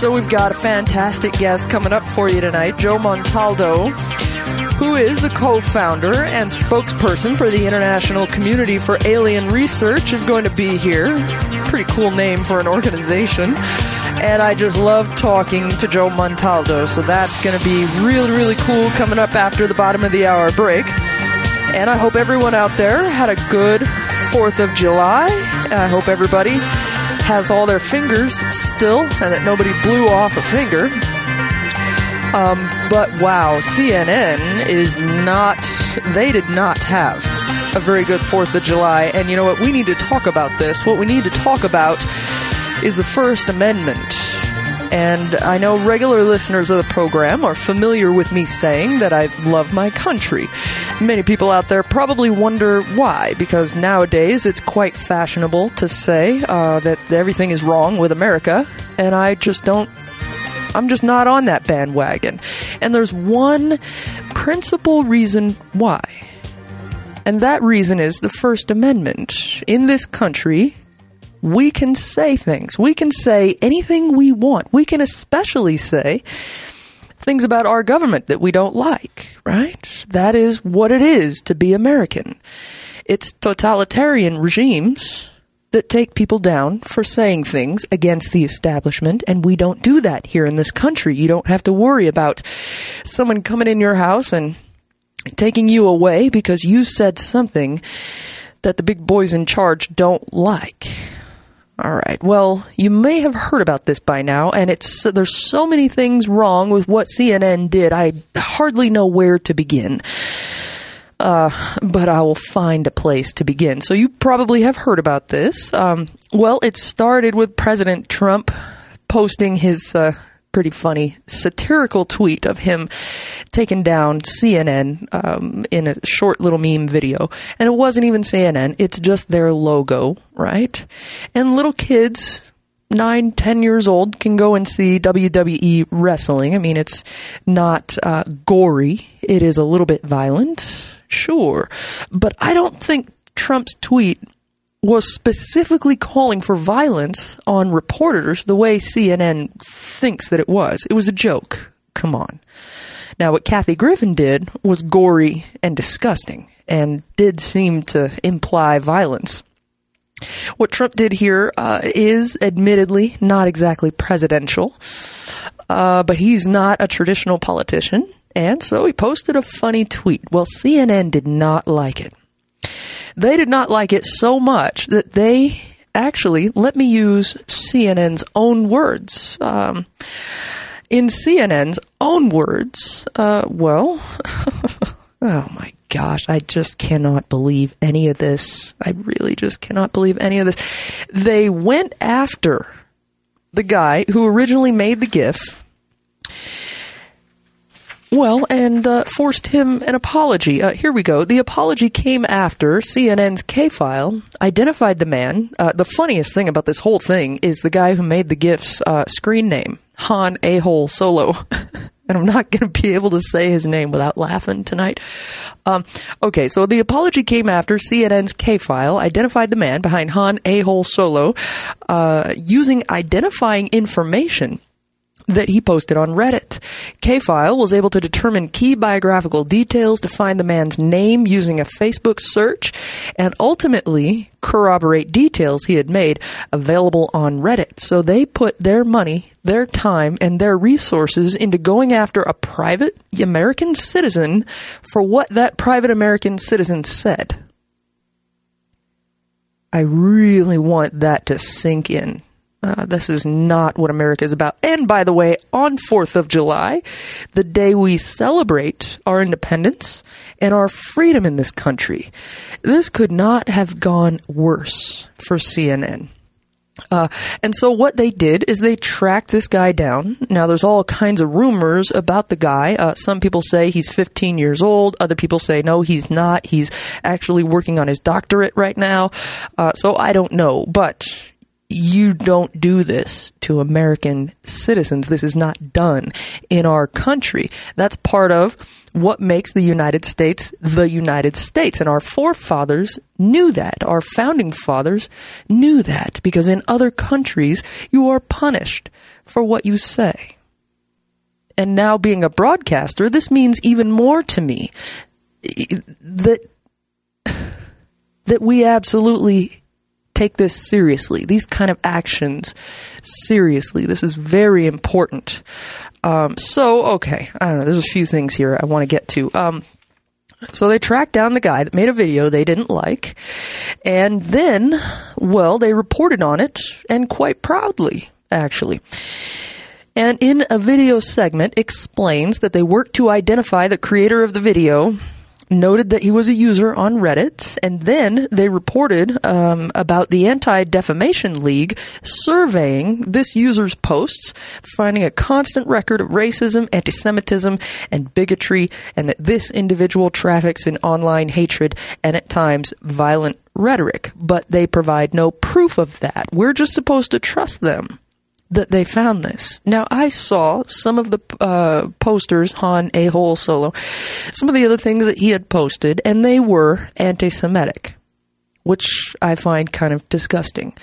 So we've got a fantastic guest coming up for you tonight, Joe Montaldo, who is a co-founder and spokesperson for the International Community for Alien Research, is going to be here. Pretty cool name for an organization. And I just love talking to Joe Montaldo, so that's going to be really, really cool coming up after the bottom of the hour break. And I hope everyone out there had a good 4th of July. I hope everybody has all their fingers still and that nobody blew off a finger. Um, but wow, CNN is not, they did not have a very good 4th of July. And you know what? We need to talk about this. What we need to talk about is the First Amendment. And I know regular listeners of the program are familiar with me saying that I love my country. Many people out there probably wonder why, because nowadays it's quite fashionable to say uh, that everything is wrong with America, and I just don't. I'm just not on that bandwagon. And there's one principal reason why. And that reason is the First Amendment. In this country, we can say things. We can say anything we want. We can especially say things about our government that we don't like, right? That is what it is to be American. It's totalitarian regimes that take people down for saying things against the establishment, and we don't do that here in this country. You don't have to worry about someone coming in your house and taking you away because you said something that the big boys in charge don't like. All right. Well, you may have heard about this by now, and it's there's so many things wrong with what CNN did. I hardly know where to begin. Uh, but I will find a place to begin. So you probably have heard about this. Um, well, it started with President Trump posting his uh, pretty funny satirical tweet of him taking down CNN um, in a short little meme video. And it wasn't even CNN, it's just their logo, right? And little kids. Nine, ten years old can go and see WWE wrestling. I mean, it's not uh, gory. It is a little bit violent, sure. But I don't think Trump's tweet was specifically calling for violence on reporters the way CNN thinks that it was. It was a joke. Come on. Now, what Kathy Griffin did was gory and disgusting and did seem to imply violence. What Trump did here uh, is admittedly not exactly presidential, uh, but he's not a traditional politician, and so he posted a funny tweet. Well, CNN did not like it. They did not like it so much that they actually let me use CNN's own words. Um, in CNN's own words, uh, well, oh my gosh, I just cannot believe any of this. I really just cannot believe any of this. They went after the guy who originally made the GIF well, and uh, forced him an apology. Uh, here we go. The apology came after CNN's K file identified the man. Uh, the funniest thing about this whole thing is the guy who made the GIF's uh, screen name, Han A Hole Solo. and I'm not going to be able to say his name without laughing tonight. Um, okay, so the apology came after CNN's K file identified the man behind Han A Hole Solo uh, using identifying information that he posted on Reddit. K-File was able to determine key biographical details to find the man's name using a Facebook search and ultimately corroborate details he had made available on Reddit. So they put their money, their time, and their resources into going after a private American citizen for what that private American citizen said. I really want that to sink in uh, this is not what America is about. And by the way, on 4th of July, the day we celebrate our independence and our freedom in this country, this could not have gone worse for CNN. Uh, and so what they did is they tracked this guy down. Now there's all kinds of rumors about the guy. Uh, some people say he's 15 years old. Other people say no, he's not. He's actually working on his doctorate right now. Uh, so I don't know, but you don't do this to American citizens. This is not done in our country. That's part of what makes the United States the United States. And our forefathers knew that. Our founding fathers knew that because in other countries you are punished for what you say. And now being a broadcaster, this means even more to me that that we absolutely take this seriously. These kind of actions seriously. This is very important. Um, so, okay, I don't know. There's a few things here I want to get to. Um, so they tracked down the guy that made a video they didn't like, and then, well, they reported on it, and quite proudly, actually. And in a video segment, explains that they worked to identify the creator of the video noted that he was a user on Reddit, and then they reported um, about the Anti Defamation League surveying this user's posts, finding a constant record of racism, anti Semitism, and bigotry, and that this individual traffics in online hatred and at times violent rhetoric. But they provide no proof of that. We're just supposed to trust them that they found this. Now, I saw some of the uh, posters on A Hole Solo, some of the other things that he had posted, and they were anti Semitic, which I find kind of disgusting.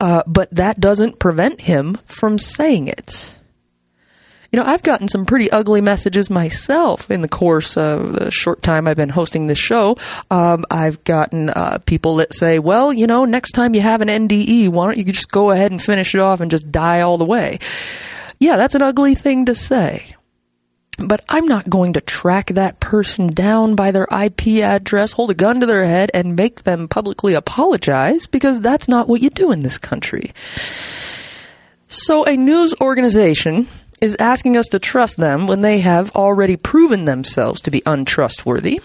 Uh, but that doesn't prevent him from saying it. You know, I've gotten some pretty ugly messages myself in the course of the short time I've been hosting this show. Um, I've gotten uh, people that say, well, you know, next time you have an NDE, why don't you just go ahead and finish it off and just die all the way? Yeah, that's an ugly thing to say. But I'm not going to track that person down by their IP address, hold a gun to their head, and make them publicly apologize because that's not what you do in this country. So, a news organization is asking us to trust them when they have already proven themselves to be untrustworthy.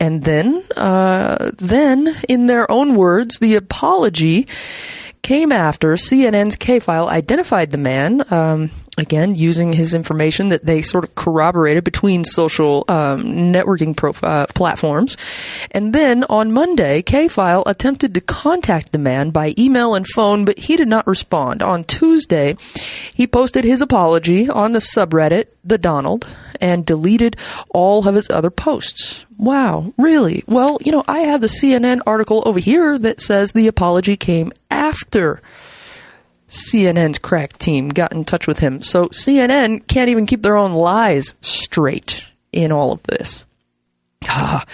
And then, uh, then, in their own words, the apology came after CNN's K file identified the man, um, again, using his information that they sort of corroborated between social um, networking prof- uh, platforms. And then on Monday, K file attempted to contact the man by email and phone, but he did not respond. On Tuesday, he posted his apology on the subreddit, The Donald, and deleted all of his other posts. Wow, really? Well, you know, I have the CNN article over here that says the apology came after CNN's crack team got in touch with him. So CNN can't even keep their own lies straight in all of this. Ah.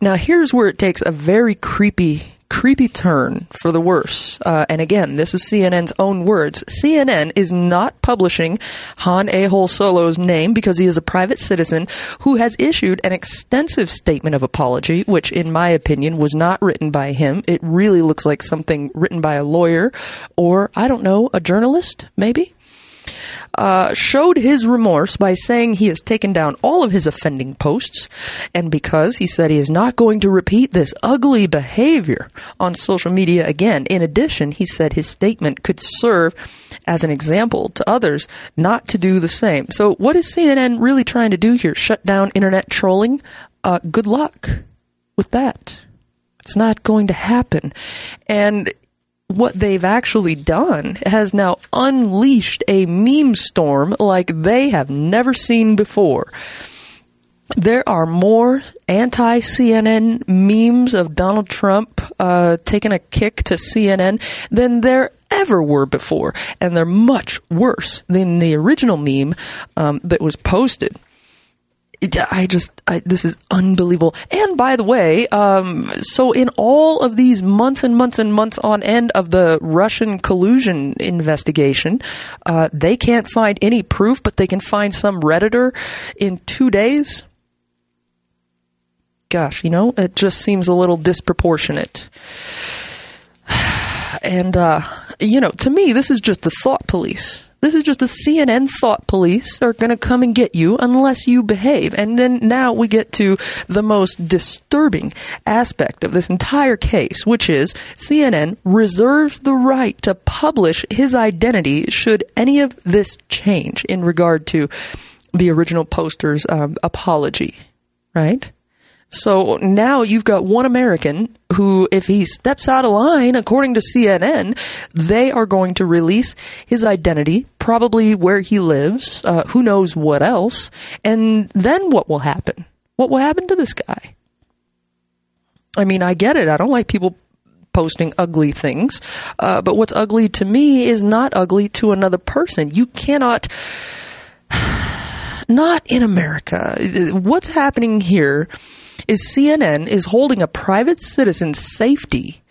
Now, here's where it takes a very creepy creepy turn for the worse. Uh, and again, this is CNN's own words. CNN is not publishing Han A-Hole Solo's name because he is a private citizen who has issued an extensive statement of apology, which in my opinion was not written by him. It really looks like something written by a lawyer or, I don't know, a journalist, maybe? Uh, showed his remorse by saying he has taken down all of his offending posts, and because he said he is not going to repeat this ugly behavior on social media again. In addition, he said his statement could serve as an example to others not to do the same. So, what is CNN really trying to do here? Shut down internet trolling? Uh, good luck with that. It's not going to happen. And what they've actually done has now unleashed a meme storm like they have never seen before. There are more anti CNN memes of Donald Trump uh, taking a kick to CNN than there ever were before. And they're much worse than the original meme um, that was posted. I just, I, this is unbelievable. And by the way, um, so in all of these months and months and months on end of the Russian collusion investigation, uh, they can't find any proof, but they can find some Redditor in two days. Gosh, you know, it just seems a little disproportionate. And, uh, you know, to me, this is just the thought police this is just the CNN thought police are going to come and get you unless you behave. And then now we get to the most disturbing aspect of this entire case, which is CNN reserves the right to publish his identity should any of this change in regard to the original poster's um, apology, right? So now you've got one American who, if he steps out of line, according to CNN, they are going to release his identity, probably where he lives, uh, who knows what else, and then what will happen? What will happen to this guy? I mean, I get it. I don't like people posting ugly things. Uh, but what's ugly to me is not ugly to another person. You cannot. Not in America. What's happening here is CNN is holding a private citizen's safety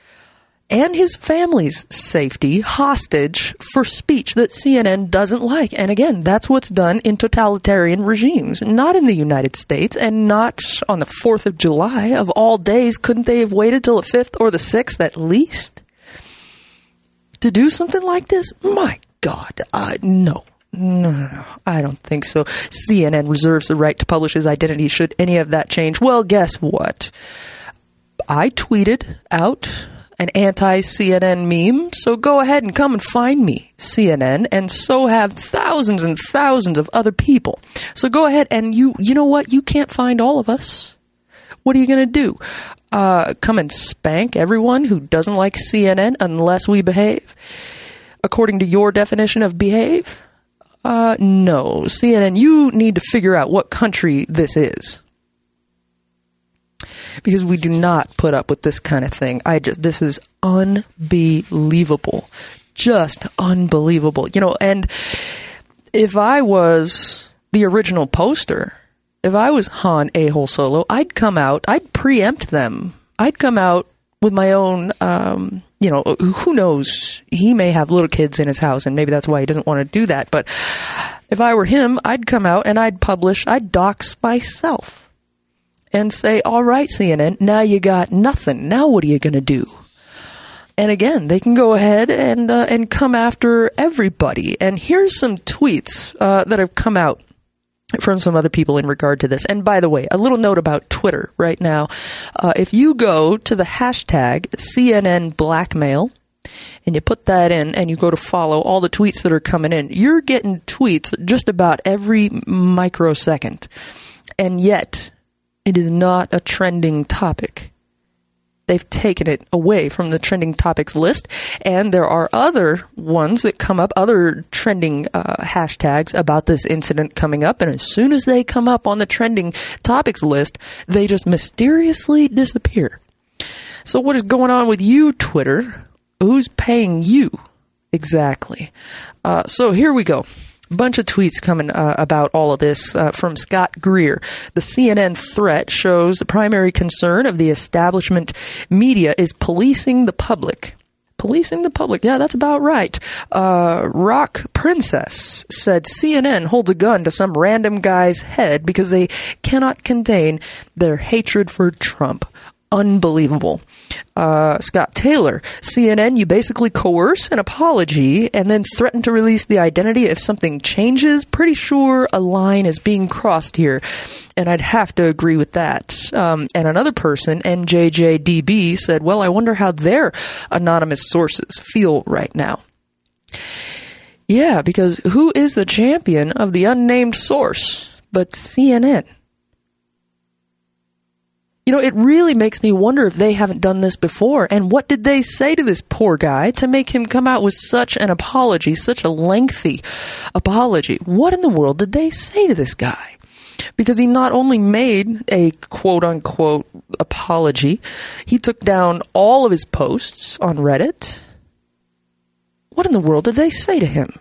and his family's safety hostage for speech that CNN doesn't like. And again, that's what's done in totalitarian regimes, not in the United States and not on the 4th of July of all days. Couldn't they have waited till the 5th or the 6th at least to do something like this? My God, uh, no. No, no, no. I don't think so. CNN reserves the right to publish his identity should any of that change. Well, guess what? I tweeted out an anti CNN meme, so go ahead and come and find me, CNN, and so have thousands and thousands of other people. So go ahead and you, you know what? You can't find all of us. What are you going to do? Uh, come and spank everyone who doesn't like CNN unless we behave? According to your definition of behave? Uh, no. CNN, you need to figure out what country this is because we do not put up with this kind of thing. I just this is unbelievable. Just unbelievable. You know, and if I was the original poster, if I was Han a hole solo, I'd come out, I'd preempt them. I'd come out with my own um, you know, who knows? He may have little kids in his house, and maybe that's why he doesn't want to do that. But if I were him, I'd come out and I'd publish, I'd dox myself and say, all right, CNN, now you got nothing. Now what are you going to do? And again, they can go ahead and uh, and come after everybody. And here's some tweets uh, that have come out from some other people in regard to this. And by the way, a little note about Twitter right now. Uh, if you go to the hashtag CNN blackmail and you put that in and you go to follow all the tweets that are coming in, you're getting tweets just about every microsecond. And yet, it is not a trending topic. They've taken it away from the trending topics list, and there are other ones that come up, other trending uh, hashtags about this incident coming up, and as soon as they come up on the trending topics list, they just mysteriously disappear. So, what is going on with you, Twitter? Who's paying you exactly? Uh, so, here we go bunch of tweets coming uh, about all of this uh, from Scott Greer. The CNN threat shows the primary concern of the establishment media is policing the public. Policing the public. Yeah, that's about right. Uh, Rock Princess said CNN holds a gun to some random guy's head because they cannot contain their hatred for Trump unbelievable. Uh, Scott Taylor, CNN, you basically coerce an apology and then threaten to release the identity if something changes. Pretty sure a line is being crossed here, and I'd have to agree with that. Um, and another person, NJJDB, said, Well, I wonder how their anonymous sources feel right now. Yeah, because who is the champion of the unnamed source but CNN? You know, it really makes me wonder if they haven't done this before. And what did they say to this poor guy to make him come out with such an apology, such a lengthy apology? What in the world did they say to this guy? Because he not only made a quote unquote apology, he took down all of his posts on Reddit. What in the world did they say to him?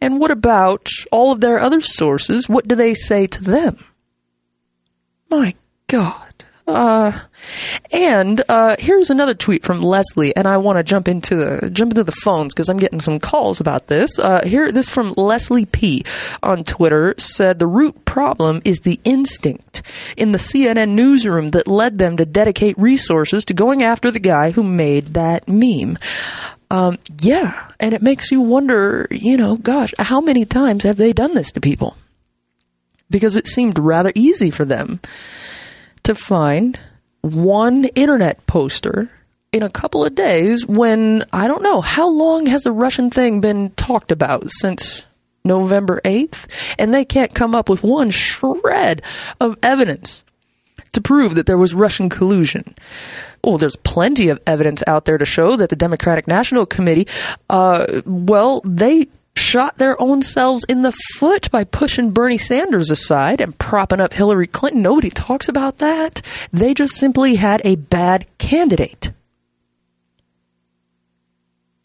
And what about all of their other sources? What do they say to them? My God. Uh, and uh, here's another tweet from Leslie, and I want to jump into the jump into the phones because I'm getting some calls about this. Uh, here, this from Leslie P on Twitter said the root problem is the instinct in the CNN newsroom that led them to dedicate resources to going after the guy who made that meme. Um, yeah, and it makes you wonder, you know, gosh, how many times have they done this to people? Because it seemed rather easy for them to find one internet poster in a couple of days when I don't know how long has the Russian thing been talked about since November 8th and they can't come up with one shred of evidence to prove that there was Russian collusion. Well, there's plenty of evidence out there to show that the Democratic National Committee, uh, well, they shot their own selves in the foot by pushing Bernie Sanders aside and propping up Hillary Clinton. Nobody talks about that. They just simply had a bad candidate.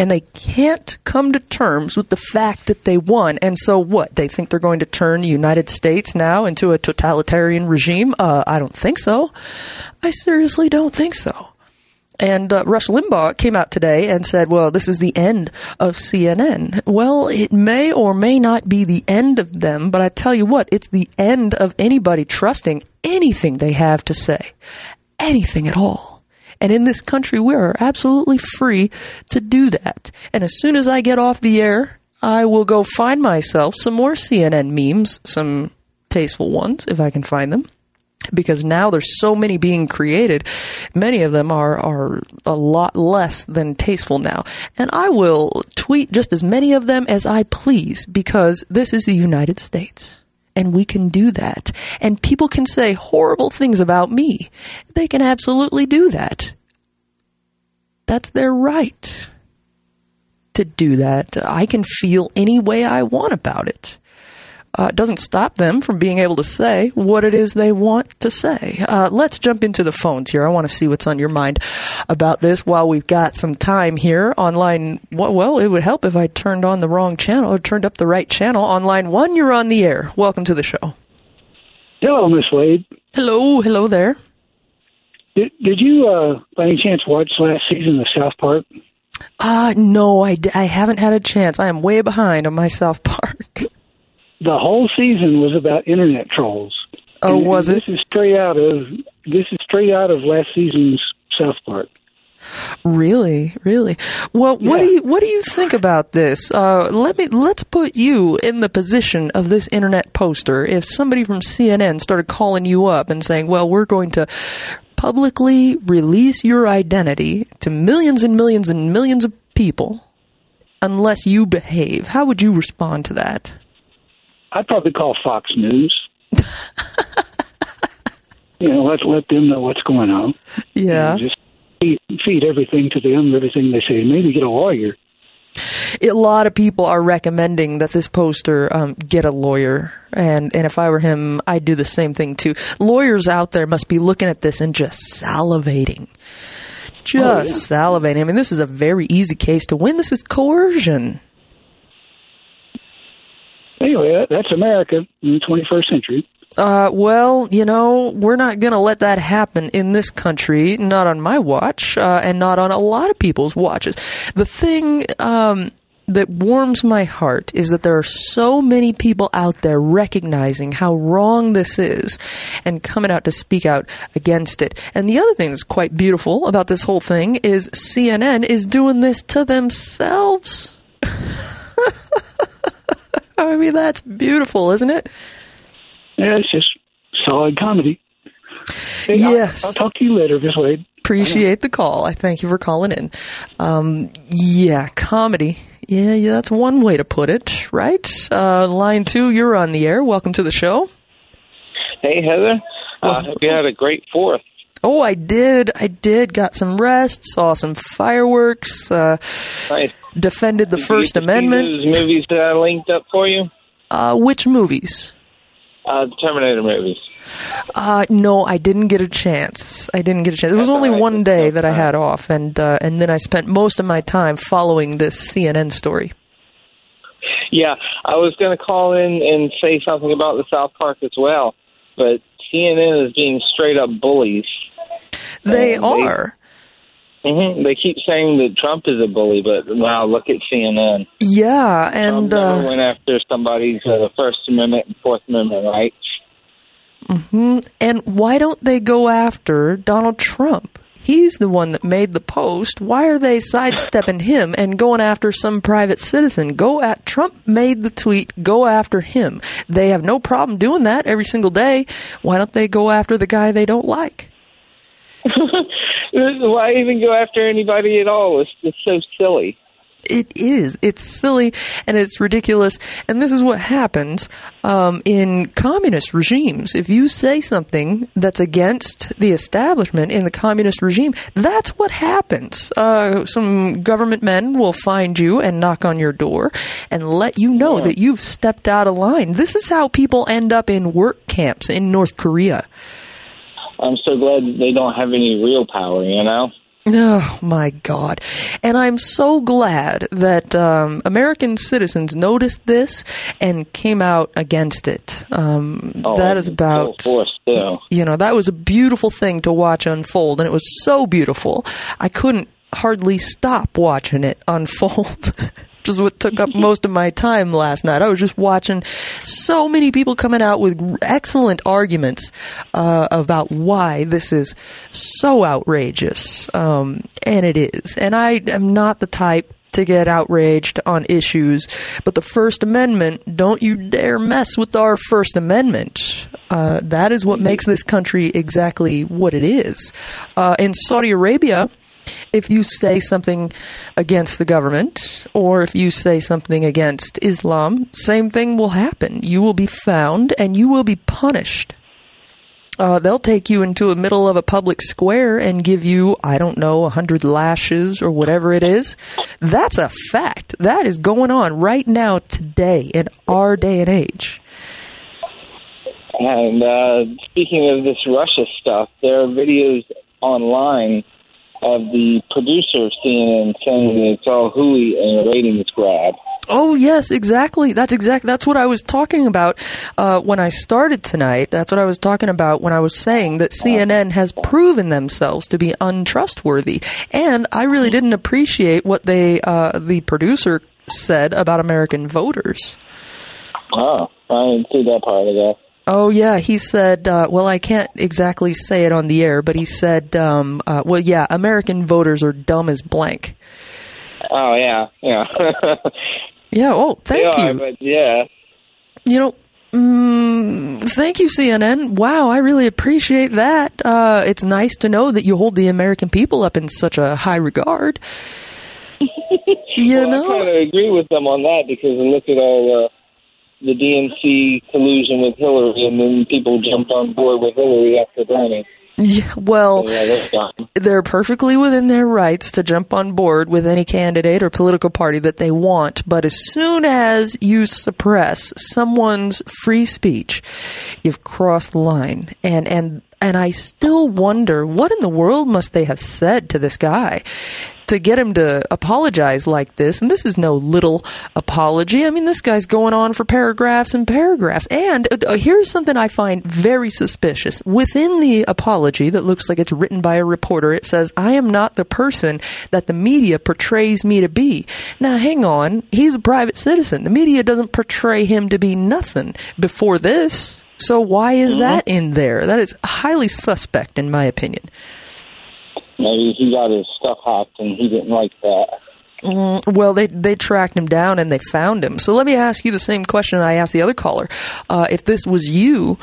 and they can't come to terms with the fact that they won. And so what? They think they're going to turn the United States now into a totalitarian regime? Uh, I don't think so. I seriously don't think so. And uh, Rush Limbaugh came out today and said, well, this is the end of CNN. Well, it may or may not be the end of them, but I tell you what, it's the end of anybody trusting anything they have to say. Anything at all. And in this country, we are absolutely free to do that. And as soon as I get off the air, I will go find myself some more CNN memes, some tasteful ones, if I can find them because now there's so many being created. Many of them are, are a lot less than tasteful now. And I will tweet just as many of them as I please because this is the United States. And we can do that. And people can say horrible things about me. They can absolutely do that. That's their right to do that. I can feel any way I want about it uh, doesn't stop them from being able to say what it is they want to say. Uh, let's jump into the phones here. I want to see what's on your mind about this while we've got some time here online. Well, it would help if I turned on the wrong channel or turned up the right channel. On line one, you're on the air. Welcome to the show. Hello, Miss Wade. Hello, hello there. Did, did you, uh, by any chance, watch last season of South Park? Uh, no, I, I haven't had a chance. I am way behind on my South Park. the whole season was about internet trolls. Oh, and, was and it? This is straight out of this is straight out of last season's South Park. Really, really. Well, what yeah. do you what do you think about this? Uh, let me let's put you in the position of this internet poster. If somebody from CNN started calling you up and saying, "Well, we're going to publicly release your identity to millions and millions and millions of people unless you behave," how would you respond to that? I'd probably call Fox News. you know, let let them know what's going on. Yeah. just feed, feed everything to them, everything they say. Maybe get a lawyer. A lot of people are recommending that this poster um, get a lawyer, and and if I were him, I'd do the same thing too. Lawyers out there must be looking at this and just salivating, just oh, yeah. salivating. I mean, this is a very easy case to win. This is coercion anyway, that's America in the 21st century. Uh, well, you know, we're not going to let that happen in this country, not on my watch, uh, and not on a lot of people's watches. The thing, um, that warms my heart is that there are so many people out there recognizing how wrong this is and coming out to speak out against it. And the other thing that's quite beautiful about this whole thing is CNN is doing this to themselves. I mean, that's beautiful, isn't it? Yeah, it's just solid comedy. Hey, yes. I'll, I'll, talk to you later, Miss Wade. Appreciate the call. I thank you for calling in. Um, yeah, comedy. Yeah, yeah, that's one way to put it, right? Uh, line two, you're on the air. Welcome to the show. Hey, Heather. I uh, hope you had a great fourth. Oh, I did. I did. Got some rest. Saw some fireworks. Uh, nice. Defended the did First Amendment. those movies that I linked up for you. Uh, which movies? Uh, Terminator movies. Uh, no, I didn't get a chance. I didn't get a chance. It was only one day that I had off, and uh, and then I spent most of my time following this CNN story. Yeah, I was going to call in and say something about the South Park as well, but CNN is being straight up bullies. They are. They, mm-hmm, they keep saying that Trump is a bully, but wow, look at CNN. Yeah, and Trump uh, went after somebody's uh, First Amendment and Fourth Amendment rights. Mm-hmm. And why don't they go after Donald Trump? He's the one that made the post. Why are they sidestepping him and going after some private citizen? Go at Trump made the tweet. Go after him. They have no problem doing that every single day. Why don't they go after the guy they don't like? Why even go after anybody at all? It's just so silly. It is. It's silly and it's ridiculous. And this is what happens um, in communist regimes. If you say something that's against the establishment in the communist regime, that's what happens. Uh, some government men will find you and knock on your door and let you know yeah. that you've stepped out of line. This is how people end up in work camps in North Korea. I'm so glad they don't have any real power, you know? Oh my God! And I'm so glad that um, American citizens noticed this and came out against it. Um, Oh, that is about you know that was a beautiful thing to watch unfold, and it was so beautiful. I couldn't hardly stop watching it unfold. Just what took up most of my time last night. I was just watching so many people coming out with excellent arguments uh, about why this is so outrageous, um, and it is. And I am not the type to get outraged on issues, but the First Amendment, don't you dare mess with our First Amendment. Uh, that is what makes this country exactly what it is. Uh, in Saudi Arabia, if you say something against the government or if you say something against Islam, same thing will happen. You will be found and you will be punished. Uh, they'll take you into the middle of a public square and give you, I don't know, a hundred lashes or whatever it is. That's a fact. That is going on right now, today, in our day and age. And uh, speaking of this Russia stuff, there are videos online of the producer of CNN saying that it's all hooey and a ratings grab. Oh yes, exactly. That's exact. That's what I was talking about uh, when I started tonight. That's what I was talking about when I was saying that CNN has proven themselves to be untrustworthy, and I really didn't appreciate what they, uh, the producer, said about American voters. Oh, I didn't see that part of that. Oh yeah, he said. Uh, well, I can't exactly say it on the air, but he said, um, uh, "Well, yeah, American voters are dumb as blank." Oh yeah, yeah. Yeah. Oh, thank They you. But yeah, You know, mm, thank you, CNN. Wow, I really appreciate that. Uh, it's nice to know that you hold the American people up in such a high regard. you well, I kind of agree with them on that because look at all uh, the DNC collusion with Hillary, and then people jumped on board with Hillary after Bernie. yeah, well, yeah, they're they're perfectly within their rights to jump on board with any candidate or political party that they want. But as soon as you suppress someone's free speech, you've crossed the line. And, and, and I still wonder what in the world must they have said to this guy to get him to apologize like this? And this is no little apology. I mean, this guy's going on for paragraphs and paragraphs. And uh, here's something I find very suspicious. Within the apology that looks like it's written by a reporter, it says, I am not the person that the media portrays me to be. Now, hang on. He's a private citizen. The media doesn't portray him to be nothing before this. So why is that in there? That is highly suspect, in my opinion. Maybe he got his stuff hacked and he didn't like that. Well, they they tracked him down and they found him. So let me ask you the same question I asked the other caller. Uh, if this was you,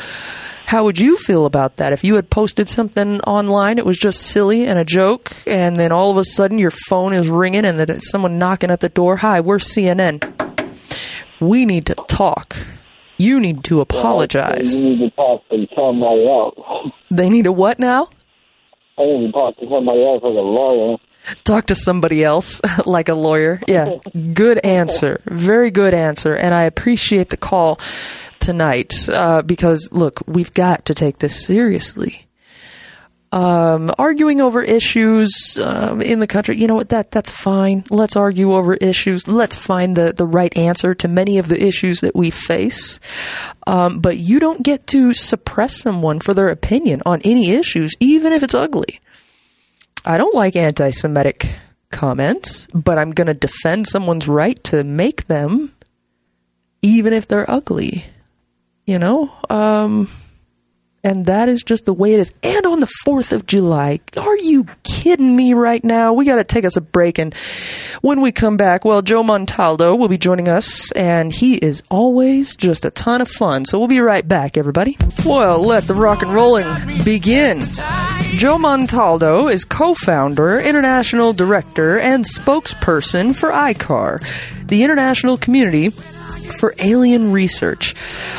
how would you feel about that? If you had posted something online, it was just silly and a joke, and then all of a sudden your phone is ringing and that it's someone knocking at the door. Hi, we're CNN. We need to talk. You need to apologize. You need to talk to somebody else. They need a what now? I need to talk to somebody else like a lawyer. talk to somebody else like a lawyer. Yeah, good answer. Very good answer. And I appreciate the call tonight uh, because, look, we've got to take this seriously. Um, arguing over issues um, in the country, you know what? That that's fine. Let's argue over issues. Let's find the the right answer to many of the issues that we face. Um, but you don't get to suppress someone for their opinion on any issues, even if it's ugly. I don't like anti Semitic comments, but I'm going to defend someone's right to make them, even if they're ugly. You know? Um, and that is just the way it is. And on the 4th of July, are you kidding me right now? We got to take us a break. And when we come back, well, Joe Montaldo will be joining us, and he is always just a ton of fun. So we'll be right back, everybody. Well, let the rock and rolling begin. Joe Montaldo is co founder, international director, and spokesperson for ICAR, the international community for alien research.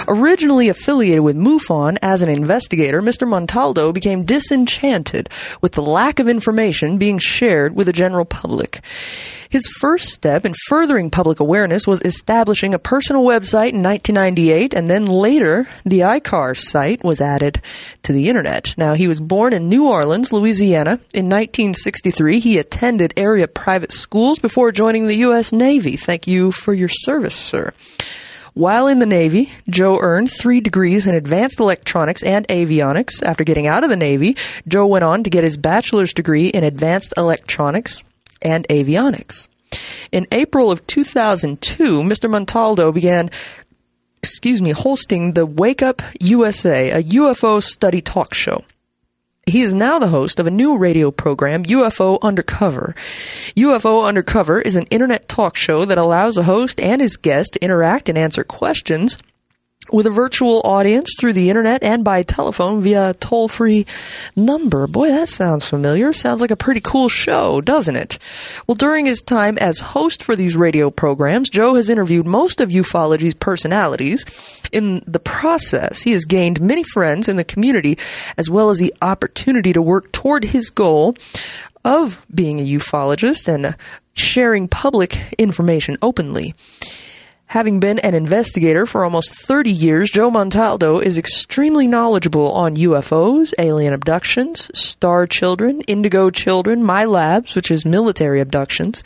Originally affiliated with MUFON as an investigator, Mr. Montaldo became disenchanted with the lack of information being shared with the general public. His first step in furthering public awareness was establishing a personal website in 1998, and then later, the ICAR site was added to the internet. Now, he was born in New Orleans, Louisiana. In 1963, he attended area private schools before joining the U.S. Navy. Thank you for your service, sir. While in the Navy, Joe earned three degrees in advanced electronics and avionics. After getting out of the Navy, Joe went on to get his bachelor's degree in advanced electronics and avionics. In April of 2002, Mr. Montaldo began, excuse me, hosting the Wake Up USA, a UFO study talk show. He is now the host of a new radio program, UFO Undercover. UFO Undercover is an internet talk show that allows a host and his guest to interact and answer questions with a virtual audience through the internet and by telephone via a toll free number. Boy, that sounds familiar. Sounds like a pretty cool show, doesn't it? Well, during his time as host for these radio programs, Joe has interviewed most of ufology's personalities. In the process, he has gained many friends in the community as well as the opportunity to work toward his goal of being a ufologist and sharing public information openly. Having been an investigator for almost 30 years, Joe Montaldo is extremely knowledgeable on UFOs, alien abductions, star children, indigo children, MILABs, which is military abductions,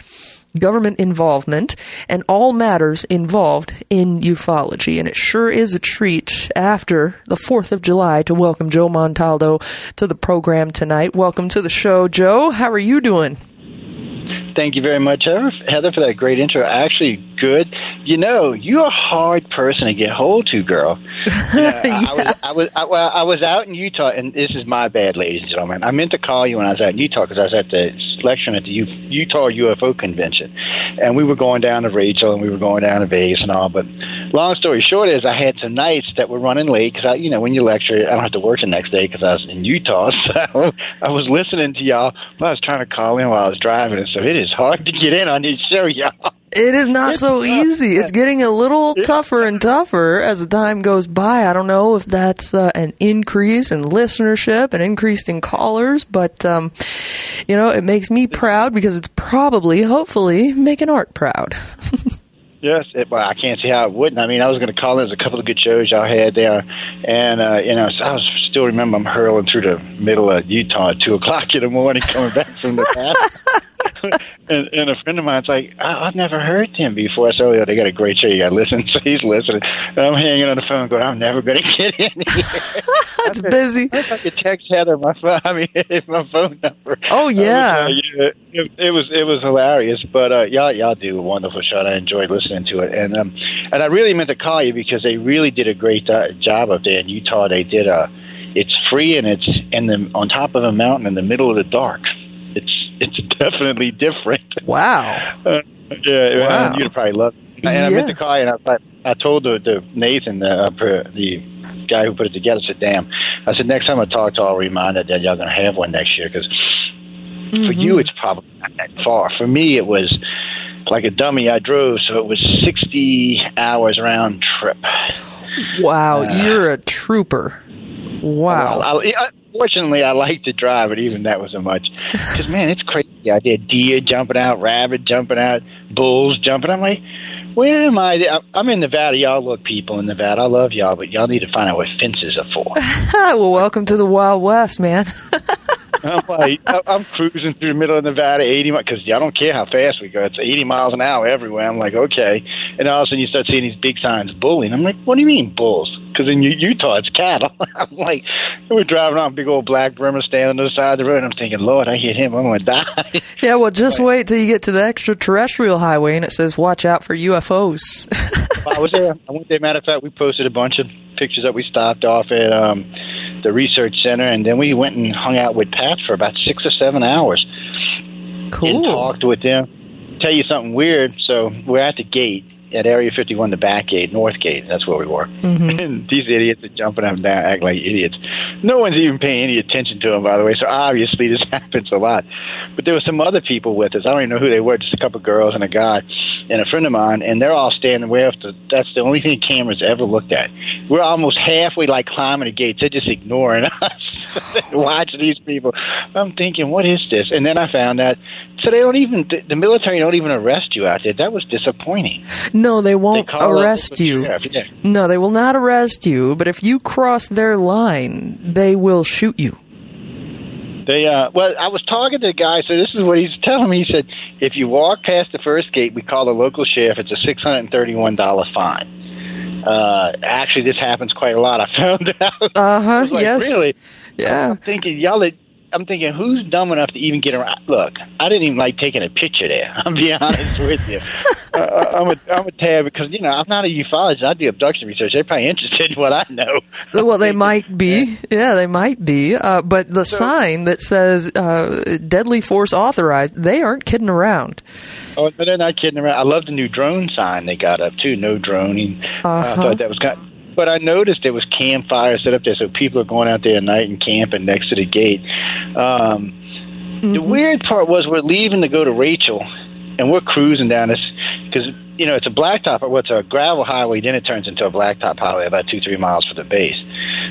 government involvement, and all matters involved in ufology. And it sure is a treat after the 4th of July to welcome Joe Montaldo to the program tonight. Welcome to the show, Joe. How are you doing? Thank you very much, Heather, for that great intro. I actually, good. You know, you're a hard person to get hold to, girl. You know, yeah. I, was, I was, I, well, I was out in Utah, and this is my bad, ladies and gentlemen. I meant to call you when I was out in Utah because I was at the lecture at the U- Utah UFO convention, and we were going down to Rachel, and we were going down to Vegas and all. But long story short is, I had some nights that were running late because I, you know, when you lecture, I don't have to work the next day because I was in Utah. So I was listening to y'all, but I was trying to call in while I was driving, and so it is hard to get in on this show, y'all. It is not so easy. It's getting a little tougher and tougher as the time goes by. I don't know if that's uh, an increase in listenership, an increase in callers, but um, you know, it makes me proud because it's probably, hopefully, making Art proud. Yes, it, well, I can't see how it wouldn't. I mean, I was going to call in. There's a couple of good shows y'all had there, and uh, you know, so I was still remember I'm hurling through the middle of Utah at two o'clock in the morning, coming back from the past. and, and a friend of mine's like, I, I've never heard him before. I said, oh, yeah, they got a great show. You got to listen. So he's listening. And I'm hanging on the phone going, I'm never going to get in here. It's busy. I could text Heather my phone. I mean, my phone number. Oh yeah. Uh, yeah it, it, was it was hilarious. But uh, y'all y'all do a wonderful show. I enjoyed listening to it, and um, and I really meant to call you because they really did a great uh, job up there in Utah. They did a. It's free and it's in the on top of a mountain in the middle of the dark. Definitely different. Wow. Uh, yeah, wow. you'd probably love. It. And yeah. I to call you, and I, I told the, the Nathan, the, uh, the guy who put it together, I said, "Damn!" I said, "Next time I talk to, I'll remind her that y'all gonna have one next year because mm-hmm. for you it's probably not that far. For me, it was like a dummy. I drove, so it was sixty hours round trip. Wow, uh, you're a trooper. Wow. Well, I, Fortunately, I like to drive, but even that wasn't much. Because man, it's crazy. I did deer jumping out, rabbit jumping out, bulls jumping. I'm like, where am I? I'm in Nevada. Y'all look people in Nevada. I love y'all, but y'all need to find out what fences are for. well, welcome to the Wild West, man. I'm like, I'm cruising through the middle of Nevada, 80 miles, because I don't care how fast we go. It's 80 miles an hour everywhere. I'm like, okay. And all of a sudden you start seeing these big signs, bullying. I'm like, what do you mean, bulls? Because in Utah, it's cattle. I'm like, we're driving on big old black brimmer standing on the side of the road. And I'm thinking, Lord, I hit him. I'm going to die. Yeah, well, just like, wait till you get to the extraterrestrial highway and it says, watch out for UFOs. I was there. I went there. Matter of fact, we posted a bunch of pictures that we stopped off at. Um, the research center, and then we went and hung out with Pat for about six or seven hours. Cool. And talked with them. Tell you something weird. So we're at the gate, at Area 51, the back gate, North Gate. That's where we were. Mm-hmm. And these idiots are jumping up and down, acting like idiots. No one's even paying any attention to them, by the way. So obviously this happens a lot. But there were some other people with us. I don't even know who they were. Just a couple of girls and a guy and a friend of mine, and they're all standing way up. To, that's the only thing cameras ever looked at. we're almost halfway, like climbing the gates. They're just ignoring us, watching these people. I'm thinking, what is this? And then I found out. So they don't even the military don't even arrest you out there. That was disappointing. No, they won't they arrest you. Yeah. No, they will not arrest you. But if you cross their line, they will shoot you. They uh well I was talking to the guy, so this is what he's telling me. He said if you walk past the first gate, we call the local sheriff, it's a six hundred and thirty one dollar fine. Uh actually this happens quite a lot, I found out. Uh huh. Like, yes. Really? Yeah. I'm thinking y'all I'm thinking, who's dumb enough to even get around? Look, I didn't even like taking a picture there. I'm being honest with you. Uh, I'm a I'm a tad because you know I'm not a ufologist. I do abduction research. They're probably interested in what I know. Well, they might be. Yeah, they might be. Uh, but the so, sign that says uh, "deadly force authorized," they aren't kidding around. Oh, they're not kidding around. I love the new drone sign they got up too. No droning. Uh-huh. I thought that was kind. Of, but I noticed there was campfires set up there, so people are going out there at night and camping next to the gate. Um, mm-hmm. The weird part was we're leaving to go to Rachel, and we're cruising down this because you know it's a blacktop or what's a gravel highway, then it turns into a blacktop highway about two three miles from the base.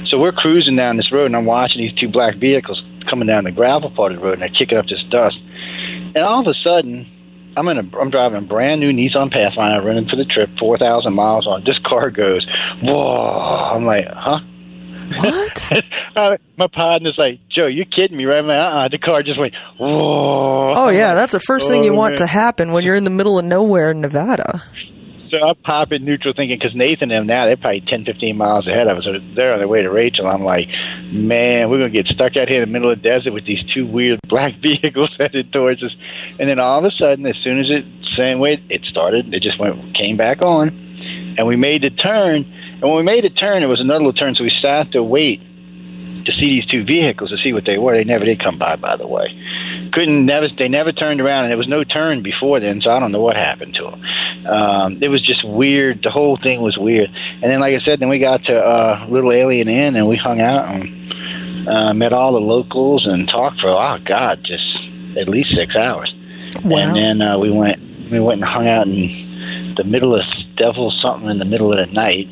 So we're cruising down this road, and I'm watching these two black vehicles coming down the gravel part of the road, and they're kicking up this dust. And all of a sudden, I'm in a I'm driving a brand new Nissan Pathfinder running for the trip, four thousand miles on. This car goes, whoa! I'm like, huh? What? uh, my partner's like, Joe, you kidding me, right? I'm like, uh-uh. The car just went, whoa! Oh yeah, that's the first oh, thing you want to happen when you're in the middle of nowhere in Nevada. So I pop in neutral thinking, because Nathan and them now, they're probably 10, 15 miles ahead of us. So they're on their way to Rachel. I'm like, man, we're to get stuck out here in the middle of the desert with these two weird black vehicles headed towards us. And then all of a sudden, as soon as it, same way it started, it just went, came back on. And we made the turn. And when we made the turn, it was another little turn. So we sat to wait to see these two vehicles to see what they were. They never did come by, by the way couldn't never they never turned around and there was no turn before then so i don't know what happened to them um it was just weird the whole thing was weird and then like i said then we got to uh Little A'Le'Inn and we hung out and uh met all the locals and talked for oh god just at least six hours wow. and then uh we went we went and hung out in the middle of devil something in the middle of the night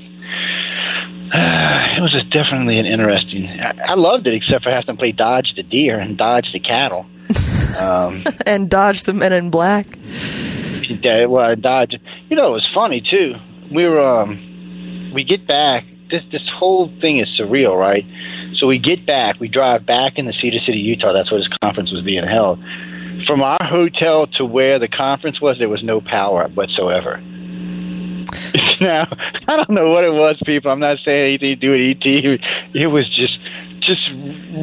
uh, it was just definitely an interesting. I, I loved it, except for having to play dodge the deer and dodge the cattle. Um, and dodge the men in black. Yeah, well, dodge. You know, it was funny too. We were, um, we get back. This this whole thing is surreal, right? So we get back. We drive back into Cedar City, Utah. That's where this conference was being held. From our hotel to where the conference was, there was no power whatsoever. now, I don't know what it was, people. I'm not saying anything to do with ET. It was just just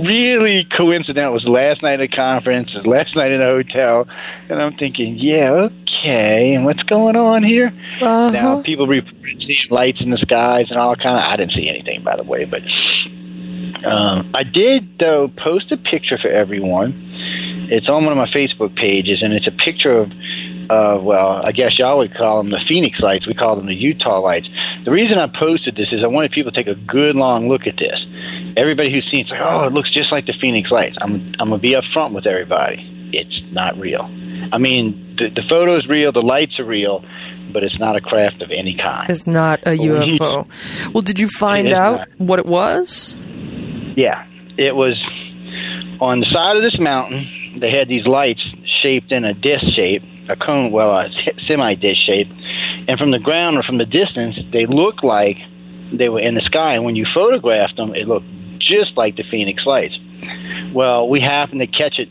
really coincidental. It was last night at a conference, it was last night in a hotel, and I'm thinking, yeah, okay, and what's going on here? Uh-huh. Now people seeing lights in the skies and all kind of. I didn't see anything, by the way, but um, I did though post a picture for everyone. It's on one of my Facebook pages, and it's a picture of uh, well, I guess y'all would call them the Phoenix lights. We call them the Utah lights. The reason I posted this is I wanted people to take a good long look at this. Everybody who's seen it's like, oh, it looks just like the Phoenix lights. I'm I'm gonna be upfront with everybody. It's not real. I mean, the, the photo is real, the lights are real, but it's not a craft of any kind. It's not a UFO. well, did you find out not. what it was? Yeah, it was on the side of this mountain. They had these lights shaped in a disc shape a cone, well, a semi dish shape, and from the ground or from the distance, they look like they were in the sky. And when you photographed them, it looked just like the Phoenix Lights. Well, we happened to catch it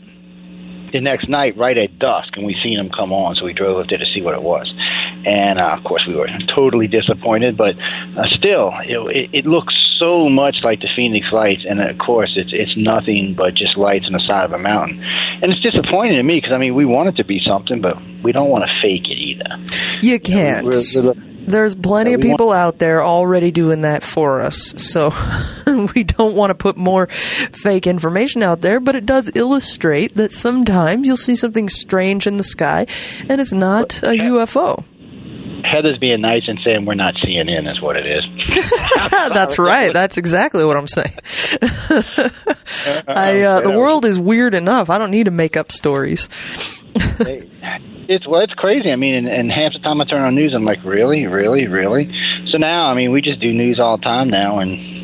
the next night right at dusk, and we seen them come on, so we drove up there to see what it was. And uh, of course, we were totally disappointed, but uh, still, it, it, it looks so much like the Phoenix Lights, and of course, it's it's nothing but just lights on the side of a mountain. And it's disappointing to me because I mean, we want it to be something, but we don't want to fake it either. You can't. You know, we're, we're, there's plenty of people out there already doing that for us. So we don't want to put more fake information out there, but it does illustrate that sometimes you'll see something strange in the sky and it's not a UFO. Heather's being nice and saying we're not CNN is what it is. That's right. That's exactly what I'm saying. I, uh, the world is weird enough. I don't need to make up stories. it's well, it's crazy. I mean, and, and half the time I turn on news, I'm like, really, really, really. So now, I mean, we just do news all the time now and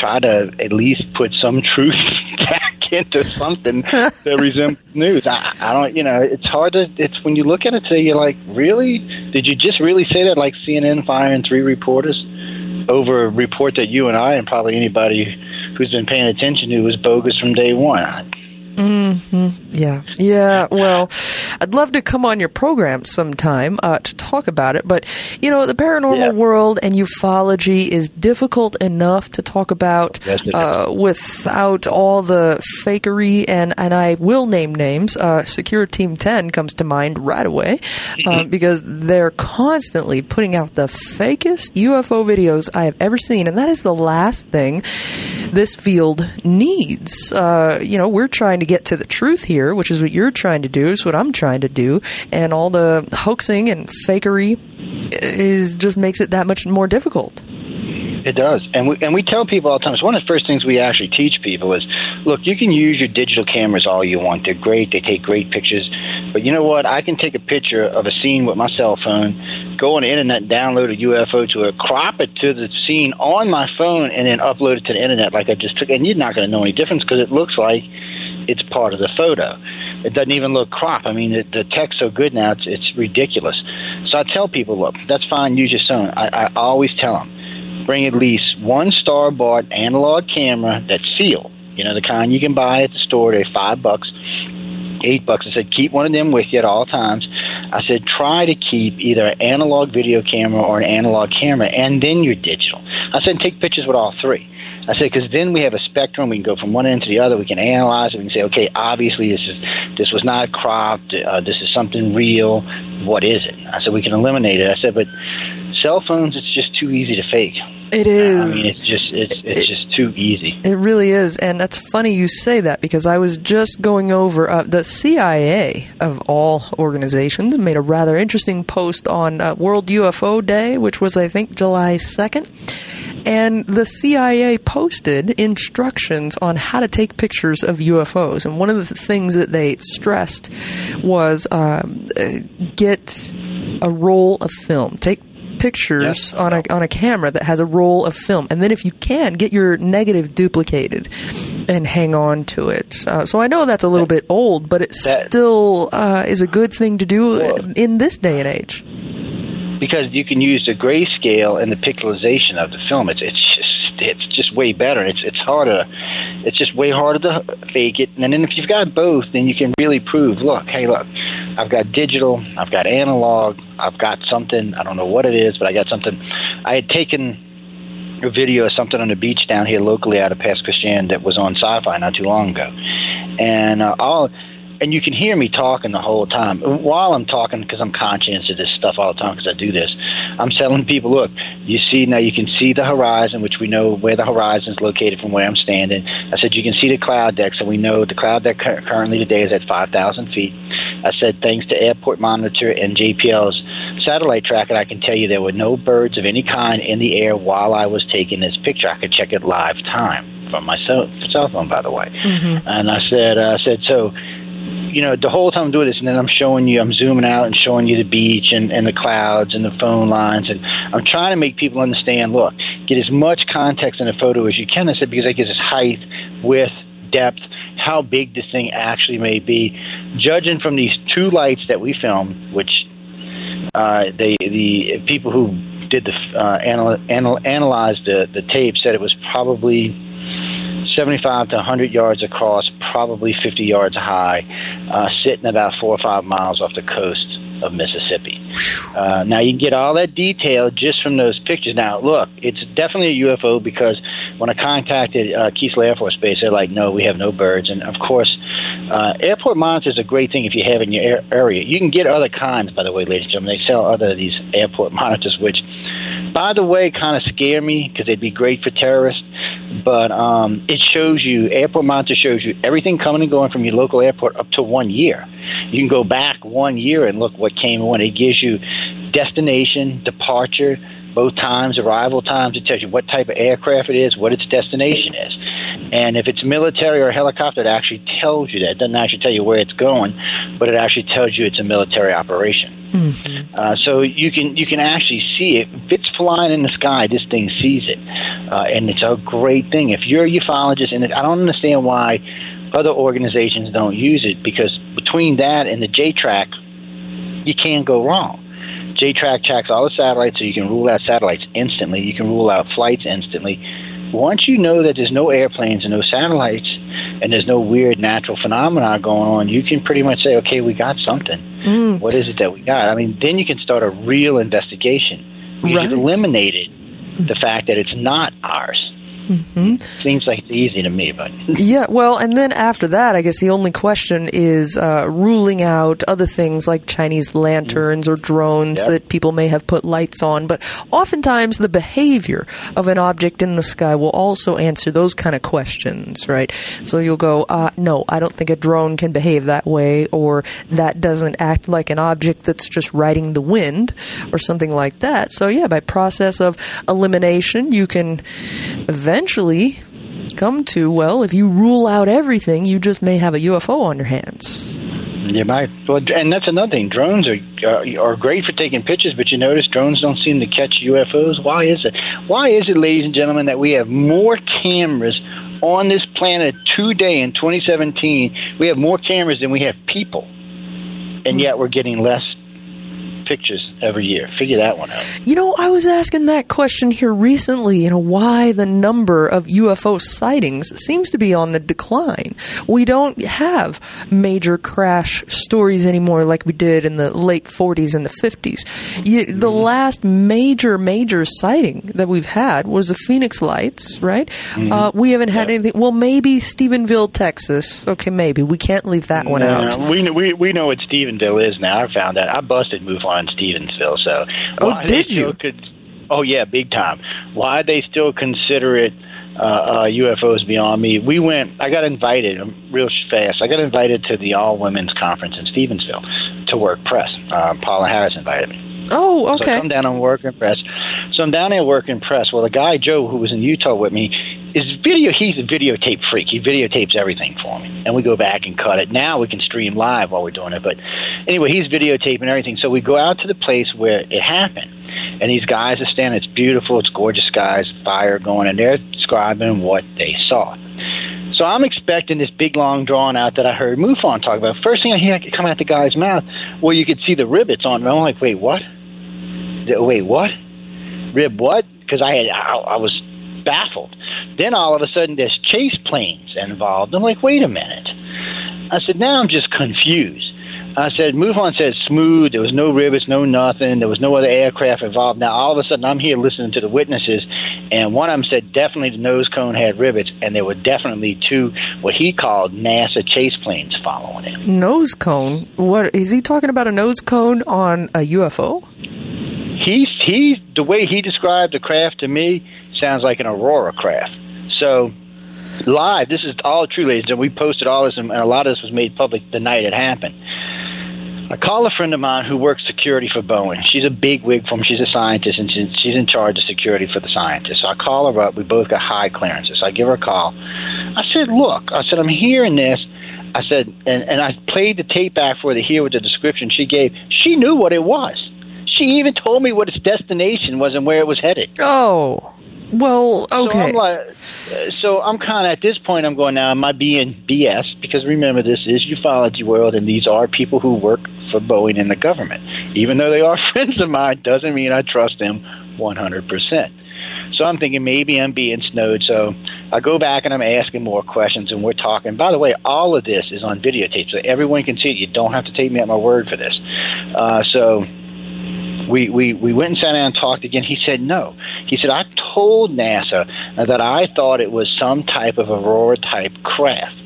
try to at least put some truth back into something that resembles news. I, I don't, you know, it's hard to. It's when you look at it today, you're like, really? Did you just really say that? Like CNN firing three reporters over a report that you and I and probably anybody who's been paying attention to was bogus from day one. Mm-hmm. Yeah. Yeah. Well, I'd love to come on your program sometime uh, to talk about it. But, you know, the paranormal yeah. world and ufology is difficult enough to talk about uh, without all the fakery. And, and I will name names. Uh, Secure Team 10 comes to mind right away uh, because they're constantly putting out the fakest UFO videos I have ever seen. And that is the last thing this field needs. Uh, you know, we're trying to get to the truth here, which is what you're trying to do, is what I'm trying to do, and all the hoaxing and fakery is just makes it that much more difficult. It does, and we and we tell people all the time. It's one of the first things we actually teach people is, look, you can use your digital cameras all you want. They're great. They take great pictures, but you know what? I can take a picture of a scene with my cell phone, go on the internet, download a UFO to it, crop it to the scene on my phone, and then upload it to the internet like I just took. And you're not going to know any difference because it looks like it's part of the photo. It doesn't even look crop. I mean, the, the tech's so good now, it's, it's ridiculous. So I tell people, look, that's fine, use your phone. I, I always tell them, bring at least one star bought analog camera that's sealed. You know, the kind you can buy at the store, they're five bucks, eight bucks. I said, keep one of them with you at all times. I said, try to keep either an analog video camera or an analog camera and then your digital. I said, take pictures with all three. I said because then we have a spectrum. We can go from one end to the other. We can analyze it. We can say, okay, obviously this is this was not cropped. Uh, this is something real. What is it? I said we can eliminate it. I said, but cell phones, it's just too easy to fake. It is. I mean, it's just it's it's it, just too easy. It really is, and that's funny you say that because I was just going over uh, the CIA of all organizations made a rather interesting post on uh, World UFO Day, which was I think July second, and the CIA posted instructions on how to take pictures of UFOs, and one of the things that they stressed was um, uh, get a roll of film, take pictures on a on a camera that has a roll of film, and then if you can, get your negative duplicated and hang on to it. Uh, so I know that's a little bit old, but it that, still uh, is a good thing to do well, in this day and age. Because you can use the grayscale and the pixelization of the film. It's it's just it's just way better. It's it's harder. It's just way harder to fake it. And then if you've got both, then you can really prove. Look, hey, look, I've got digital, I've got analog, I've got something. I don't know what it is, but I got something. I had taken a video of something on the beach down here locally out of Pass Christian that was on Sci-Fi not too long ago, and uh, I'll and you can hear me talking the whole time while I'm talking because I'm conscious of this stuff all the time because I do this. I'm telling people, look, you see now you can see the horizon, which we know where the horizon is located from where I'm standing. I said you can see the cloud deck, so we know the cloud deck currently today is at 5,000 feet. I said thanks to Airport Monitor and JPL's satellite tracking, I can tell you there were no birds of any kind in the air while I was taking this picture. I could check it live time from my cell, cell phone, by the way. Mm-hmm. And I said, uh, I said so you know, the whole time I'm doing this, and then I'm showing you, I'm zooming out and showing you the beach and, and the clouds and the phone lines, and I'm trying to make people understand. Look, get as much context in a photo as you can. I said because that gives us height, width, depth, how big this thing actually may be. Judging from these two lights that we filmed, which uh, they the people who did the uh, anal, anal, analyzed the the tape said it was probably 75 to 100 yards across, probably 50 yards high, uh, sitting about four or five miles off the coast of Mississippi. Uh, now you can get all that detail just from those pictures. Now look, it's definitely a UFO because when I contacted uh, Keesler Air Force Base, they're like, no, we have no birds. And of course, uh, airport monitors is a great thing if you have in your area. You can get other kinds, by the way, ladies and gentlemen. They sell other of these airport monitors, which, by the way, kind of scare me because they'd be great for terrorists but um, it shows you airport monitor shows you everything coming and going from your local airport up to one year. You can go back one year and look what came and went. It gives you destination, departure, both times, arrival times. It tells you what type of aircraft it is, what its destination is. And if it's military or helicopter, it actually tells you that. It doesn't actually tell you where it's going, but it actually tells you it's a military operation. Mm-hmm. Uh, so you can you can actually see it. If it's flying in the sky, this thing sees it, uh, and it's a great thing. If you're a ufologist, and I don't understand why other organizations don't use it, because between that and the JTRAC, you can't go wrong. JTRAC tracks all the satellites, so you can rule out satellites instantly. You can rule out flights instantly. Once you know that there's no airplanes and no satellites, and there's no weird natural phenomena going on, you can pretty much say, okay, we got something. Mm. What is it that we got? I mean, then you can start a real investigation. You've right. eliminated the fact that it's not ours. Mm-hmm. Seems like it's easy to me, but yeah. Well, and then after that, I guess the only question is uh, ruling out other things like Chinese lanterns or drones yep. that people may have put lights on. But oftentimes, the behavior of an object in the sky will also answer those kind of questions, right? So you'll go, uh, "No, I don't think a drone can behave that way," or "That doesn't act like an object that's just riding the wind," or something like that. So yeah, by process of elimination, you can eventually eventually come to, well, if you rule out everything, you just may have a UFO on your hands. You might, well, and that's another thing. Drones are uh, are great for taking pictures, but you notice drones don't seem to catch UFOs. Why is it? Why is it, ladies and gentlemen, that we have more cameras on this planet today in 2017? We have more cameras than we have people, and yet we're getting less pictures every year. Figure that one out. You know, I was asking that question here recently, you know, why the number of UFO sightings seems to be on the decline. We don't have major crash stories anymore like we did in the late 40s and the 50s. You, the mm-hmm. last major, major sighting that we've had was the Phoenix Lights, right? Mm-hmm. Uh, we haven't had anything. Well, maybe Stephenville, Texas. Okay, maybe. We can't leave that one out. We know, we, we know what Stephenville is now. I found that. I busted MUFON on Stevensville. So, oh, did you? Could, oh yeah, big time. Why they still consider it uh, uh, UFOs beyond me? We went. I got invited real fast. I got invited to the all women's conference in Stevensville to work press. Uh, Paula Harris invited me. Oh, okay. So I'm down on work and press. So I'm down there working press. Well, the guy Joe, who was in Utah with me, is video. He's a videotape freak. He videotapes everything for me, and we go back and cut it. Now we can stream live while we're doing it. But anyway, he's videotaping everything. So we go out to the place where it happened, and these guys are standing. It's beautiful. It's gorgeous skies, fire going, and they're describing what they saw. So I'm expecting this big, long, drawn out that I heard MUFON talk about. First thing I hear come out the guy's mouth, well, you could see the rivets on. I'm like, wait, what? Wait, what? Rib what? Because I had I, I was baffled. Then all of a sudden, there's chase planes involved. I'm like, wait a minute. I said, now I'm just confused. I said, MUFON said smooth. There was no rivets, no nothing. There was no other aircraft involved. Now, all of a sudden, I'm here listening to the witnesses, and one of them said definitely the nose cone had rivets, and there were definitely two, what he called NASA chase planes following it. Nose cone? What is he talking about? A nose cone on a UFO? He's he the way he described the craft to me sounds like an Aurora craft. So live, this is all true, ladies, and we posted all this, and a lot of this was made public the night it happened. I call a friend of mine who works security for Boeing. She's a big wig for him. She's a scientist, and she's in charge of security for the scientists. So I call her up. We both got high clearances. So I give her a call. I said, "Look," I said, "I'm hearing this." I said, and, and I played the tape back for her to hear what the description she gave. She knew what it was. She even told me what its destination was and where it was headed. Oh. Well, okay. So I'm, like, so I'm kind of at this point. I'm going now. Am I being BS? Because remember, this is ufology world, and these are people who work for Boeing and the government. Even though they are friends of mine, doesn't mean I trust them 100 percent. So I'm thinking maybe I'm being snowed. So I go back and I'm asking more questions, and we're talking. By the way, all of this is on videotape, so everyone can see it. You don't have to take me at my word for this. Uh, so we, we, we went and sat down and talked again. He said no. He said, I told NASA that I thought it was some type of Aurora type craft.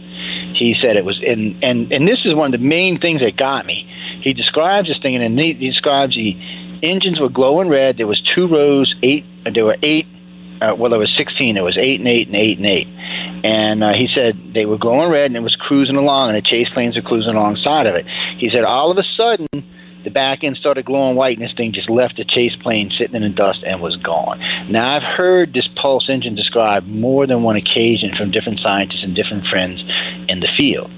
He said it was, and, and, and this is one of the main things that got me. He describes this thing, and he, he describes the engines were glowing red. There was two rows, eight. There were eight. Uh, well, there was sixteen. There was eight and eight and eight and eight. And uh, he said they were glowing red, and it was cruising along, and the chase planes were cruising alongside of it. He said all of a sudden the back end started glowing white, and this thing just left the chase plane sitting in the dust and was gone. Now, I've heard this pulse engine described more than one occasion from different scientists and different friends in the field.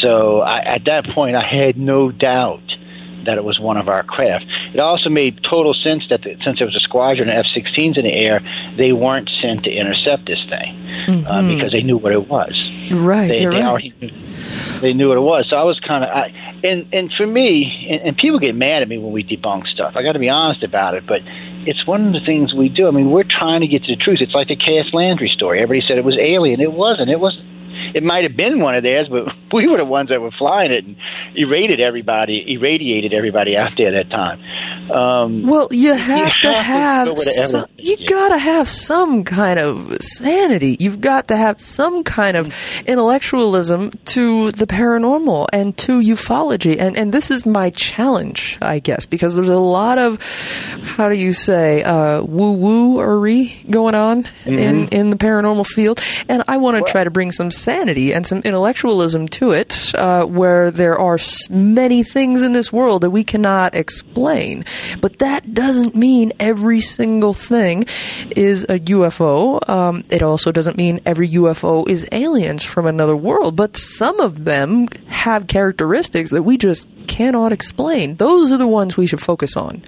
So I, at that point, I had no doubt that it was one of our craft. It also made total sense that the, since there was a squadron of F-16s in the air, they weren't sent to intercept this thing uh, mm-hmm. uh, because they knew what it was. Right, they, they right. Already, they knew what it was. So I was kind of, and and for me, and, and people get mad at me when we debunk stuff. I got to be honest about it, but it's one of the things we do. I mean, we're trying to get to the truth. It's like the Cash-Landrum story. Everybody said it was alien. It wasn't. It was it might have been one of theirs, but we were the ones that were flying it and irradiated everybody, irradiated everybody out there at that time. Um, well, you have you to have, have some, you got to have some kind of sanity. You've got to have some kind of intellectualism to the paranormal and to ufology. And and this is my challenge, I guess, because there's a lot of how do you say uh, woo woo going on mm-hmm. in in the paranormal field, and I want to well, try to bring some sanity and some intellectualism to it, uh, where there are many things in this world that we cannot explain. But that doesn't mean every single thing is a UFO. Um, it also doesn't mean every UFO is aliens from another world, but some of them have characteristics that we just cannot explain. Those are the ones we should focus on.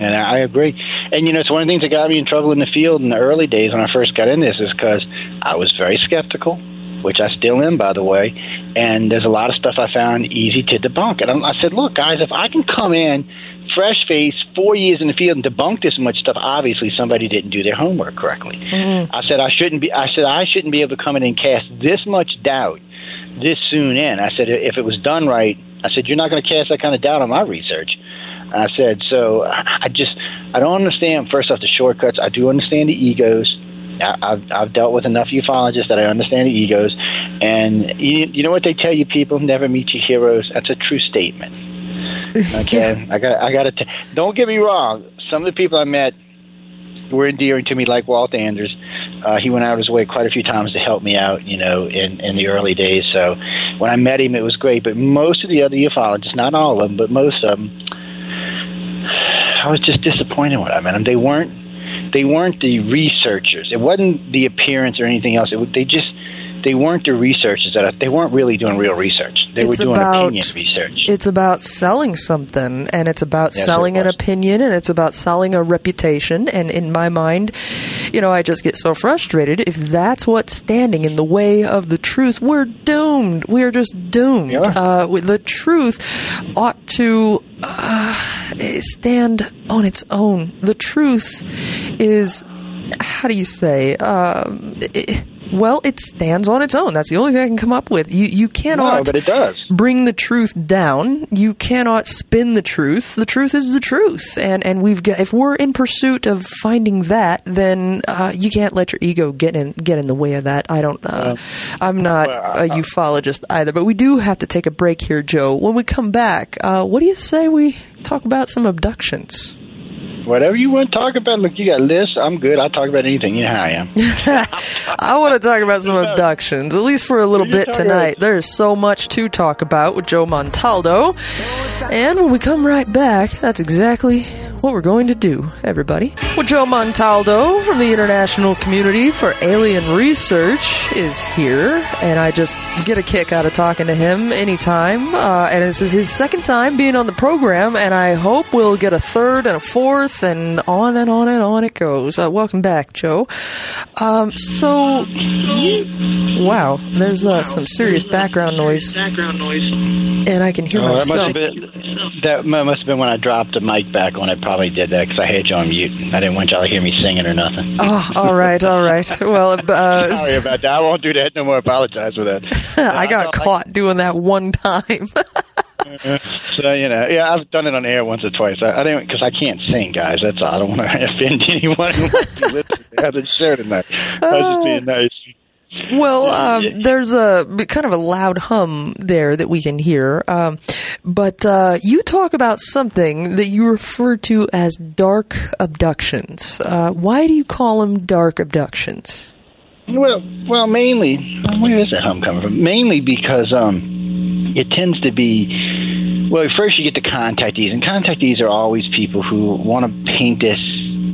And I agree. And you know, it's one of the things that got me in trouble in the field in the early days when I first got in this is because I was very skeptical which I still am, by the way. And there's a lot of stuff I found easy to debunk. And I said, look, guys, if I can come in fresh face, four years in the field, and debunk this much stuff, obviously somebody didn't do their homework correctly. Mm-hmm. I said I shouldn't be. I said I shouldn't be able to come in and cast this much doubt this soon in. I said if it was done right, I said you're not going to cast that kind of doubt on my research. I said so. I just I don't understand. First off, the shortcuts. I do understand the egos. I've I've dealt with enough ufologists that I understand the egos, and you, you know what they tell you, people never meet your heroes. That's a true statement. Okay, yeah. I got I got to. T- don't get me wrong. Some of the people I met were endearing to me, like Walt Andrus. Uh, he went out of his way quite a few times to help me out, you know, in in the early days. So when I met him, it was great. But most of the other ufologists, not all of them, but most of them, I was just disappointed with them. And they weren't they weren't the researchers. It wasn't the appearance or anything else. It, they just they weren't the researchers that they weren't really doing real research. They it's were doing about, opinion research. It's about selling something, and it's about selling an opinion, and it's about selling a reputation. And in my mind, you know, I just get so frustrated. If that's what's standing in the way of the truth, we're doomed. We are just doomed. Yeah. Uh, the truth ought to uh, stand on its own. The truth is, how do you say? Um, it, well, it stands on its own. That's the only thing I can come up with. You you cannot no, but it does. bring the truth down. You cannot spin the truth. The truth is the truth. And and we've got if we're in pursuit of finding that, then uh, you can't let your ego get in get in the way of that. I don't. Uh, I'm not a ufologist either, but we do have to take a break here, Joe. When we come back, uh, what do you say we talk about some abductions? Whatever you want to talk about. Look, you got lists. I'm good. I'll talk about anything. You know how I am. I want to talk about some abductions, at least for a little bit tonight. There's so much to talk about with Joe Montaldo. And when we come right back, that's exactly what we're going to do, everybody. Well, Joe Montaldo from the International Community for Alien Research is here, and I just get a kick out of talking to him anytime. Uh, and this is his second time being on the program, and I hope we'll get a third and a fourth, and on and on and on it goes. Uh, welcome back, Joe. Um, so, you, wow, there's uh, some serious background noise. Background noise. And I can hear oh, myself. That must, have been, that must have been when I dropped the mic back on it. Probably probably did that because I had you on mute. I didn't want y'all to hear me singing or nothing. Oh, all right, all right. Well, uh, sorry about that. I won't do that no more. Apologize for that. I got caught doing that one time. so you know, yeah, I've done it on air once or twice. I, I didn't because I can't sing, guys. That's all. I don't want to offend anyone who wants to listen to the show tonight. I was just being nice. Well, um, there's a kind of a loud hum there that we can hear. Um, but uh, you talk about something that you refer to as dark abductions. Uh, why do you call them dark abductions? Well, well, mainly, where is that hum coming from? Mainly because um, it tends to be. Well, first you get the contactees, and contactees are always people who want to paint this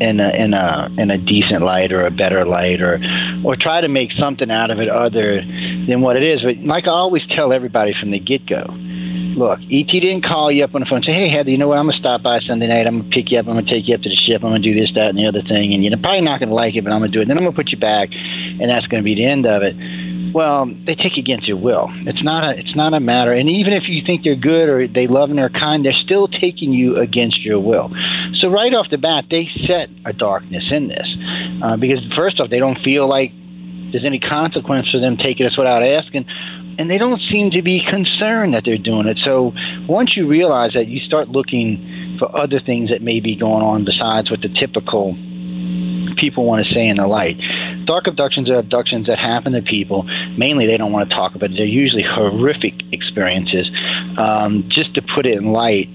in a in a in a decent light or a better light or or try to make something out of it other than what it is. But like I always tell everybody from the get go, look, ET didn't call you up on the phone and say, hey, Heather, you know what? I'm going to stop by Sunday night. I'm going to pick you up. I'm going to take you up to the ship. I'm going to do this, that, and the other thing. And you're probably not going to like it, but I'm going to do it. Then I'm going to put you back, and that's going to be the end of it. Well, they take you against your will. It's not a it's not a matter. And even if you think they're good or they love and are kind, they're still taking you against your will. So right off the bat, they set a darkness in this uh, because first off, they don't feel like there's any consequence for them taking us without asking and they don't seem to be concerned that they're doing it. So once you realize that, you start looking for other things that may be going on besides what the typical people want to say in the light. Dark abductions are abductions that happen to people. Mainly, they don't want to talk about it. They're usually horrific experiences. Um, just to put it in light,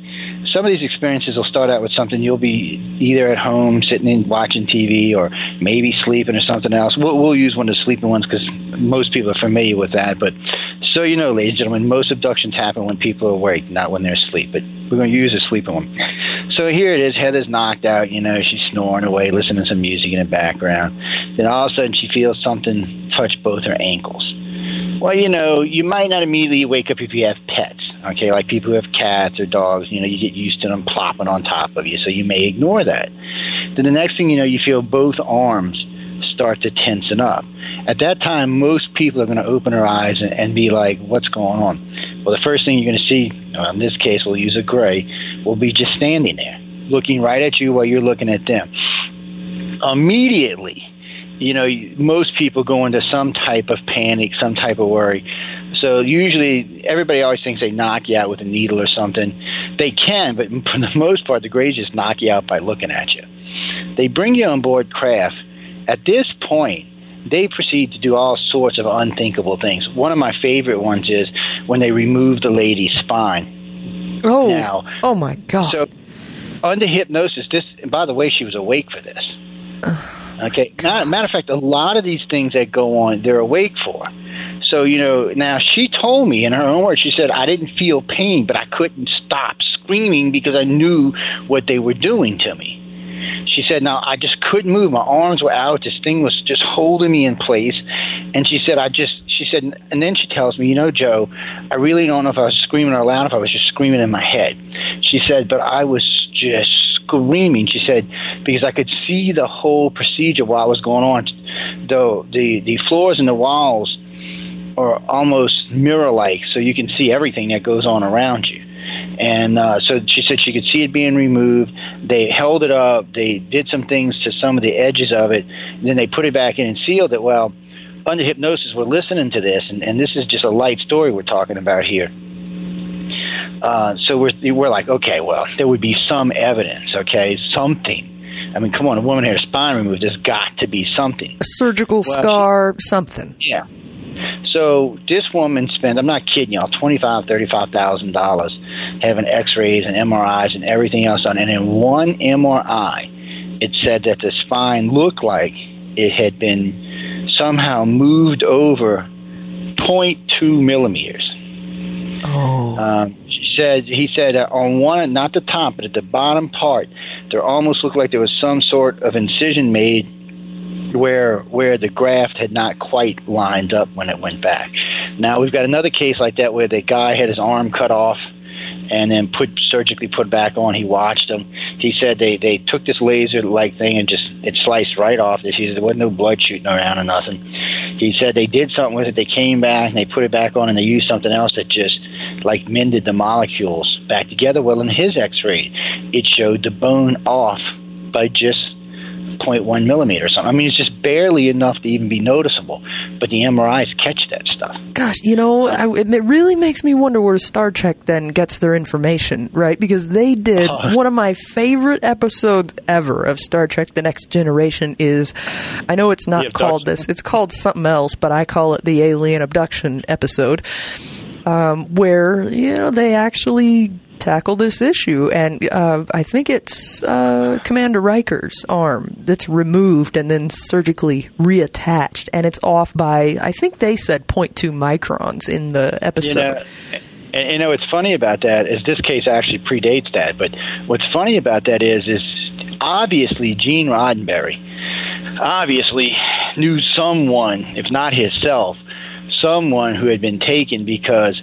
some of these experiences will start out with something you'll be either at home sitting and watching TV or maybe sleeping or something else. We'll, we'll use one of the sleeping ones because most people are familiar with that. But so you know, ladies and gentlemen, most abductions happen when people are awake, not when they're asleep. But we're going to use a sleeping one. So here it is. Heather's knocked out. You know, she's snoring away, listening to some music in the background. Then all of a sudden, she feels something touch both her ankles. Well, you know, you might not immediately wake up if you have pets. Okay, like people who have cats or dogs, you know, you get used to them plopping on top of you, so you may ignore that. Then the next thing you know, you feel both arms start to tensen up. At that time, most people are going to open their eyes and, and be like, "What's going on?" Well, the first thing you're going to see, in this case, we'll use a gray, will be just standing there, looking right at you while you're looking at them. Immediately, you know, most people go into some type of panic, some type of worry. So usually, everybody always thinks they knock you out with a needle or something. They can, but for the most part, the Greys just knock you out by looking at you. They bring you on board craft. At this point, they proceed to do all sorts of unthinkable things. One of my favorite ones is when they remove the lady's spine. Oh, now, oh my God! So under hypnosis, this. and By the way, she was awake for this. Okay. Now, matter of fact, a lot of these things that go on, they're awake for. So, you know, now she told me in her own words, she said, I didn't feel pain, but I couldn't stop screaming because I knew what they were doing to me. She said, Now I just couldn't move. My arms were out. This thing was just holding me in place. And she said, I just, she said, and then she tells me, You know, Joe, I really don't know if I was screaming or loud, if I was just screaming in my head. She said, But I was just screaming. She said, Because I could see the whole procedure while it was going on. Though the, the floors and the walls are almost mirror like, so you can see everything that goes on around you. And uh, so she said she could see it being removed. They held it up. They did some things to some of the edges of it. Then they put it back in and sealed it. Well, under hypnosis, we're listening to this, and, and this is just a light story we're talking about here. Uh, so we're we're like, okay, well, there would be some evidence, okay, something. I mean, come on, a woman had her spine removed. There's got to be something. A surgical well, scar, something. Yeah. So this woman spent, I'm not kidding y'all, twenty five, thirty five thousand dollars having x rays and MRIs and everything else done. And in one MRI, it said that the spine looked like it had been somehow moved over 0.2 millimeters. Oh. Um, she said, he said uh, on one, not the top, but at the bottom part, there almost looked like there was some sort of incision made where where the graft had not quite lined up when it went back. Now we've got another case like that where the guy had his arm cut off and then put surgically put back on. He watched them. He said they they took this laser like thing and just it sliced right off. He said there wasn't no blood shooting around or nothing. He said they did something with it. They came back and they put it back on and they used something else that just like mended the molecules back together. Well, in his X-ray, it showed the bone off by just 0.1 millimeter or something. I mean, it's just barely enough to even be noticeable, but the MRIs catch that stuff. Gosh, you know, I, it really makes me wonder where Star Trek then gets their information, right? Because they did uh, one of my favorite episodes ever of Star Trek: The Next Generation. Is I know it's not called this; it's called something else, but I call it the alien abduction episode. Um, where you know they actually tackle this issue. And uh, I think it's uh, Commander Riker's arm that's removed and then surgically reattached, and it's off by I think they said 0.2 microns in the episode. You know, and you know what's funny about that is this case actually predates that. But what's funny about that is is obviously Gene Roddenberry obviously knew someone, if not himself, someone who had been taken because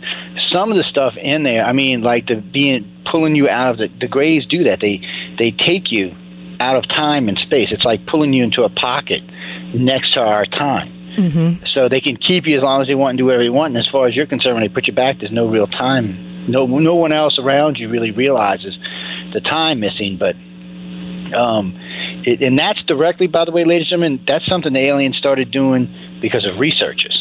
some of the stuff in there, I mean, like the being pulling you out of the the Greys do that. They they take you out of time and space. It's like pulling you into a pocket next to our time. Mm-hmm. So they can keep you as long as they want and do whatever they want. And as far as you're concerned, when they put you back, there's no real time. No, no one else around you really realizes the time missing. But, um, it, and that's directly, by the way, ladies and gentlemen, that's something the aliens started doing because of researchers.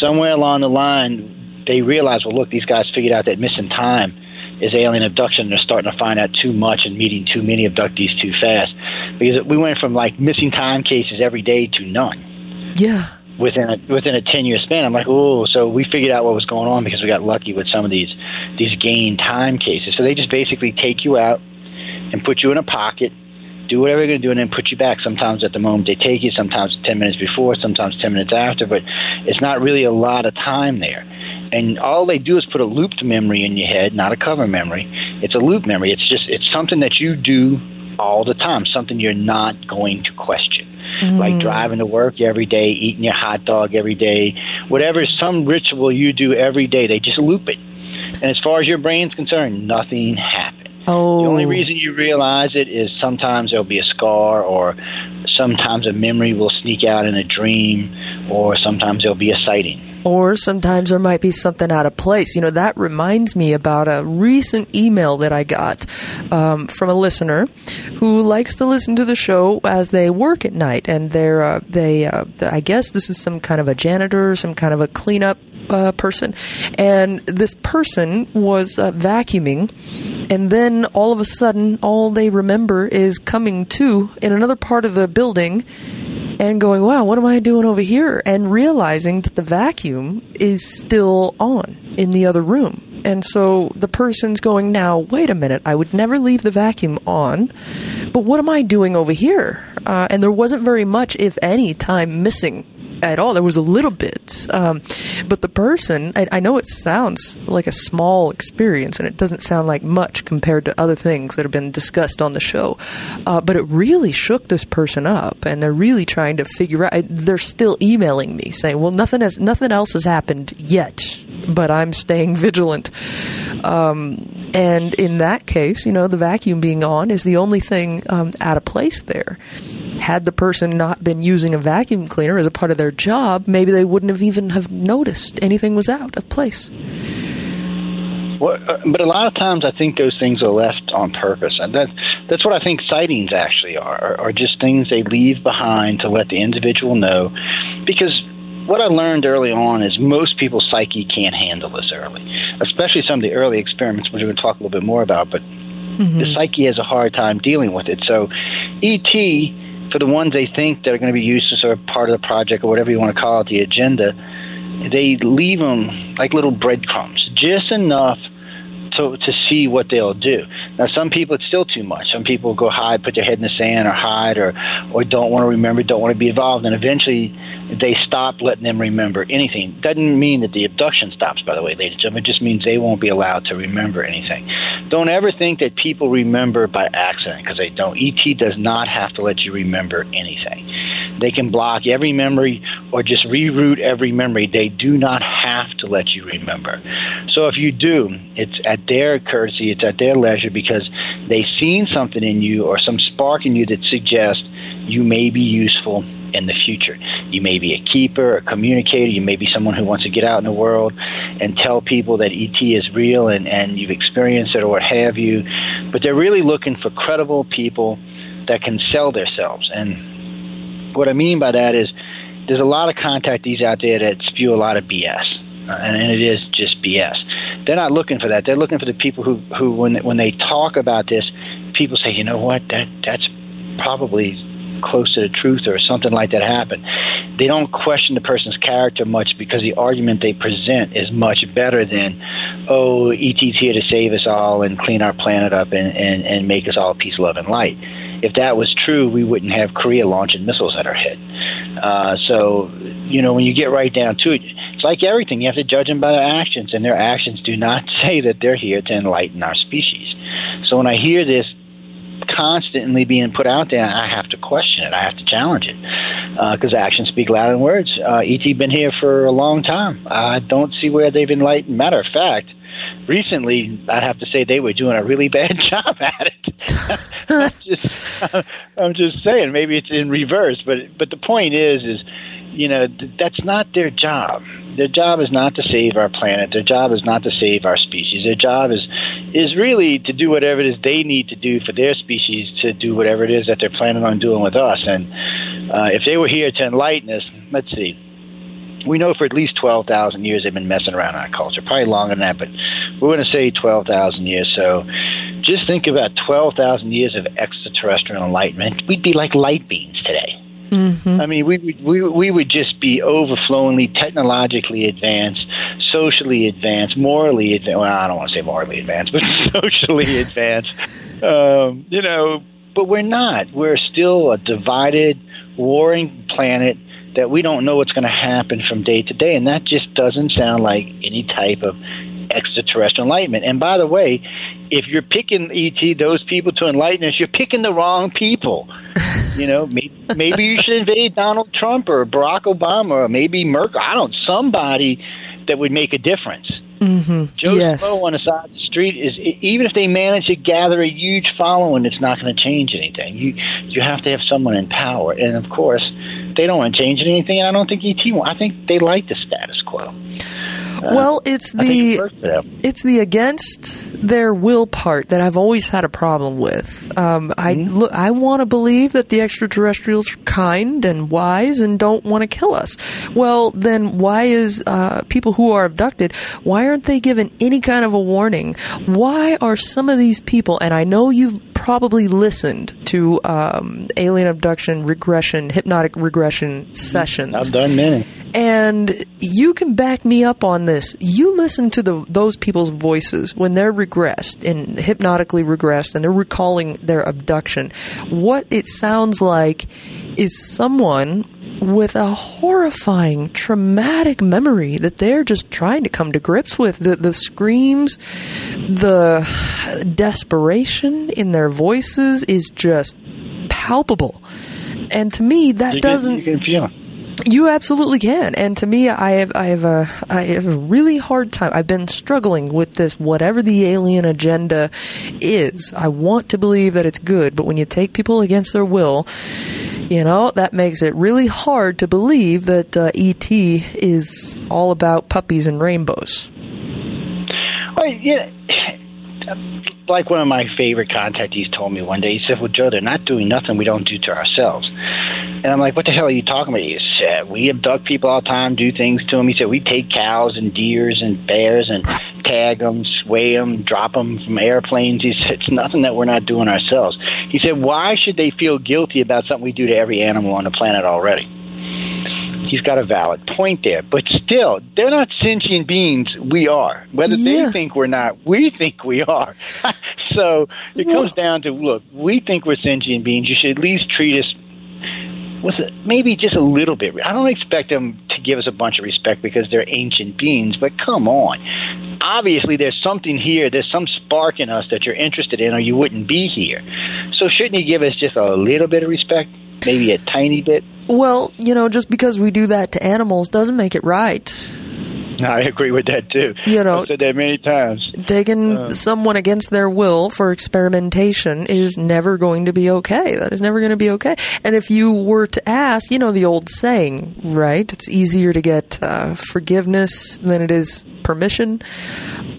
Somewhere along the line, they realized, well, look, these guys figured out that missing time is alien abduction. They're starting to find out too much and meeting too many abductees too fast. Because we went from like missing time cases every day to none. Yeah. Within a within a ten year span, I'm like, oh, so we figured out what was going on because we got lucky with some of these these gain time cases. So they just basically take you out and put you in a pocket, do whatever you're going to do, and then put you back. Sometimes at the moment they take you, sometimes ten minutes before, sometimes ten minutes after, but it's not really a lot of time there and all they do is put a looped memory in your head, not a cover memory. It's a loop memory. It's just it's something that you do all the time, something you're not going to question. Mm. Like driving to work every day, eating your hot dog every day, whatever some ritual you do every day, they just loop it. And as far as your brain's concerned, nothing happened. Oh. The only reason you realize it is sometimes there'll be a scar, or sometimes a memory will sneak out in a dream, or sometimes there'll be a sighting. Or sometimes there might be something out of place. You know, that reminds me about a recent email that I got um, from a listener who likes to listen to the show as they work at night. And they're, uh, they, uh, I guess this is some kind of a janitor, some kind of a cleanup uh, person, and this person was uh, vacuuming, and then all of a sudden, all they remember is coming to in another part of the building and going, wow, what am I doing over here? And realizing that the vacuum is still on in the other room. And so the person's going, now, wait a minute, I would never leave the vacuum on, but what am I doing over here? Uh, and there wasn't very much, if any, time missing at all. There was a little bit, um, but the person, I, I, know it sounds like a small experience, and it doesn't sound like much compared to other things that have been discussed on the show. Uh, but it really shook this person up, and they're really trying to figure out. They're still emailing me saying, "Well, nothing has, nothing else has happened yet." But I'm staying vigilant. Um, and in that case, you know, the vacuum being on is the only thing um, out of place there. Had the person not been using a vacuum cleaner as a part of their job, maybe they wouldn't have even have noticed anything was out of place. Well, uh, but a lot of times, I think those things are left on purpose, and that that's what I think sightings actually are, are, are just things they leave behind to let the individual know, because what I learned early on is most people's psyche can't handle this early, especially some of the early experiments, which we're going to talk a little bit more about. But mm-hmm. the psyche has a hard time dealing with it. So, ET, for the ones they think that are going to be used as sort of part of the project or whatever you want to call it, the agenda, they leave them like little breadcrumbs, just enough to to see what they'll do. Now, some people it's still too much. Some people go hide, put their head in the sand, or hide, or or don't want to remember, don't want to be involved, and eventually they stop letting them remember anything. Doesn't mean that the abduction stops, by the way, ladies and gentlemen. It just means they won't be allowed to remember anything. Don't ever think that people remember by accident because they don't. ET does not have to let you remember anything. They can block every memory or just reroute every memory. They do not have to let you remember. So if you do, it's at their courtesy, it's at their leisure because they've seen something in you or some spark in you that suggests you may be useful in the future. You may be a keeper, a communicator, you may be someone who wants to get out in the world and tell people that ET is real and, and you've experienced it or what have you. But they're really looking for credible people that can sell themselves. And what I mean by that is there's a lot of contactees out there that spew a lot of BS. Uh, and, and it is just BS. They're not looking for that. They're looking for the people who, who when, when they talk about this, people say, you know what, that that's probably close to the truth or something like that happened. They don't question the person's character much because the argument they present is much better than, oh, ET's here to save us all and clean our planet up and, and, and make us all peace, love, and light. If that was true, we wouldn't have Korea launching missiles at our head. Uh, so, you know, when you get right down to it, it's like everything. You have to judge them by their actions, and their actions do not say that they're here to enlighten our species. So when I hear this constantly being put out there, I have to question it. I have to challenge it because uh, actions speak louder than words. Uh, ET been here for a long time. I don't see where they've enlightened. Matter of fact, recently I'd have to say they were doing a really bad job at it. I'm, just, I'm just saying maybe it's in reverse, but but the point is is you know that's not their job. Their job is not to save our planet. Their job is not to save our species. Their job is is really to do whatever it is they need to do for their species to do whatever it is that they're planning on doing with us. And uh, if they were here to enlighten us, let's see, we know for at least 12,000 years they've been messing around our culture, probably longer than that, but we're going to say 12,000 years. So just think about 12,000 years of extraterrestrial enlightenment. We'd be like light beams today. Mm-hmm. I mean, we would we, we would just be overflowingly technologically advanced, socially advanced, morally advanced. Well, I don't want to say morally advanced, but socially advanced. Um, you know, but we're not. We're still a divided, warring planet that we don't know what's going to happen from day to day, and that just doesn't sound like any type of extraterrestrial enlightenment. And by the way, if you're picking ET, those people to enlighten us, you're picking the wrong people. you know, maybe, maybe you should invade Donald Trump or Barack Obama or maybe Merkel. I don't somebody that would make a difference. Mm-hmm. Joe yes. Schmo on the side of the street is even if they manage to gather a huge following, it's not going to change anything. You you have to have someone in power, and of course, they don't want to change anything. And I don't think ET. I think they like the status quo. Well, it's the it's the against their will part that I've always had a problem with. Um, mm-hmm. I look, I want to believe that the extraterrestrials are kind and wise and don't want to kill us. Well, then why is uh, people who are abducted? Why aren't they given any kind of a warning? Why are some of these people? And I know you've probably listened to um, alien abduction regression, hypnotic regression sessions. I've done many. And you can back me up on this. You listen to the those people's voices when they're regressed and hypnotically regressed and they're recalling their abduction. What it sounds like is someone with a horrifying, traumatic memory that they're just trying to come to grips with. The, the screams, the desperation in their voices is just palpable. And to me, that you doesn't. Can, you can feel. You absolutely can, and to me, I have I have a I have a really hard time. I've been struggling with this. Whatever the alien agenda is, I want to believe that it's good, but when you take people against their will, you know, that makes it really hard to believe that uh, ET is all about puppies and rainbows. Well, yeah, like one of my favorite contactees told me one day. He said, "Well, Joe, they're not doing nothing we don't do to ourselves." And I'm like, "What the hell are you talking about?" He said, "We abduct people all the time, do things to them." He said, "We take cows and deers and bears and tag them, sway them, drop them from airplanes." He said, "It's nothing that we're not doing ourselves." He said, "Why should they feel guilty about something we do to every animal on the planet already?" he's got a valid point there. But still, they're not sentient beings. We are. Whether yeah. they think we're not, we think we are. so it comes down to look, we think we're sentient beings. You should at least treat us with maybe just a little bit. I don't expect them to give us a bunch of respect because they're ancient beings, but come on. Obviously, there's something here. There's some spark in us that you're interested in, or you wouldn't be here. So, shouldn't you give us just a little bit of respect? Maybe a tiny bit? Well, you know, just because we do that to animals doesn't make it right. I agree with that too. You know, I've said that many times. Taking uh, someone against their will for experimentation is never going to be okay. That is never going to be okay. And if you were to ask, you know, the old saying, right? It's easier to get uh, forgiveness than it is permission.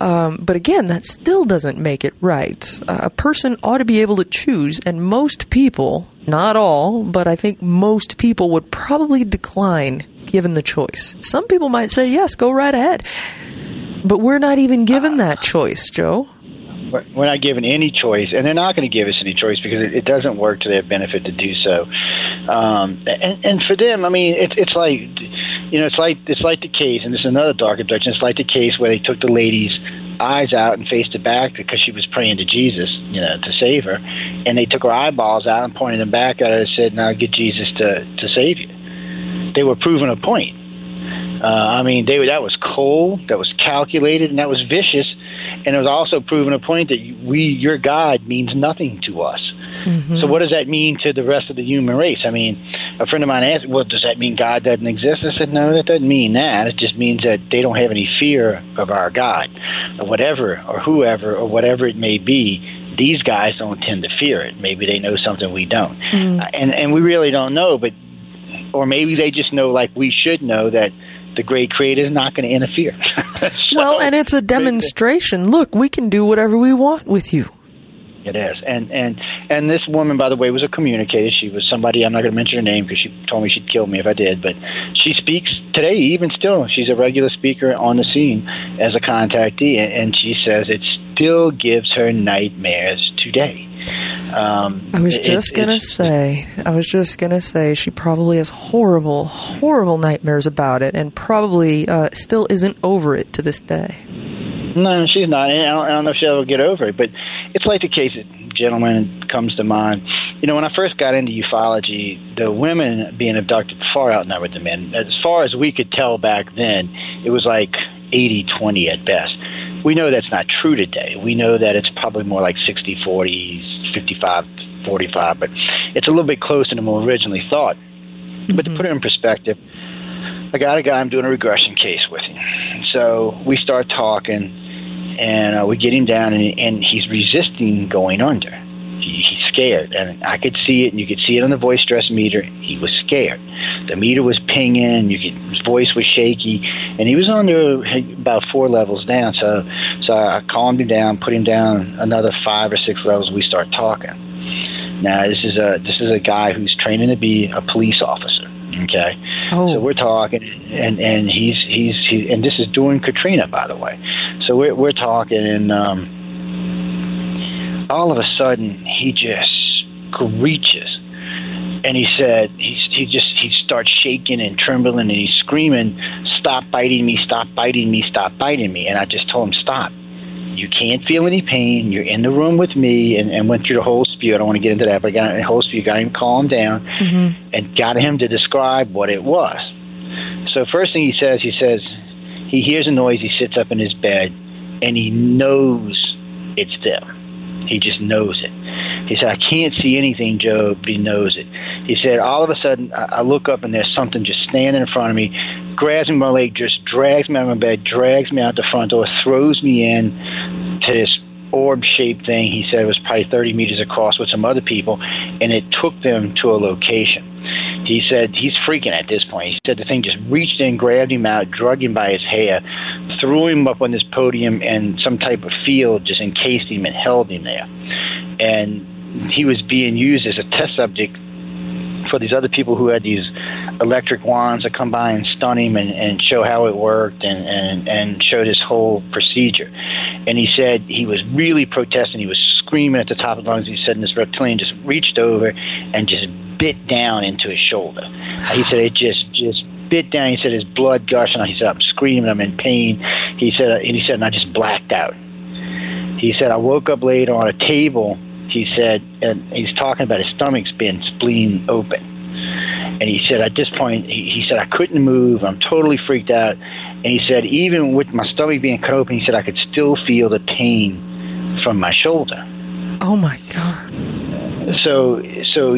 Um, but again, that still doesn't make it right. Uh, a person ought to be able to choose, and most people, not all, but I think most people would probably decline given the choice. Some people might say, yes, go right ahead. But we're not even given that choice, Joe. We're not given any choice, and they're not going to give us any choice because it, it doesn't work to their benefit to do so. Um, and, and for them, I mean, it, it's like, you know, it's like it's like the case, and this is another dark abduction. It's like the case where they took the lady's eyes out and faced it back because she was praying to Jesus, you know, to save her, and they took her eyeballs out and pointed them back at her and said, "Now get Jesus to to save you." They were proving a point. Uh, I mean, they that was cold, that was calculated, and that was vicious, and it was also proving a point that we, your God, means nothing to us. Mm-hmm. So what does that mean to the rest of the human race? I mean, a friend of mine asked, "Well, does that mean God doesn't exist?" I said, "No, that doesn't mean that. It just means that they don't have any fear of our God, or whatever, or whoever, or whatever it may be." These guys don't tend to fear it. Maybe they know something we don't, mm-hmm. and and we really don't know. But or maybe they just know, like we should know, that the great creator is not going to interfere. so, well, and it's a demonstration. Look, we can do whatever we want with you. It is, and and and this woman, by the way, was a communicator. She was somebody I'm not going to mention her name because she told me she'd kill me if I did. But she speaks today, even still. She's a regular speaker on the scene as a contactee, and she says it still gives her nightmares today. Um, I was just it, gonna say, I was just gonna say, she probably has horrible, horrible nightmares about it, and probably uh, still isn't over it to this day. No, she's not. I don't, I don't know if she'll ever get over it, but it's like the case that gentleman comes to mind. You know, when I first got into ufology, the women being abducted far outnumbered the men. As far as we could tell back then, it was like 80 20 at best. We know that's not true today. We know that it's probably more like 60 40, 55 45, but it's a little bit closer than we originally thought. Mm-hmm. But to mm-hmm. put it in perspective, I got a guy I'm doing a regression case with him. So we start talking and uh, we get him down, and, and he's resisting going under. He, he's scared, and I could see it, and you could see it on the voice stress meter. He was scared. The meter was pinging. You could, his voice was shaky, and he was under about four levels down. So, so I calmed him down, put him down another five or six levels. We start talking. Now, this is a this is a guy who's training to be a police officer. Okay. Oh. So we're talking, and and he's he's he, and this is during Katrina, by the way. So we're we're talking, and um, all of a sudden he just reaches, and he said he he just he starts shaking and trembling, and he's screaming, "Stop biting me! Stop biting me! Stop biting me!" And I just told him, "Stop." You can't feel any pain. You're in the room with me, and, and went through the whole spew. I don't want to get into that, but I got the whole spew, got him calmed down, mm-hmm. and got him to describe what it was. So first thing he says, he says he hears a noise. He sits up in his bed, and he knows it's them. He just knows it. He said, I can't see anything, Joe, but he knows it. He said, all of a sudden, I look up and there's something just standing in front of me, grabs me by my leg, just drags me out of my bed, drags me out the front door, throws me in to this orb shaped thing. He said it was probably 30 meters across with some other people, and it took them to a location. He said he's freaking at this point. He said the thing just reached in, grabbed him out, drugged him by his hair, threw him up on this podium, and some type of field just encased him and held him there. And he was being used as a test subject for these other people who had these electric wands to come by and stun him and, and show how it worked and, and, and show this whole procedure. And he said he was really protesting. He was screaming at the top of his lungs. He said, and this reptilian just reached over and just bit down into his shoulder. He said it just just bit down. He said his blood gushing. He said I'm screaming. I'm in pain. He said and he said and I just blacked out. He said I woke up later on a table. He said and he's talking about his stomach's been spleen open. And he said at this point he, he said I couldn't move. I'm totally freaked out. And he said even with my stomach being cut open, he said I could still feel the pain from my shoulder. Oh my god. So so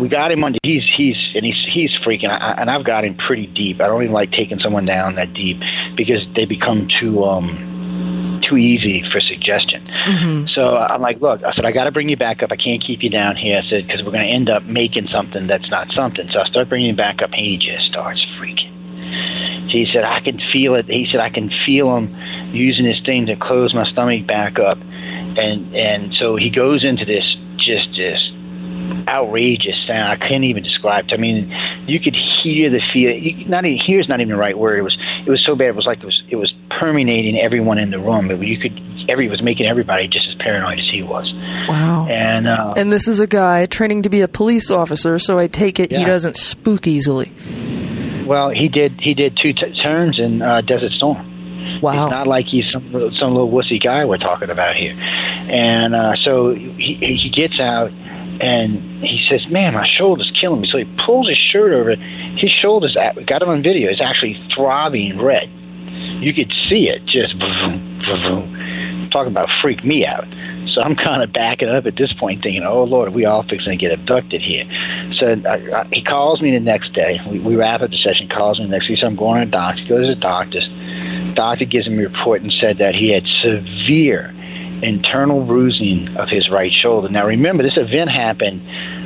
we got him under. He's he's and he's he's freaking. I, and I've got him pretty deep. I don't even like taking someone down that deep because they become too um too easy for suggestion. Mm-hmm. So I'm like, look, I said I got to bring you back up. I can't keep you down here. I said because we're going to end up making something that's not something. So I start bringing him back up, and he just starts freaking. He said I can feel it. He said I can feel him using this thing to close my stomach back up, and and so he goes into this just just outrageous sound. I couldn't even describe it. I mean, you could hear the. You, not even hear is not even the right word. It was it was so bad. It was like it was it was permeating everyone in the room. But you could every was making everybody just as paranoid as he was. Wow. And uh, and this is a guy training to be a police officer, so I take it yeah. he doesn't spook easily. Well, he did. He did two t- turns in uh, Desert Storm. Wow. It's not like he's some some little wussy guy we're talking about here. And uh, so he he gets out and he says, "Man, my shoulder's killing me." So he pulls his shirt over. His shoulders, got him on video, It's actually throbbing red. You could see it just. Talk about freak me out. So I'm kind of backing up at this point, thinking, "Oh Lord, we all fixing to get abducted here?" So I, I, he calls me the next day. We, we wrap up the session. Calls me the next day. So I'm going to the doctor. Goes to the doctor's. Doctor gives him a report and said that he had severe internal bruising of his right shoulder. Now remember, this event happened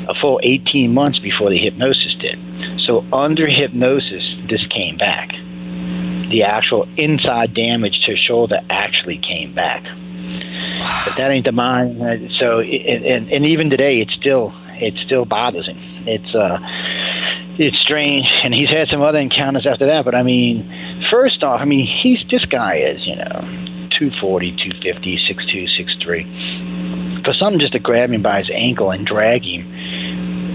a full 18 months before the hypnosis did. So under hypnosis, this came back. The actual inside damage to shoulder actually came back. But that ain't the mind. So, and, and even today, it still it still bothers him. It's uh, it's strange, and he's had some other encounters after that. But I mean, first off, I mean, he's this guy is you know 240, 250, 6'2", 6'3". For something just to grab him by his ankle and drag him,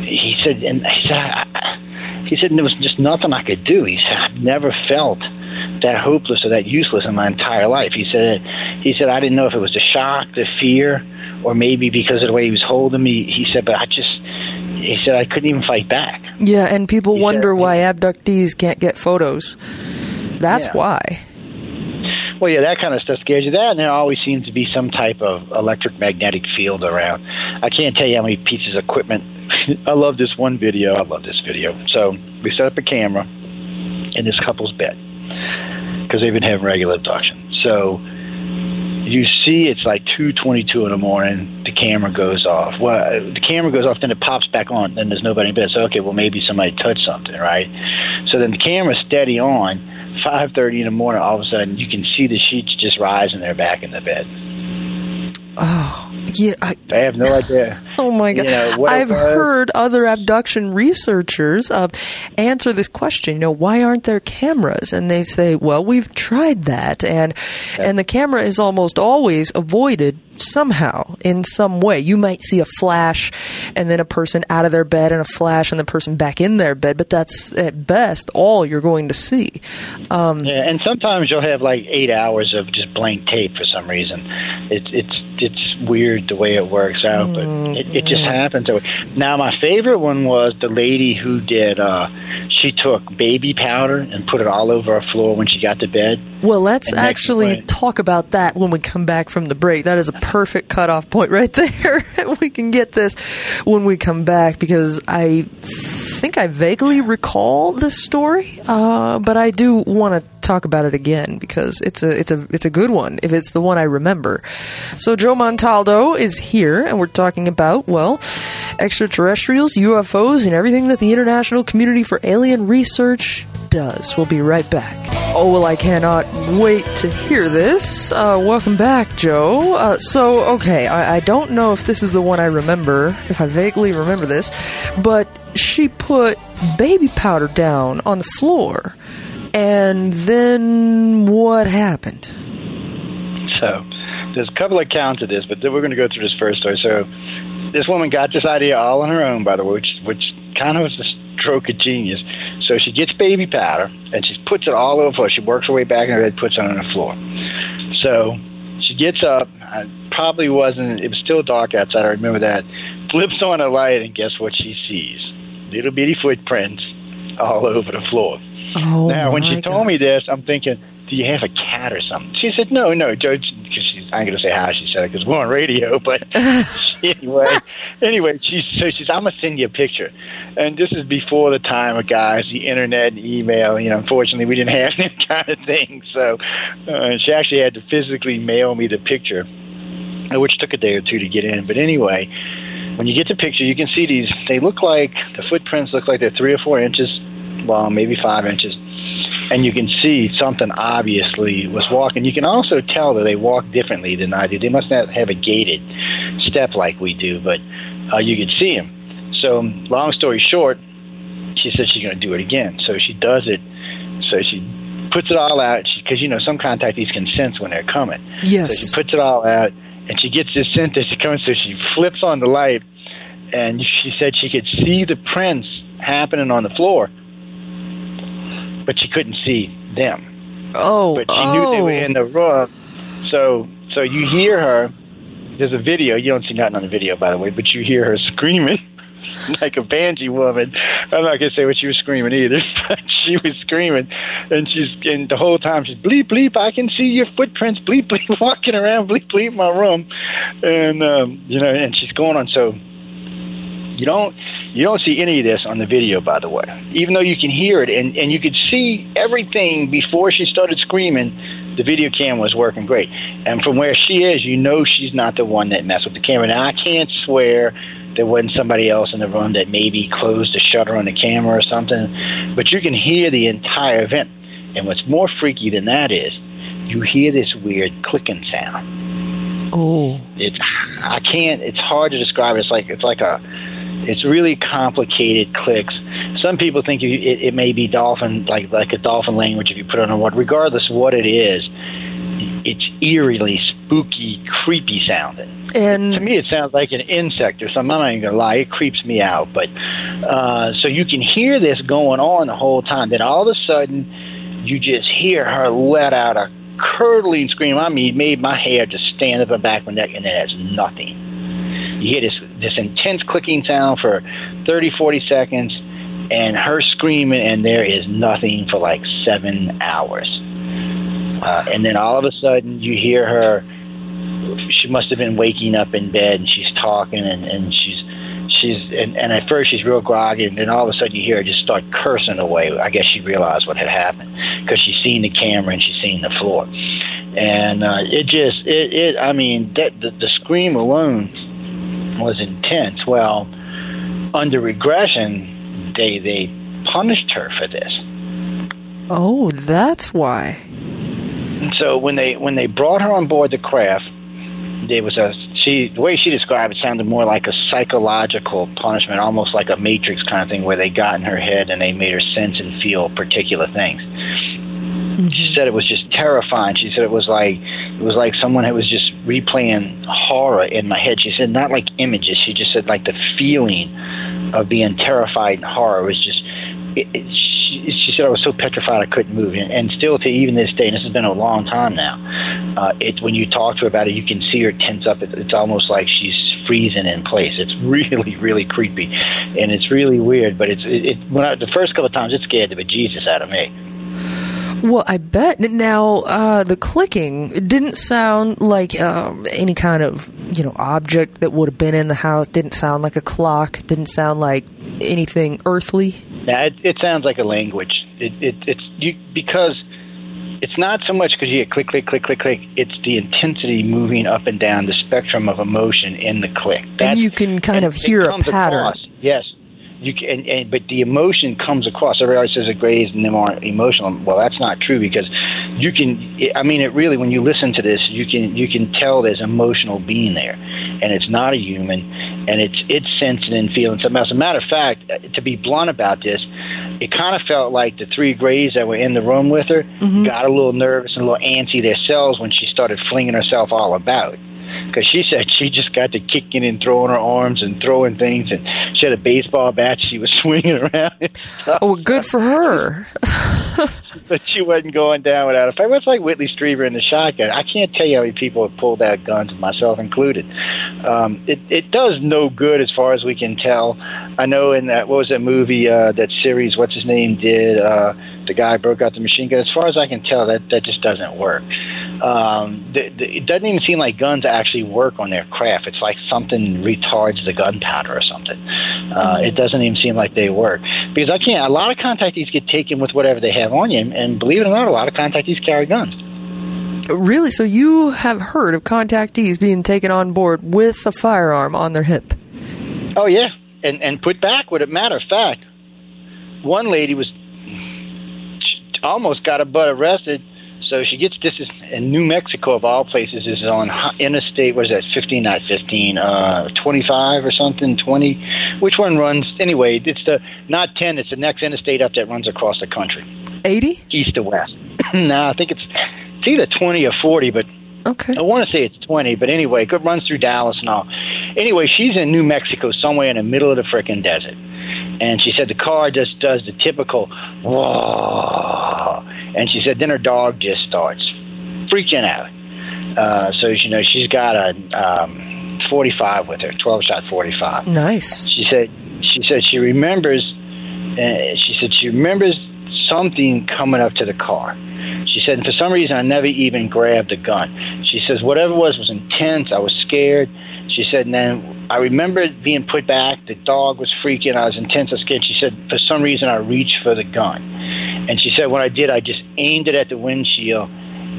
he said, and he said, I, he said, there was just nothing I could do. He said, I've never felt that hopeless or that useless in my entire life. He said, he said, I didn't know if it was the shock, the fear, or maybe because of the way he was holding me. He said, but I just, he said, I couldn't even fight back. Yeah, and people he wonder said, why abductees can't get photos. That's yeah. why. Well, yeah, that kind of stuff scares you. That, and there always seems to be some type of electric magnetic field around. I can't tell you how many pieces of equipment. I love this one video. I love this video. So we set up a camera in this couple's bed because they've been having regular abduction. So you see it's like 2.22 in the morning the camera goes off. Well the camera goes off then it pops back on then there's nobody in bed. So okay well maybe somebody touched something right? So then the camera's steady on 5.30 in the morning all of a sudden you can see the sheets just rising there back in the bed oh yeah, I, I, have no idea. Oh my god! You know, I've heard other abduction researchers uh, answer this question. You know, why aren't there cameras? And they say, well, we've tried that, and yeah. and the camera is almost always avoided somehow in some way. You might see a flash and then a person out of their bed and a flash and the person back in their bed, but that's at best all you're going to see. Um, yeah, and sometimes you'll have like eight hours of just blank tape for some reason. It's it's it's weird the way it works out, but it, it just happens. Now, my favorite one was the lady who did. Uh, she took baby powder and put it all over her floor when she got to bed. Well, let's actually talk about that when we come back from the break. That is a perfect cutoff point right there. we can get this when we come back because I think I vaguely recall this story, uh, but I do want to talk about it again because it's a it's a it's a good one if it's the one I remember. So Joe Montaldo is here, and we're talking about well, extraterrestrials, UFOs, and everything that the international community for alien research does. We'll be right back. Oh, well, I cannot wait to hear this. Uh, welcome back, Joe. Uh, so, okay, I, I don't know if this is the one I remember, if I vaguely remember this, but she put baby powder down on the floor. And then what happened? So, there's a couple of accounts of this, but we're going to go through this first story. So, this woman got this idea all on her own, by the way, which, which kind of was a stroke of genius. So she gets baby powder and she puts it all over the floor. She works her way back in her bed, puts it on the floor. So she gets up. I probably wasn't. It was still dark outside. I remember that. Flips on a light, and guess what she sees? Little bitty footprints all over the floor. Oh now, when she gosh. told me this, I'm thinking, do you have a cat or something? She said, no, no, Joe, because she's, I'm going to say how she said it because we're on radio, but anyway, anyway, she, so she's, I'm going to send you a picture. And this is before the time of guys, the internet and email, you know, unfortunately we didn't have that kind of thing. So uh, she actually had to physically mail me the picture, which took a day or two to get in. But anyway, when you get the picture, you can see these, they look like, the footprints look like they're three or four inches long, maybe five inches and you can see something obviously was walking. You can also tell that they walk differently than I do. They must not have a gated step like we do, but uh, you could see them. So, long story short, she said she's going to do it again. So she does it. So she puts it all out because you know some contactees can sense when they're coming. Yes. So she puts it all out, and she gets this scent that she comes. So she flips on the light, and she said she could see the prints happening on the floor but she couldn't see them. Oh, but she oh. knew they were in the room. So, so you hear her. There's a video. You don't see nothing on the video, by the way, but you hear her screaming like a banshee woman. I'm not gonna say what she was screaming either, but she she was screaming, and she's and the whole time she's bleep bleep. I can see your footprints, bleep bleep, walking around, bleep bleep my room, and um, you know, and she's going on. So you don't you don't see any of this on the video, by the way. Even though you can hear it and and you could see everything before she started screaming. The video cam was working great, and from where she is, you know she's not the one that messed with the camera. Now I can't swear there wasn't somebody else in the room that maybe closed the shutter on the camera or something. But you can hear the entire event. And what's more freaky than that is you hear this weird clicking sound. Oh. It's I can't it's hard to describe. It's like it's like a it's really complicated clicks. Some people think you, it, it may be dolphin like like a dolphin language if you put it on a what regardless of what it is it's eerily spooky, creepy sounding. And to me, it sounds like an insect or something. I'm not even gonna lie; it creeps me out. But uh, so you can hear this going on the whole time. Then all of a sudden, you just hear her let out a curdling scream. I mean, it made my hair just stand up the back of my neck, and then it's nothing. You hear this this intense clicking sound for 30, 40 seconds, and her screaming, and there is nothing for like seven hours. Uh, and then all of a sudden, you hear her. She must have been waking up in bed, and she's talking, and, and she's she's and, and at first she's real groggy, and then all of a sudden you hear her just start cursing away. I guess she realized what had happened because she's seen the camera and she's seen the floor, and uh, it just it, it I mean that the, the scream alone was intense. Well, under regression, they they punished her for this. Oh, that's why. So when they when they brought her on board the craft, there was a she the way she described it sounded more like a psychological punishment, almost like a matrix kind of thing, where they got in her head and they made her sense and feel particular things. Mm-hmm. She said it was just terrifying. She said it was like it was like someone who was just replaying horror in my head. She said not like images. She just said like the feeling of being terrified and horror was just. It, it, she said I was so petrified I couldn't move, and, and still to even this day, and this has been a long time now. Uh, it when you talk to her about it, you can see her tense up. It, it's almost like she's freezing in place. It's really, really creepy, and it's really weird. But it's it, it when I, the first couple of times it scared the bejesus out of me. Well, I bet. Now, uh, the clicking didn't sound like um, any kind of you know object that would have been in the house. Didn't sound like a clock. Didn't sound like anything earthly. Yeah, it, it sounds like a language. It, it it's you because it's not so much because you get click, click, click, click, click. It's the intensity moving up and down the spectrum of emotion in the click. That's, and you can kind of hear a pattern. Across. Yes, you can, and, and, but the emotion comes across. Everybody says it grays and them aren't emotional. Well, that's not true because you can. I mean, it really when you listen to this, you can you can tell there's emotional being there, and it's not a human, and it's it's sensing and feeling something else. As a matter of fact, uh, to be blunt about this, it kind of felt like the three grays that were in the room with her mm-hmm. got a little nervous and a little antsy themselves when she started flinging herself all about because she said she just got to kicking and throwing her arms and throwing things, and she had a baseball bat she was swinging around. Oh, good for her. but she wasn't going down without a fight. It was like Whitley Strieber in the shotgun. I can't tell you how many people have pulled out guns, myself included. Um, it it does no good as far as we can tell. I know in that what was that movie uh, that series? What's his name did? Uh, the guy broke out the machine gun. As far as I can tell, that that just doesn't work um, the, the, it doesn't even seem like guns actually work on their craft. It's like something retards the gunpowder or something. Uh. It doesn't even seem like they work because I can't. A lot of contactees get taken with whatever they have on you, and believe it or not, a lot of contactees carry guns. Really? So you have heard of contactees being taken on board with a firearm on their hip? Oh yeah, and and put back. With a matter of fact, one lady was almost got a butt arrested so she gets this is in New Mexico of all places. This is on Interstate. What is that? Fifteen, not fifteen. Uh, twenty-five or something. Twenty. Which one runs? Anyway, it's the not ten. It's the next interstate up that runs across the country. Eighty. East to west. no, I think it's it's either twenty or forty, but Okay. I want to say it's 20, but anyway, it runs through Dallas and all. Anyway, she's in New Mexico, somewhere in the middle of the frickin' desert. And she said the car just does the typical, whoa, and she said, then her dog just starts freaking out. Uh, so, you know, she's got a um, 45 with her, 12 shot 45. Nice. She said, she said she remembers, uh, she said she remembers something coming up to the car. She said, and for some reason, I never even grabbed a gun. She says, whatever it was was intense. I was scared. She said, and then I remember being put back. The dog was freaking. I was intense. I was scared. She said, for some reason, I reached for the gun. And she said, when I did, I just aimed it at the windshield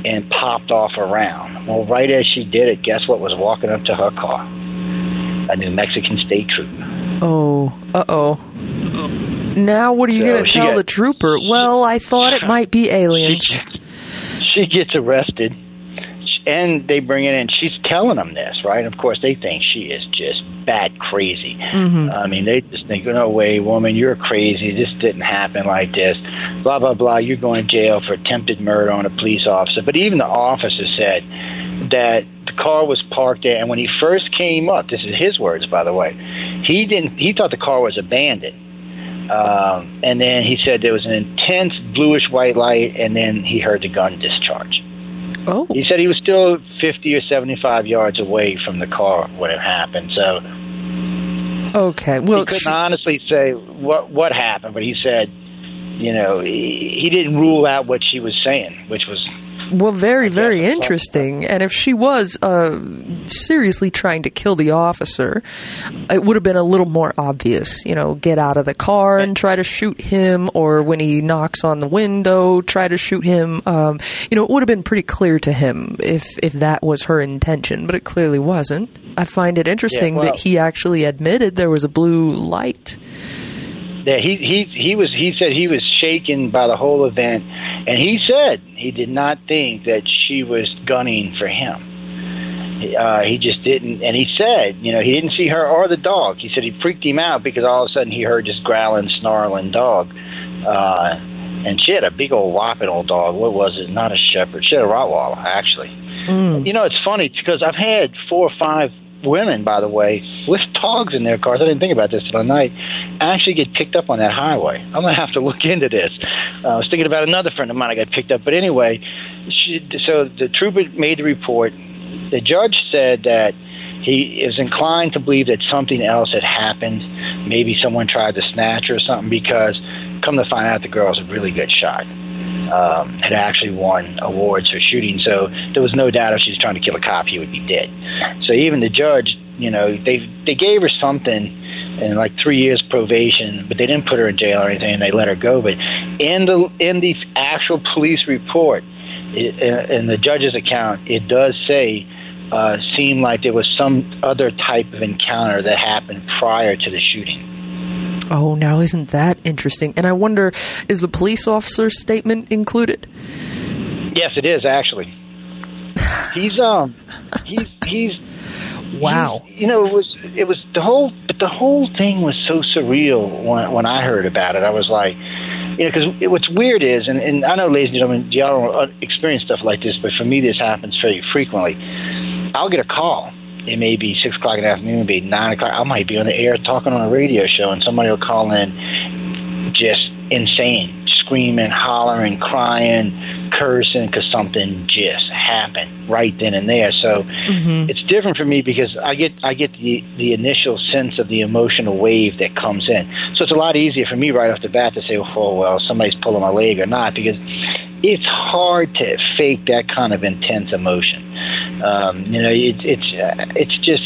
and popped off around. Well, right as she did it, guess what was walking up to her car? A New Mexican state trooper. Oh, uh oh. Now, what are you So going to tell got- the trooper? Well, I thought it might be aliens. She, she gets arrested, and they bring it in. She's telling them this, right? Of course, they think she is just bat crazy. Mm-hmm. I mean, they just think, no way, woman, you're crazy. This didn't happen like this. Blah blah blah. You're going to jail for attempted murder on a police officer. But even the officer said that the car was parked there, and when he first came up, this is his words, by the way, he didn't. He thought the car was abandoned. Um, and then he said there was an intense bluish white light, and then he heard the gun discharge. Oh, He said he was still 50 or 75 yards away from the car when it happened. So okay. Well, he couldn't she- honestly say what what happened, but he said, you know, he, he didn't rule out what she was saying, which was Well, very, very interesting. And if she was uh, seriously trying to kill the officer, it would have been a little more obvious. You know, get out of the car and try to shoot him, or when he knocks on the window, try to shoot him. Um, you know, it would have been pretty clear to him if if that was her intention, but it clearly wasn't. I find it interesting well- that he actually admitted there was a blue light. Yeah, he he he was. He said he was shaken by the whole event, and he said he did not think that she was gunning for him. Uh, he just didn't, and he said, you know, he didn't see her or the dog. He said he freaked him out because all of a sudden he heard this growling, snarling dog, uh, and she had a big old whopping old dog. What was it? Not a shepherd. She had a Rottweiler, actually. You know, it's funny because I've had four or five women, by the way, with dogs in their cars. I didn't think about this till night. Actually, get picked up on that highway. I'm gonna have to look into this. Uh, I was thinking about another friend of mine I got picked up, but anyway, she, so the trooper made the report. The judge said that he is inclined to believe that something else had happened. Maybe someone tried to snatch her or something. Because come to find out, the girl's a really good shot um, had actually won awards for shooting. So there was no doubt if she was trying to kill a cop, he would be dead. So even the judge, you know, they they gave her something and like three years probation, but they didn't put her in jail or anything, and they let her go. But in the in the actual police report, it, uh, in the judge's account, it does say. Uh, seemed like there was some other type of encounter that happened prior to the shooting. Oh, now isn't that interesting? And I wonder, is the police officer's statement included? Yes, it is actually. He's um, he's he's Wow. You know, it was it was the whole but the whole thing was so surreal when when I heard about it. I was like, you know, because what's weird is, and, and I know, ladies and gentlemen, y'all don't uh, experience stuff like this, but for me, this happens very frequently. I'll get a call. It may be six o'clock in the afternoon, it may be nine o'clock. I might be on the air talking on a radio show, and somebody will call in just insane, screaming, hollering, crying, cursing because something just happened right then and there. So mm-hmm. it's different for me because I get I get the the initial sense of the emotional wave that comes in. So it's a lot easier for me right off the bat to say, oh well, somebody's pulling my leg or not, because it's hard to fake that kind of intense emotion. Um, you know, it, it's uh, it's just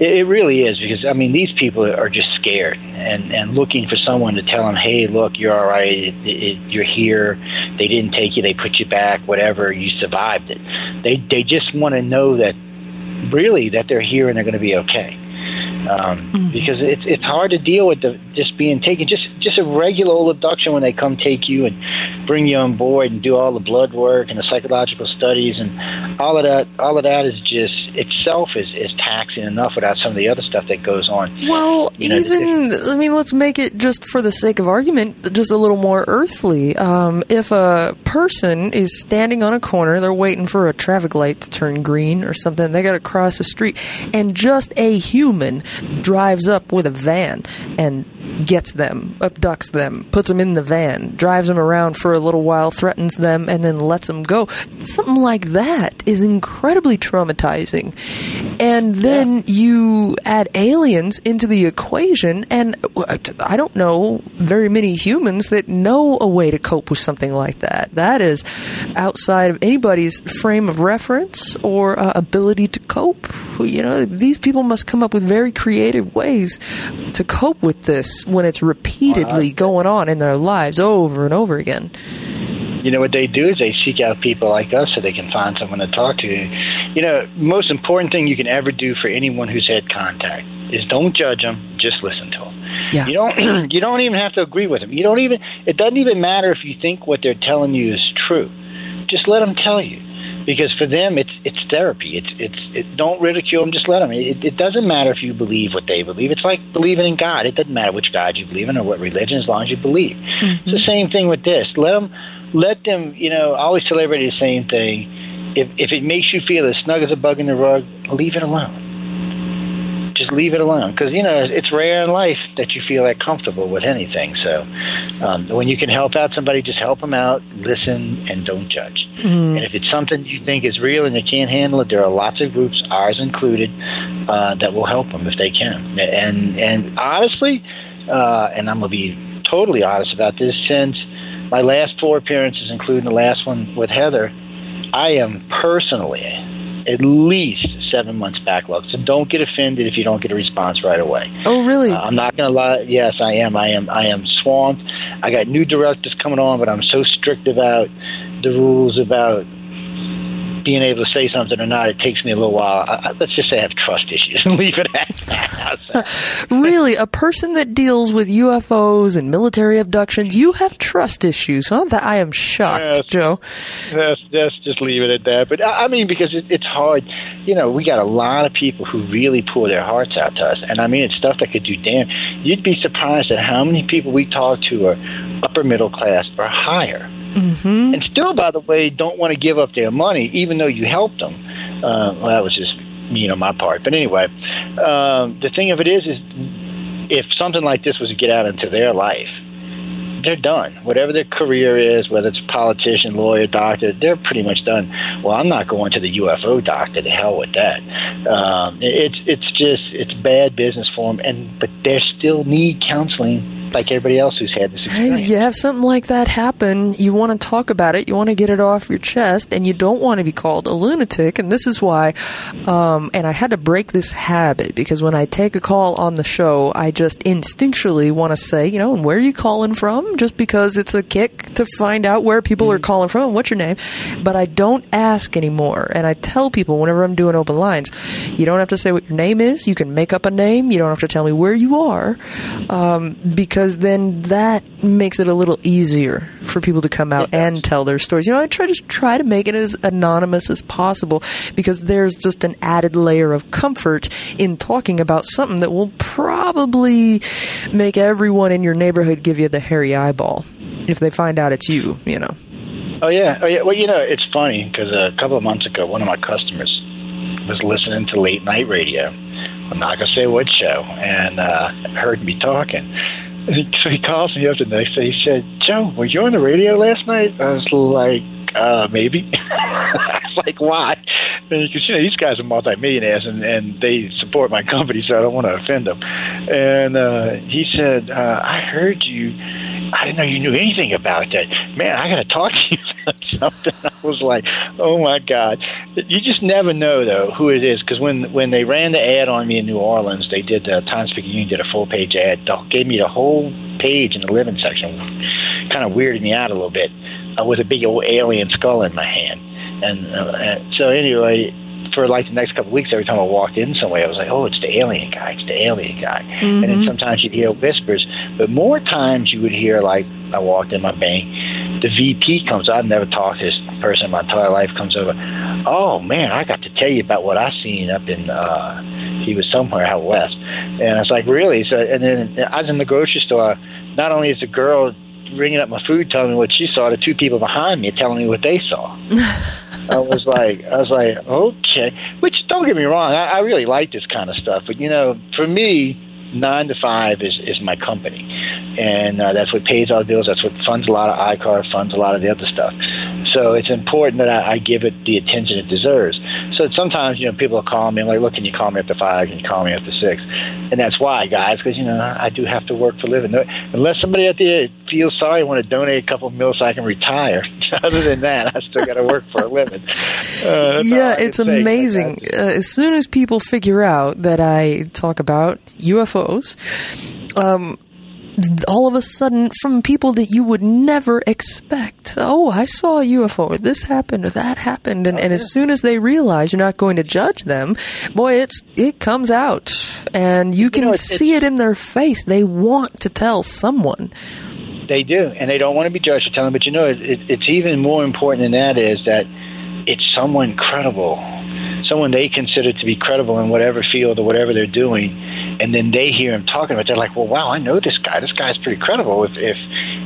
it it really is because I mean these people are just scared and and looking for someone to tell them, hey, look, you're all right, it, it, you're here. They didn't take you, they put you back, whatever. You survived it. They they just want to know that really that they're here and they're going to be okay. Um, Because it's it's hard to deal with the just being taken just just a regular old abduction when they come take you and bring you on board and do all the blood work and the psychological studies and all of that all of that is just itself is is taxing enough without some of the other stuff that goes on. Well, You know, even I mean, let's make it just for the sake of argument, just a little more earthly. Um, if a person is standing on a corner, they're waiting for a traffic light to turn green or something, they got to cross the street, and just a human drives up with a van and gets them, abducts them, puts them in the van, drives them around for a little while, threatens them, and then lets them go. Something like that is incredibly traumatizing. And then yeah. you add aliens into the equation, and I don't know very many humans that know a way to cope with something like that. That is outside of anybody's frame of reference or uh, ability to cope. You know, these people must come up with very creative ways to cope with this when it's repeatedly going on in their lives over and over again you know what they do is they seek out people like us so they can find someone to talk to. You know, most important thing you can ever do for anyone who's had contact is don't judge them, just listen to them. Yeah. You don't you don't even have to agree with them. You don't even it doesn't even matter if you think what they're telling you is true. Just let them tell you because for them it's it's therapy. It's it's it, don't ridicule them. Just let them. It, it doesn't matter if you believe what they believe. It's like believing in God. It doesn't matter which God you believe in or what religion, as long as you believe. Mm-hmm. It's the same thing with this. Let them let them. You know, I always tell everybody the same thing. If if it makes you feel as snug as a bug in the rug, leave it alone just leave it alone because you know it's rare in life that you feel that comfortable with anything. So um, when you can help out somebody, just help them out, listen, and don't judge. Mm. And if it's something you think is real and you can't handle it, there are lots of groups, ours included, uh, that will help them if they can. And and honestly, uh, and I'm gonna be totally honest about this, since my last four appearances, including the last one with Heather, I am personally at least seven months backlog. So don't get offended if you don't get a response right away. Oh, really? Uh, I'm not going to lie. Yes, I am. I am. I am swamped. I got new directors coming on, but I'm so strict about the rules about being able to say something or not, it takes me a little while. I, let's just say I have trust issues and leave it at that. really, a person that deals with UFOs and military abductions, you have trust issues, huh? That I am shocked, yes, Joe. Yes, yes, just leave it at that. But I mean, because it, it's hard. You know, we got a lot of people who really pour their hearts out to us, and I mean, it's stuff that could do damn. You'd be surprised at how many people we talk to are upper middle class or higher Mm-hmm. And still, by the way, don't want to give up their money, even though you helped them. Uh, well, that was just you know my part. But anyway, um, the thing of it is, is if something like this was to get out into their life, they're done. Whatever their career is, whether it's politician, lawyer, doctor, they're pretty much done. Well, I'm not going to the UFO doctor. To hell with that. Um, it's it's just it's bad business for them, and but they still need counseling like everybody else who's had this experience. You have something like that happen, you want to talk about it, you want to get it off your chest, and you don't want to be called a lunatic. And this is why, um, and I had to break this habit because when I take a call on the show, I just instinctually want to say, you know, and where are you calling from? Just because it's a kick to find out where people are calling from and what's your name. But I don't ask anymore. And I tell people whenever I'm doing open lines, you don't have to say what your name is. You can make up a name. You don't have to tell me where you are. Um, because because then that makes it a little easier for people to come out and tell their stories. You know, I try to try to make it as anonymous as possible because there's just an added layer of comfort in talking about something that will probably make everyone in your neighborhood give you the hairy eyeball if they find out it's you. You know. Oh yeah, oh yeah. Well, you know, it's funny because a couple of months ago, one of my customers was listening to late night radio. I'm not gonna say what show, and uh, heard me talking so he calls me up the next day. He said, Joe, were you on the radio last night? I was like, uh, maybe. I was like, why? Because, you know, these guys are multimillionaires and, and they support my company, so I don't want to offend them. And uh, he said, uh, I heard you I didn't know you knew anything about that. Man, I got to talk to you about something. I was like, oh my god. You just never know though who it is because when when they ran the ad on me in New Orleans, they did the Times Picayune did a full page ad. Gave me the whole page in the living section. Kind of weirded me out a little bit uh, with a big old alien skull in my hand. And, uh, and so anyway, for like the next couple of weeks, every time I walked in somewhere, I was like, "Oh, it's the alien guy! It's the alien guy!" Mm-hmm. And then mm-hmm. sometimes you'd hear whispers, but more times you would hear like I walked in my bank, the VP comes. I've never talked to this person in my entire life. Comes over. Oh man, I got to tell you about what I seen up in. uh He was somewhere out west, and I was like, "Really?" So, and then I was in the grocery store. Not only is the girl ringing up my food, telling me what she saw, the two people behind me telling me what they saw. I was like, I was like, okay. Which don't get me wrong, I, I really like this kind of stuff, but you know, for me, nine to five is is my company, and uh, that's what pays all the bills. That's what funds a lot of ICAR, funds a lot of the other stuff. So it's important that I, I give it the attention it deserves. So sometimes you know people will call me and like, look, can you call me after five? Can you call me after six? And that's why, guys, because you know I do have to work for a living. Unless somebody at the end feels sorry, want to donate a couple of mils so I can retire. Other than that, I still got to work for a living. Uh, yeah, it's amazing. Uh, as soon as people figure out that I talk about UFOs, um, all of a sudden from people that you would never expect. Oh, I saw a UFO. This happened or that happened. And, and as soon as they realize you're not going to judge them, boy, it's it comes out, and you can you know, it's, see it's, it in their face. They want to tell someone. They do, and they don't want to be judged for telling. But you know, it, it, it's even more important than that is that it's someone credible, someone they consider to be credible in whatever field or whatever they're doing and then they hear him talking about it, they're like, well, wow, I know this guy. This guy's pretty credible. If if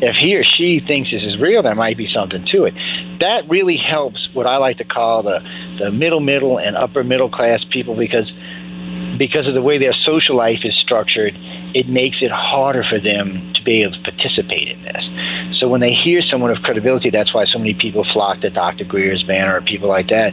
if he or she thinks this is real, there might be something to it. That really helps what I like to call the the middle middle and upper middle class people because because of the way their social life is structured, it makes it harder for them to be able to participate in this. So when they hear someone of credibility, that's why so many people flock to Dr. Greer's banner or people like that,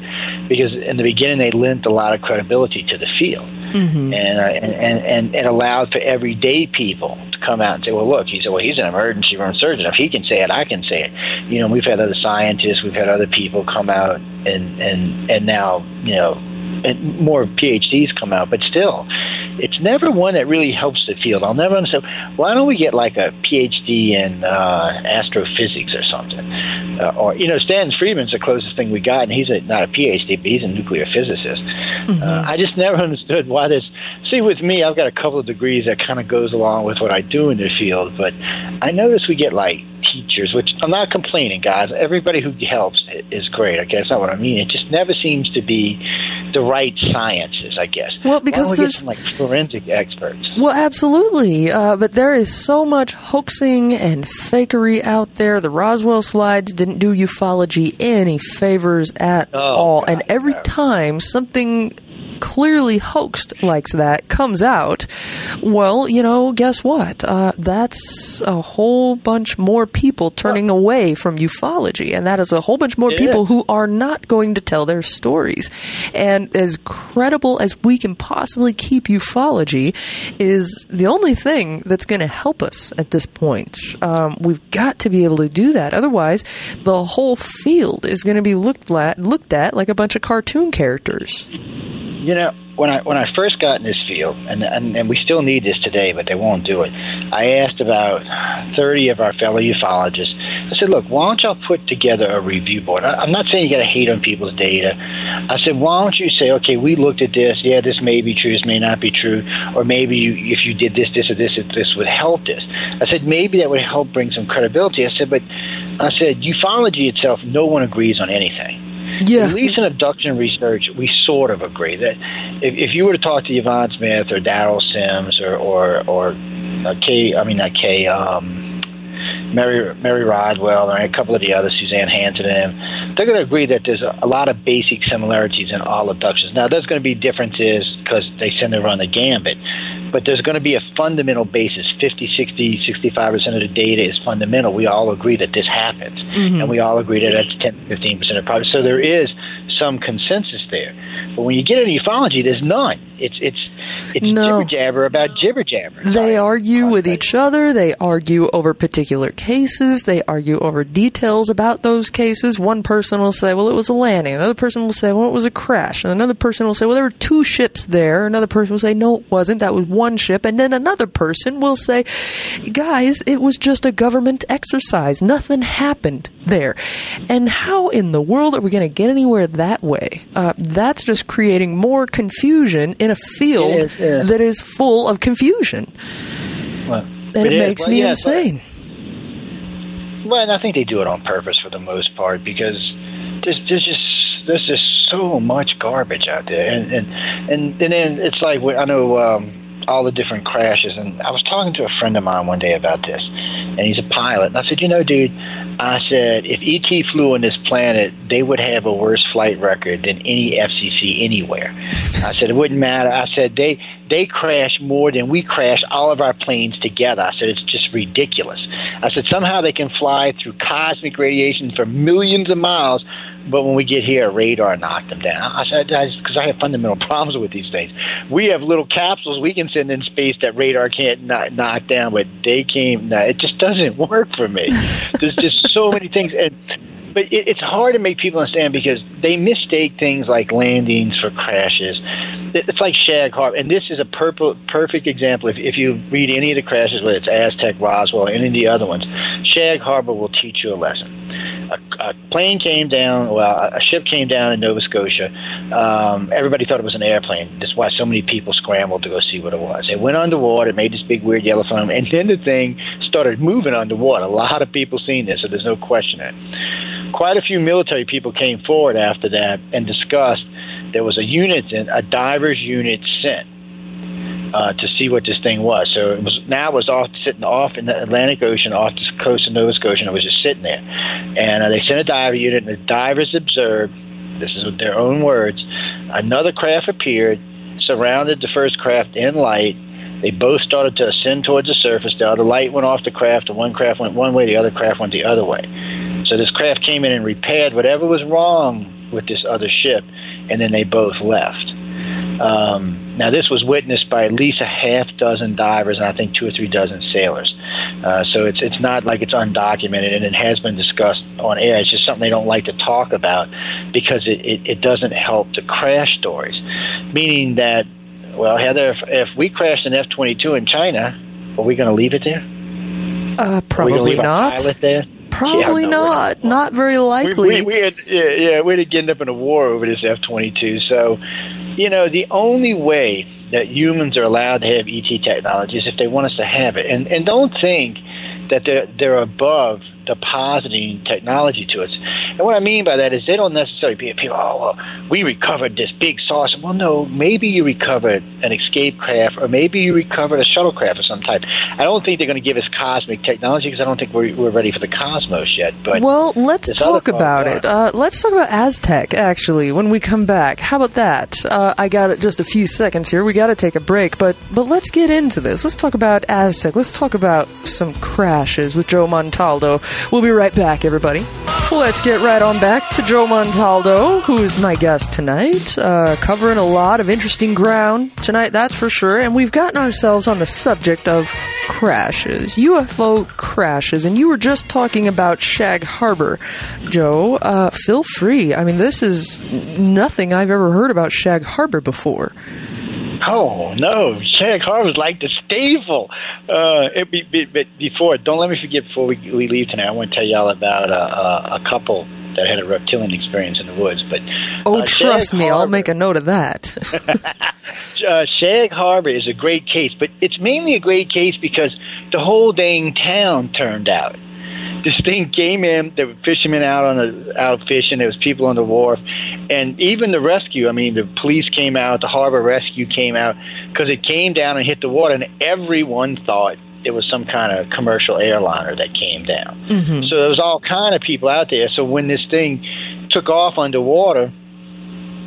because in the beginning they lent a lot of credibility to the field. Mm-hmm. And, uh, and, and and it allowed for everyday people to come out and say, "Well, look, he said, well, he's an emergency room surgeon. If he can say it, I can say it." You know, we've had other scientists, we've had other people come out, and and and now, you know, and more PhDs come out, but still, it's never one that really helps the field. I'll never understand. Why don't we get like a PhD in uh, astrophysics or something? Uh, or you know, Stan Friedman's the closest thing we got, and he's a, not a PhD, but he's a nuclear physicist. Mm-hmm. Uh, I just never understood why there's. See, with me, I've got a couple of degrees that kind of goes along with what I do in the field, but I notice we get like teachers, which I'm not complaining, guys. Everybody who helps is great. Okay, that's not what I mean. It just never seems to be the right sciences, I guess. Well, because there's some, like forensic experts. Well, absolutely, uh, but there is so much hoaxing and fakery out there. The Roswell slides didn't do ufology any favors at oh, all, God, and every time something clearly hoaxed like that comes out, well, you know, guess what? Uh, that's a whole bunch more people turning away from ufology, and that is a whole bunch more people who are not going to tell their stories. And as credible as we can possibly keep ufology is the only thing that's going to help us at this point. Um, we've got to be able to do that. Otherwise, the whole field is going to be looked at, looked at like a bunch of cartoon characters. You know, when I when I first got in this field, and, and and we still need this today, but they won't do it. I asked about thirty of our fellow ufologists. I said, "Look, why don't y'all put together a review board? I, I'm not saying you got to hate on people's data. I said, why don't you say, okay, we looked at this. Yeah, this may be true. This may not be true. Or maybe you, if you did this, this, or this, this would help this. I said maybe that would help bring some credibility. I said, but I said ufology itself, no one agrees on anything. Yeah. At least in abduction research, we sort of agree that if, if you were to talk to Yvonne Smith or Derrel Sims or or or uh, Kay, I mean not Kay, um, Mary Mary Rodwell or a couple of the others, Suzanne Hansen and they're going to agree that there's a, a lot of basic similarities in all abductions. Now, there's going to be differences because they tend to run the gambit but there's going to be a fundamental basis 50 60 65% of the data is fundamental we all agree that this happens mm-hmm. and we all agree that that's 10 15% of problems so there is some consensus there. But when you get into ufology there's none. It's it's it's no. jibber jabber about jibber jabber they Sorry. argue with each other. They argue over particular cases. They argue over details about those cases. One person will say well it was a landing. Another person will say well it was a crash. And another person will say well there were two ships there. Another person will say no it wasn't. That was one one ship, and then another person will say, guys, it was just a government exercise. Nothing happened there. And how in the world are we going to get anywhere that way? Uh, that's just creating more confusion in a field is, yeah. that is full of confusion. Well, and it, it makes well, me yeah, insane. But, well, and I think they do it on purpose for the most part because there's, there's just there's just so much garbage out there, and and and, and then it's like I know um, all the different crashes. And I was talking to a friend of mine one day about this, and he's a pilot. And I said, you know, dude, I said, if ET flew on this planet, they would have a worse flight record than any FCC anywhere. I said, it wouldn't matter. I said, they they crash more than we crash all of our planes together. I said, it's just ridiculous. I said, somehow they can fly through cosmic radiation for millions of miles but when we get here, radar knocked them down. I said, because I have fundamental problems with these things. We have little capsules we can send in space that radar can't knock, knock down, but they came. It just doesn't work for me. There's just so many things, and but it, it's hard to make people understand because they mistake things like landings for crashes. It's like Shag Harbor, and this is a purple, perfect example. If, if you read any of the crashes, whether it's Aztec, Roswell, any of the other ones, Shag Harbor will teach you a lesson. A, a plane came down, well, a ship came down in Nova Scotia. Um, everybody thought it was an airplane. That's why so many people scrambled to go see what it was. It went underwater, it made this big weird yellow foam, and then the thing started moving underwater. A lot of people seen this, so there's no question it quite a few military people came forward after that and discussed there was a unit, a divers unit sent uh, to see what this thing was. So it was now it was off sitting off in the Atlantic Ocean, off the coast of Nova Scotia. And it was just sitting there, and uh, they sent a diver unit, and the divers observed. This is their own words. Another craft appeared, surrounded the first craft in light. They both started to ascend towards the surface. The other light went off the craft. The one craft went one way. The other craft went the other way. So this craft came in and repaired whatever was wrong with this other ship, and then they both left. Um, now, this was witnessed by at least a half dozen divers and I think two or three dozen sailors. Uh, so it's it's not like it's undocumented, and it has been discussed on air. It's just something they don't like to talk about because it, it, it doesn't help the crash stories. Meaning that, well, Heather, if, if we crashed an F twenty two in China, are we going to leave it there? Uh, probably not. pilot there? Probably yeah, not. Not very likely. We, we, we had, yeah, yeah, we'd end up in a war over this F 22. So, you know, the only way that humans are allowed to have ET technology is if they want us to have it. And, and don't think that they're, they're above depositing technology to us. And what I mean by that is they don't necessarily be people, oh, well, we recovered this big saucer. Well, no, maybe you recovered an escape craft or maybe you recovered a shuttlecraft of some type. I don't think they're going to give us cosmic technology because I don't think we're, we're ready for the cosmos yet. But Well, let's talk about it. Uh, let's talk about Aztec, actually, when we come back. How about that? Uh, I got just a few seconds here. We got to take a break, but, but let's get into this. Let's talk about Aztec. Let's talk about some crashes with Joe Montaldo. We'll be right back, everybody. Let's get right on back to Joe Montaldo, who is my guest tonight, uh, covering a lot of interesting ground tonight, that's for sure. And we've gotten ourselves on the subject of crashes, UFO crashes, and you were just talking about Shag Harbor. Joe, uh, feel free. I mean, this is nothing I've ever heard about Shag Harbor before. Oh no, Shag Harbor's like the staple. Uh, it be, be, but before, don't let me forget before we, we leave tonight. I want to tell y'all about a, a, a couple that had a reptilian experience in the woods. But oh, uh, trust Shag me, Harbor, I'll make a note of that. uh, Shag Harbor is a great case, but it's mainly a great case because the whole dang town turned out this thing came in. There were fishermen out on the out fishing. There was people on the wharf, and even the rescue. I mean, the police came out. The harbor rescue came out because it came down and hit the water, and everyone thought it was some kind of commercial airliner that came down. Mm-hmm. So there was all kind of people out there. So when this thing took off underwater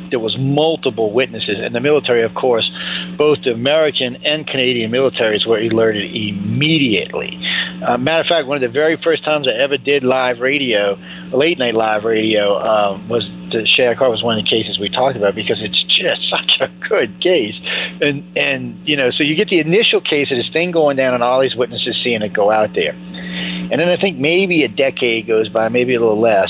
there was multiple witnesses, and the military, of course, both the American and Canadian militaries were alerted immediately. Uh, matter of fact, one of the very first times I ever did live radio, late night live radio, um, was the Harbor was one of the cases we talked about because it's just such a good case, and and you know, so you get the initial case of this thing going down, and all these witnesses seeing it go out there, and then I think maybe a decade goes by, maybe a little less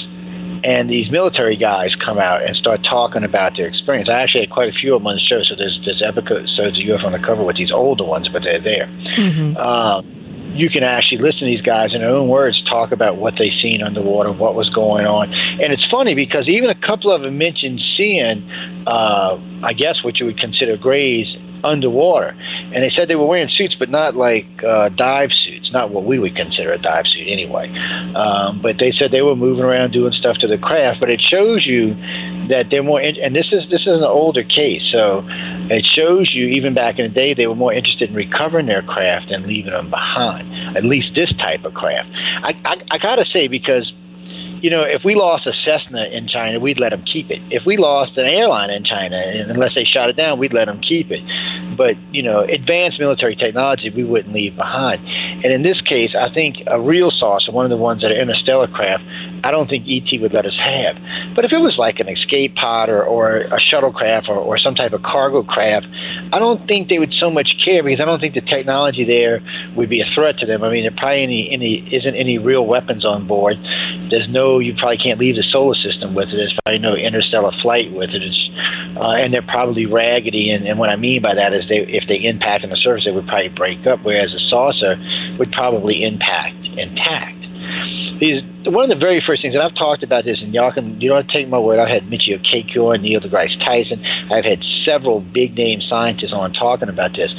and these military guys come out and start talking about their experience. I actually had quite a few of them on the show, so there's there's episodes of UFO Undercover with these older ones, but they're there. Mm-hmm. Um, you can actually listen to these guys in their own words talk about what they seen underwater, what was going on, and it's funny because even a couple of them mentioned seeing, uh, I guess, what you would consider grays underwater, and they said they were wearing suits, but not like uh, dive suits, not what we would consider a dive suit anyway. Um, but they said they were moving around doing stuff to the craft, but it shows you that they're more. In- and this is this is an older case, so It shows you, even back in the day, they were more interested in recovering their craft than leaving them behind. At least this type of craft. I, I, I gotta say because you know, if we lost a Cessna in China, we'd let them keep it. If we lost an airline in China, unless they shot it down, we'd let them keep it. But, you know, advanced military technology we wouldn't leave behind. And in this case, I think a real saucer, one of the ones that are interstellar craft, I don't think ET would let us have. But if it was like an escape pod or, or a shuttlecraft or, or some type of cargo craft, I don't think they would so much care because I don't think the technology there would be a threat to them. I mean, there probably any, any isn't any real weapons on board. There's no, you probably can't leave the solar system with it. There's probably no interstellar flight with it. It's, uh, and they're probably raggedy. And, and what I mean by that is they, if they impact on the surface, they would probably break up, whereas a saucer would probably impact intact one of the very first things, and I've talked about this, and y'all can you don't take my word. I've had Michio Kaku and Neil deGrasse Tyson. I've had several big name scientists on talking about this.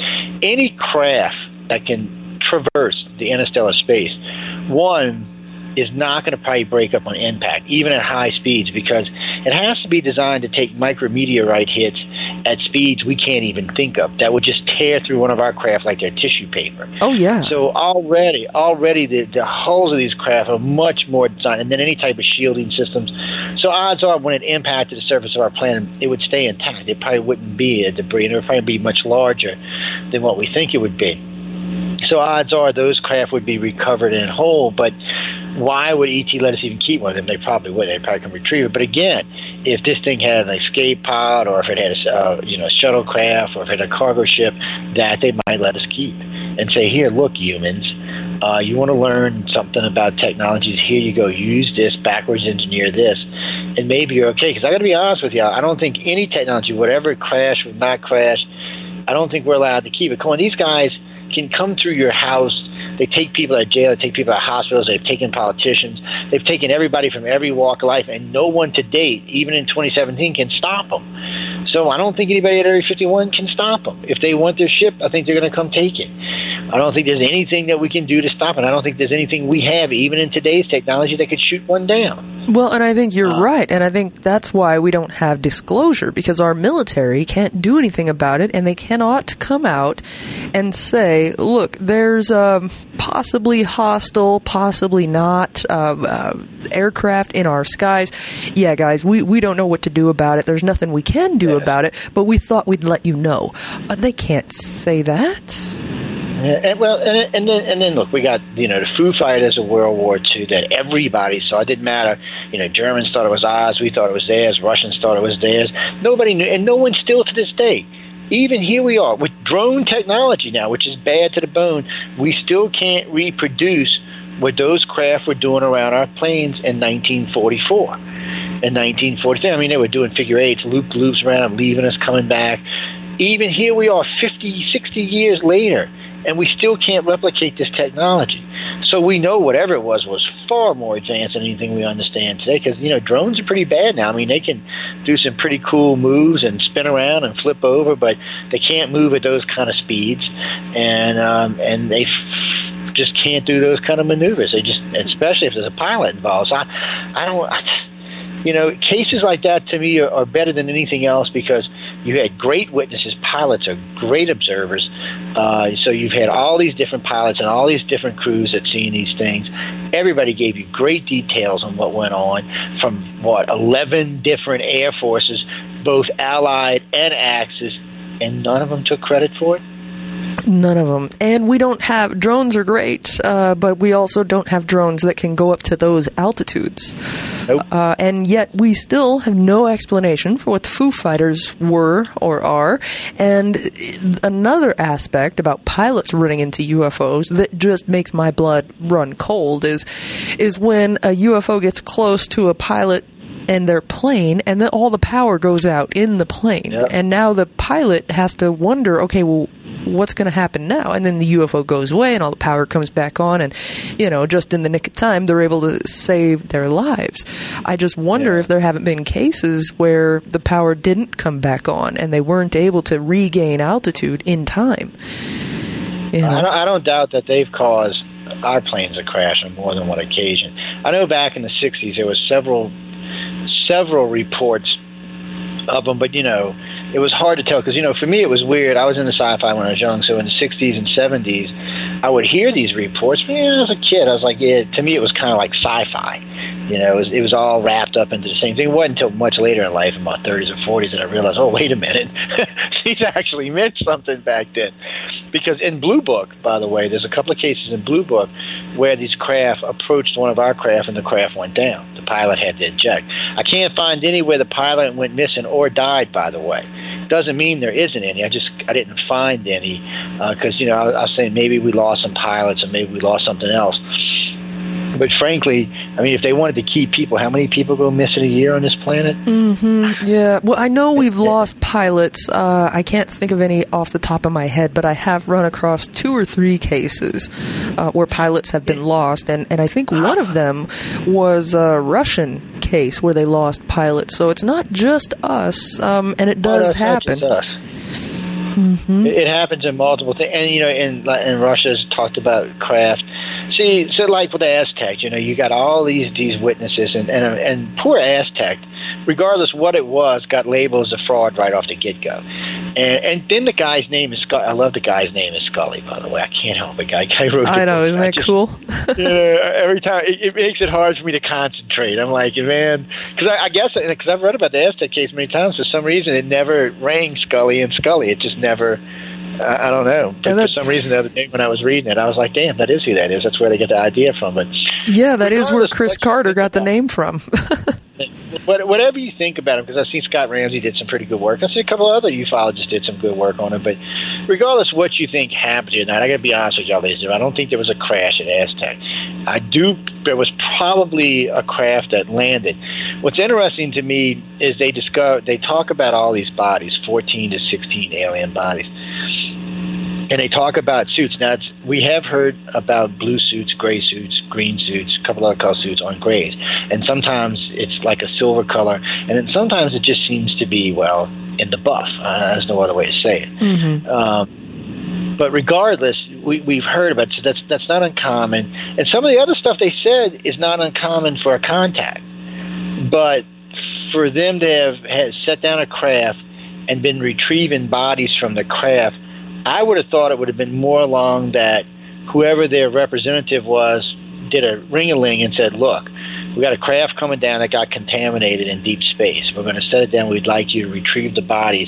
Any craft that can traverse the interstellar space, one is not going to probably break up on impact, even at high speeds, because it has to be designed to take micrometeorite hits at speeds we can't even think of. That would just tear through one of our craft like they're tissue paper. Oh yeah. So already, already the, the hulls of these craft are much more designed than any type of shielding systems. So odds are, when it impacted the surface of our planet, it would stay intact. It probably wouldn't be a debris, and it would probably be much larger than what we think it would be. So odds are those craft would be recovered in whole, but why would ET let us even keep one of them? They probably would. They probably can retrieve it. But again, if this thing had an escape pod, or if it had a uh, you know shuttlecraft, or if it had a cargo ship, that they might let us keep and say, here, look, humans. Uh, you want to learn something about technologies? Here you go. Use this. Backwards engineer this, and maybe you're okay. Because I got to be honest with you, I don't think any technology, whatever crash or not crash, I don't think we're allowed to keep it. Come on, these guys can come through your house they take people out of jail. They take people out of hospitals. They've taken politicians. They've taken everybody from every walk of life, and no one to date, even in 2017, can stop them. So I don't think anybody at Area 51 can stop them. If they want their ship, I think they're going to come take it. I don't think there's anything that we can do to stop it. I don't think there's anything we have, even in today's technology, that could shoot one down. Well, and I think you're uh, right, and I think that's why we don't have disclosure because our military can't do anything about it, and they cannot come out and say, "Look, there's a possibly hostile, possibly not uh, uh, aircraft in our skies." Yeah, guys, we we don't know what to do about it. There's nothing we can do about it, but we thought we'd let you know. Uh, they can't say that. And, well, and, and then and then look, we got you know the Foo Fighters of World War II that everybody saw. It didn't matter, you know, Germans thought it was ours, we thought it was theirs, Russians thought it was theirs. Nobody knew, and no one still to this day. Even here we are with drone technology now, which is bad to the bone. We still can't reproduce what those craft were doing around our planes in 1944. In 1943, I mean, they were doing figure eights, loop loops around, leaving us, coming back. Even here we are, 50, 60 years later and we still can't replicate this technology. So we know whatever it was was far more advanced than anything we understand today. Because you know drones are pretty bad now. I mean they can do some pretty cool moves and spin around and flip over, but they can't move at those kind of speeds, and um, and they f- just can't do those kind of maneuvers. They just, especially if there's a pilot involved. So I, I don't. I, you know, cases like that to me are, are better than anything else because you had great witnesses. Pilots are great observers. Uh, so you've had all these different pilots and all these different crews that seen these things. Everybody gave you great details on what went on from what eleven different air forces, both Allied and Axis, and none of them took credit for it. None of them. And we don't have drones are great, uh, but we also don't have drones that can go up to those altitudes. Nope. Uh, and yet we still have no explanation for what the Foo Fighters were or are. And another aspect about pilots running into UFOs that just makes my blood run cold is is when a UFO gets close to a pilot and their plane, and then all the power goes out in the plane. Yep. And now the pilot has to wonder, okay, well, what's going to happen now? And then the UFO goes away and all the power comes back on, and, you know, just in the nick of time, they're able to save their lives. I just wonder yeah. if there haven't been cases where the power didn't come back on and they weren't able to regain altitude in time. You know? I, don't, I don't doubt that they've caused our planes to crash on more than one occasion. I know back in the 60s there was several several reports of them, but you know, it was hard to tell because you know for me it was weird. I was into sci-fi when I was young, so in the '60s and '70s, I would hear these reports. Man, as a kid, I was like, yeah. To me, it was kind of like sci-fi. You know, it was it was all wrapped up into the same thing. It wasn't until much later in life, in my 30s or 40s, that I realized, oh, wait a minute, these actually meant something back then. Because in Blue Book, by the way, there's a couple of cases in Blue Book where these craft approached one of our craft and the craft went down. The pilot had to eject. I can't find anywhere the pilot went missing or died. By the way, doesn't mean there isn't any. I just I didn't find any because uh, you know I, I was saying maybe we lost some pilots and maybe we lost something else. But frankly, I mean, if they wanted to keep people, how many people go missing a year on this planet? Mm-hmm. Yeah. Well, I know we've lost pilots. Uh, I can't think of any off the top of my head, but I have run across two or three cases uh, where pilots have been lost, and, and I think one of them was a Russian case where they lost pilots. So it's not just us, um, and it does oh, happen. Mm-hmm. It, it, happens in multiple things, and you know, in in Russia's talked about craft see, so like with the Aztec, you know, you got all these these witnesses, and and and poor Aztec, regardless what it was, got labeled as a fraud right off the get go. And and then the guy's name is Scully. I love the guy's name is Scully, by the way. I can't help it. Guy, guy wrote. I know, isn't that just, cool? yeah, every time it, it, makes it hard for me to concentrate. I'm like, man, because I, I guess because I've read about the Aztec case many times. For some reason, it never rang Scully and Scully. It just never I, I don't know. But for some reason, the other day when I was reading it, I was like, "Damn, that is who that is. That's where they get the idea from." But yeah, that is where Chris Carter got the name from. but whatever you think about him, because I see Scott Ramsey did some pretty good work. I see a couple of other ufologists did some good work on it. But regardless what you think happened tonight, I got to be honest with y'all, ladies. I don't think there was a crash at Aztec. I do. There was probably a craft that landed. What's interesting to me is they discover they talk about all these bodies, 14 to 16 alien bodies and they talk about suits. Now, we have heard about blue suits, gray suits, green suits, a couple other color suits on grays, and sometimes it's like a silver color, and then sometimes it just seems to be well in the buff. Uh, there's no other way to say it. Mm-hmm. Um, but regardless, we, we've heard about it, so that's that's not uncommon. And some of the other stuff they said is not uncommon for a contact, but for them to have, have set down a craft and been retrieving bodies from the craft I would have thought it would have been more along that whoever their representative was did a ring a ling and said, look, we got a craft coming down that got contaminated in deep space. We're going to set it down. We'd like you to retrieve the bodies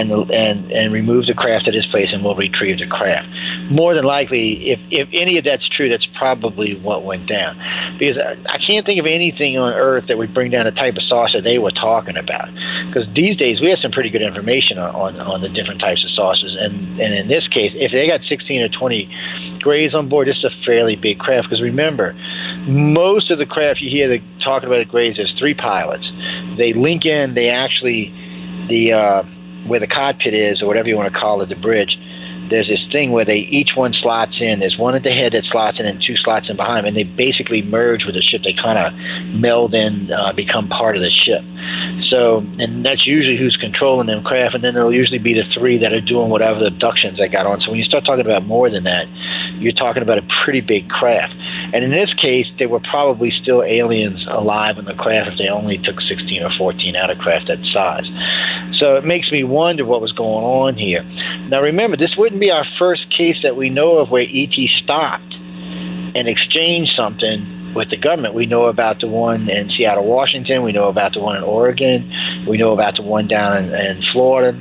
and and and remove the craft at this place, and we'll retrieve the craft. More than likely, if if any of that's true, that's probably what went down. Because I, I can't think of anything on Earth that would bring down the type of saucer they were talking about. Because these days we have some pretty good information on, on on the different types of saucers, and and in this case, if they got 16 or 20 grays on board, this is a fairly big craft. Because remember, most of the craft you hear talking about at Grays, there's three pilots. They link in. They actually the uh, where the cockpit is, or whatever you want to call it, the bridge there's this thing where they each one slots in. There's one at the head that slots in, and two slots in behind and they basically merge with the ship. They kind of meld in, uh, become part of the ship. So, and that's usually who's controlling them craft, and then there'll usually be the three that are doing whatever the abductions they got on. So when you start talking about more than that, you're talking about a pretty big craft. And in this case, there were probably still aliens alive in the craft if they only took 16 or 14 out of craft that size. So it makes me wonder what was going on here. Now remember, this wouldn't be our first case that we know of where ET stopped and exchanged something with the government. We know about the one in Seattle, Washington. We know about the one in Oregon. We know about the one down in, in Florida.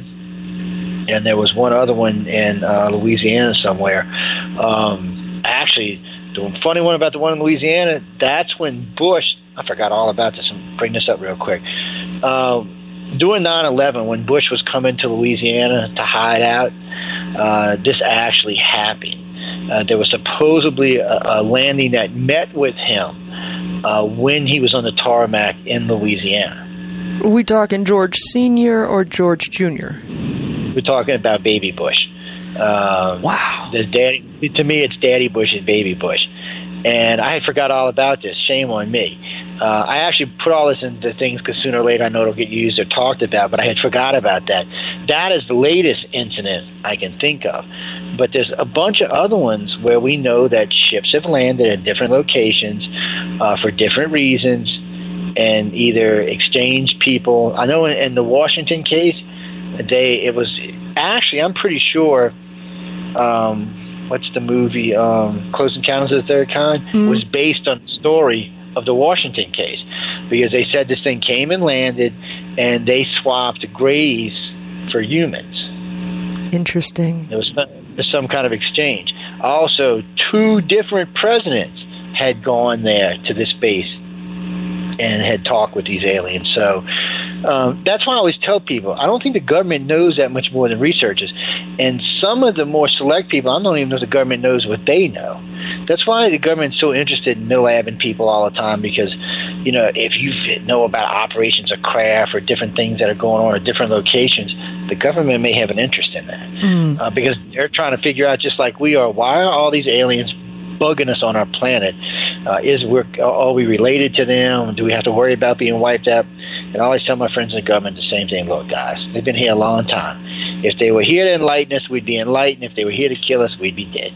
And there was one other one in uh, Louisiana somewhere. Um, actually, the funny one about the one in Louisiana, that's when Bush, I forgot all about this. I'm bring this up real quick. Uh, doing 9/11, when Bush was coming to Louisiana to hide out, uh, this actually happened. Uh, there was supposedly a, a, landing that met with him uh, when he was on the tarmac in Louisiana. Are we talking George Senior or George Junior? We're talking about Baby Bush. Uh, wow. The daddy, to me, it's Daddy Bush and Baby Bush. And I forgot all about this. Shame on me. Uh, I actually put all this into things because sooner or later I know it'll get used or talked about, but I had forgot about that. That is the latest incident I can think of. But there's a bunch of other ones where we know that ships have landed at different locations uh, for different reasons and either exchanged people. I know in, in the Washington case, they it was actually I'm pretty sure. Um, what's the movie? Um, Close Encounters of the Third Kind mm-hmm. was based on the story of the Washington case because they said this thing came and landed, and they swapped grays for humans. Interesting. There was some kind of exchange. Also, two different presidents had gone there to this base and had talked with these aliens. So um, that's why I always tell people I don't think the government knows that much more than researchers. And some of the more select people, I don't even know if the government knows what they know. That's why the government's so interested in MILABing people all the time because, you know, if you know about operations of craft or different things that are going on at different locations, the government may have an interest in that mm. uh, because they're trying to figure out, just like we are, why are all these aliens bugging us on our planet? Uh, is we are we related to them? Do we have to worry about being wiped out? And I always tell my friends in government the same thing. Look, guys, they've been here a long time. If they were here to enlighten us, we'd be enlightened. If they were here to kill us, we'd be dead.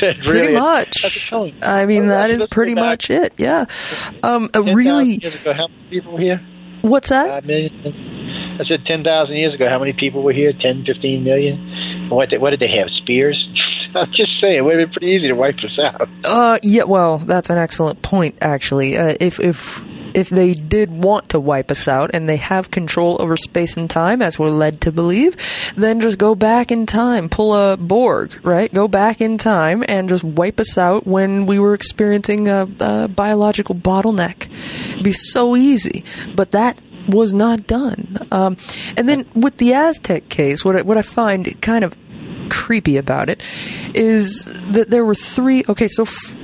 pretty much. I mean, that is pretty much it. Yeah. Um, really. Years ago, how many people were here? What's that? Five million. I said 10,000 years ago, how many people were here? 10, 15 million? What did, what did they have? Spears? I'm just saying, it would have been pretty easy to wipe us out. Uh, yeah, well, that's an excellent point, actually. Uh, if, if if they did want to wipe us out and they have control over space and time, as we're led to believe, then just go back in time, pull a Borg, right? Go back in time and just wipe us out when we were experiencing a, a biological bottleneck. It'd be so easy. But that was not done. Um, and then with the Aztec case, what I, what I find kind of creepy about it is that there were three. Okay, so f-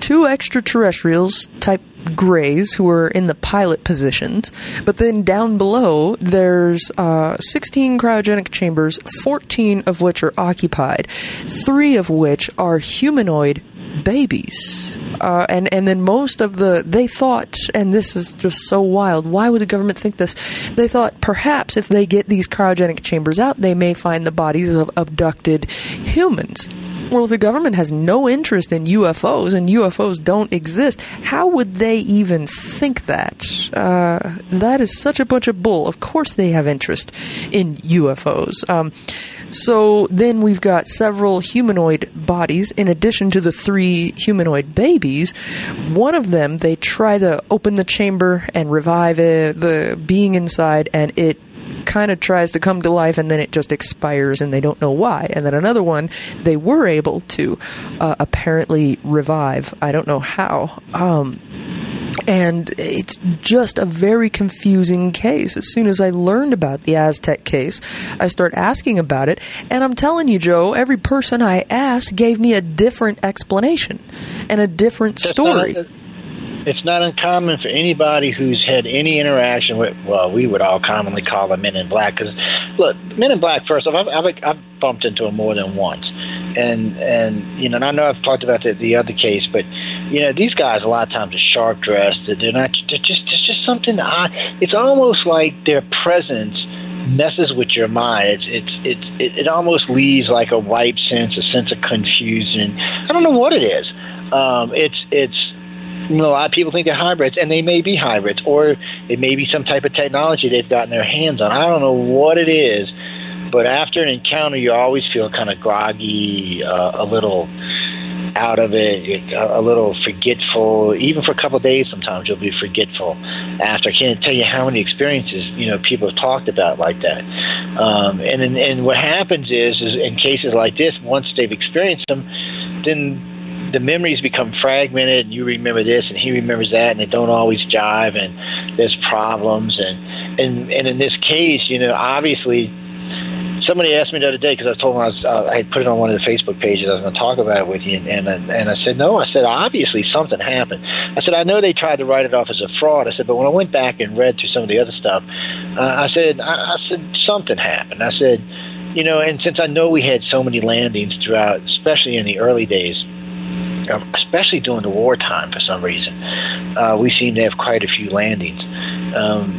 two extraterrestrials type grays who are in the pilot positions, but then down below there's uh, 16 cryogenic chambers, 14 of which are occupied, three of which are humanoid babies. Uh, and and then most of the they thought, and this is just so wild. Why would the government think this? They thought perhaps if they get these cryogenic chambers out, they may find the bodies of abducted humans. Well, if the government has no interest in UFOs and UFOs don't exist, how would they even think that? Uh, that is such a bunch of bull. Of course, they have interest in UFOs. Um, so then we've got several humanoid bodies in addition to the three humanoid babies. One of them, they try to open the chamber and revive it, the being inside, and it kind of tries to come to life and then it just expires and they don't know why. And then another one, they were able to uh, apparently revive. I don't know how. Um, and it's just a very confusing case. As soon as I learned about the Aztec case, I start asking about it, and I'm telling you, Joe, every person I asked gave me a different explanation and a different story it's not uncommon for anybody who's had any interaction with, well, we would all commonly call them Men in Black. Because, look, Men in Black, first off, I've, I've, I've bumped into them more than once. And, and you know, and I know I've talked about the, the other case, but, you know, these guys a lot of times are sharp dressed. They're not, they're just, it's just something, I, it's almost like their presence messes with your mind. It's it's it's it, it almost leaves like a white sense, a sense of confusion. I don't know what it is. Um, it's it's you know, a lot of people think they're hybrids, and they may be hybrids, or it may be some type of technology they've gotten their hands on. I don't know what it is, but after an encounter, you always feel kind of groggy, uh, a little out of it, a little forgetful. Even for a couple of days, sometimes you'll be forgetful. After I can't tell you how many experiences you know people have talked about like that. Um, and and what happens is, is in cases like this, once they've experienced them, then the memories become fragmented and you remember this and he remembers that and they don't always jive and there's problems and and and in this case you know obviously somebody asked me the other day because I told them I, was, uh, I had put it on one of the Facebook pages I was going to talk about it with you and and, and I said no I said obviously something happened I said I know they tried to write it off as a fraud I said but when I went back and read through some of the other stuff uh, I said I, I said something happened I said you know and since I know we had so many landings throughout especially in the early days um, especially during the wartime for some reason. Uh, we seem to have quite a few landings. Um,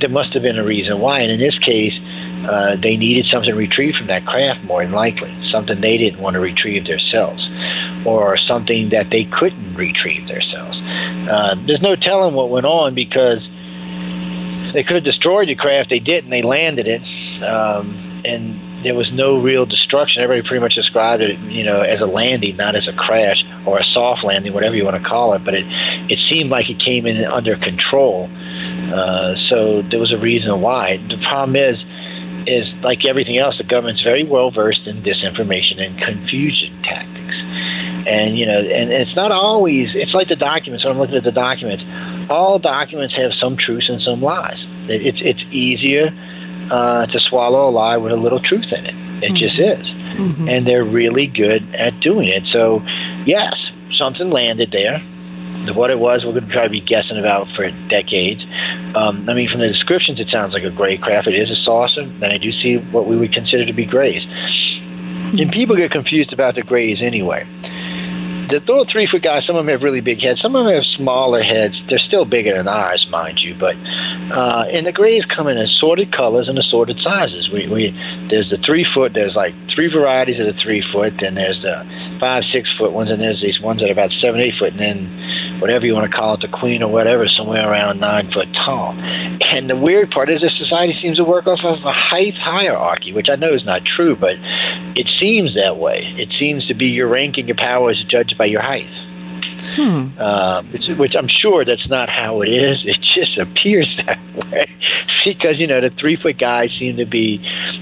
there must have been a reason why, and in this case, uh, they needed something retrieved from that craft more than likely, something they didn't want to retrieve themselves, or something that they couldn't retrieve themselves. Uh, there's no telling what went on because they could have destroyed the craft. They didn't. They landed it, um, and there was no real destruction. Everybody pretty much described it, you know, as a landing, not as a crash or a soft landing, whatever you want to call it. But it it seemed like it came in under control. Uh, so there was a reason why. The problem is, is like everything else, the government's very well versed in disinformation and confusion tactics. And you know, and it's not always. It's like the documents. When I'm looking at the documents, all documents have some truths and some lies. It's it's easier uh, to swallow a lie with a little truth in it. It mm-hmm. just is, mm-hmm. and they're really good at doing it. So, yes, something landed there. What it was, we're going to try to be guessing about for decades. Um, I mean, from the descriptions, it sounds like a gray craft. It is a saucer. Then I do see what we would consider to be grays. And people get confused about the grays anyway the little three foot guys, some of them have really big heads, some of them have smaller heads. They're still bigger than ours, mind you. But uh, and the grays come in assorted colors and assorted sizes. We we there's the three foot. There's like three varieties of the three foot. Then there's the five six foot ones, and there's these ones that are about seven eight foot, and then whatever you want to call it, the queen or whatever, somewhere around nine foot tall. And the weird part is this society seems to work off of a height hierarchy, which I know is not true, but it seems that way. It seems to be your ranking of power is judged by your height. Hmm. Uh, which, I'm sure that's not how it is. It just appears that way because you know the three foot guys seem to be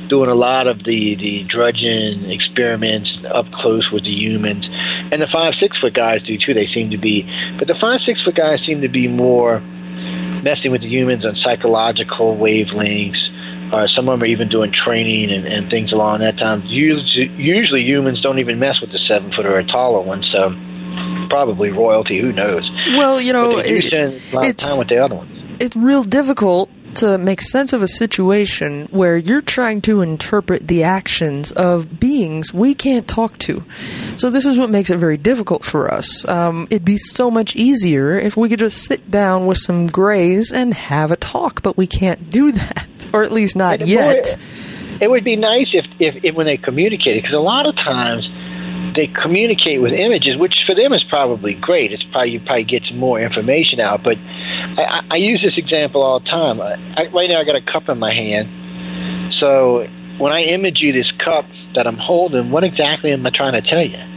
doing a lot of the the drudging experiments up close with the humans, and the five six foot guys do too. They seem to be, but the five six foot guys seem to be more messing with the humans on psychological wavelengths. Uh, some of them are even doing training and, and things along that time. Usually, usually humans don't even mess with the seven foot or taller one, so probably royalty. Who knows? Well, you know, it, spend a lot of time with the other ones. It's real difficult to make sense of a situation where you're trying to interpret the actions of beings we can't talk to. So this is what makes it very difficult for us. Um, it'd be so much easier if we could just sit down with some grays and have a talk, but we can't do that, or at least not yet. it would be nice if, if, if when they communicated, because a lot of times they communicate with images, which for them is probably great. It's probably you probably get some more information out. But I, I use this example all the time. I, right now, I got a cup in my hand. So when I image you this cup that I'm holding, what exactly am I trying to tell you?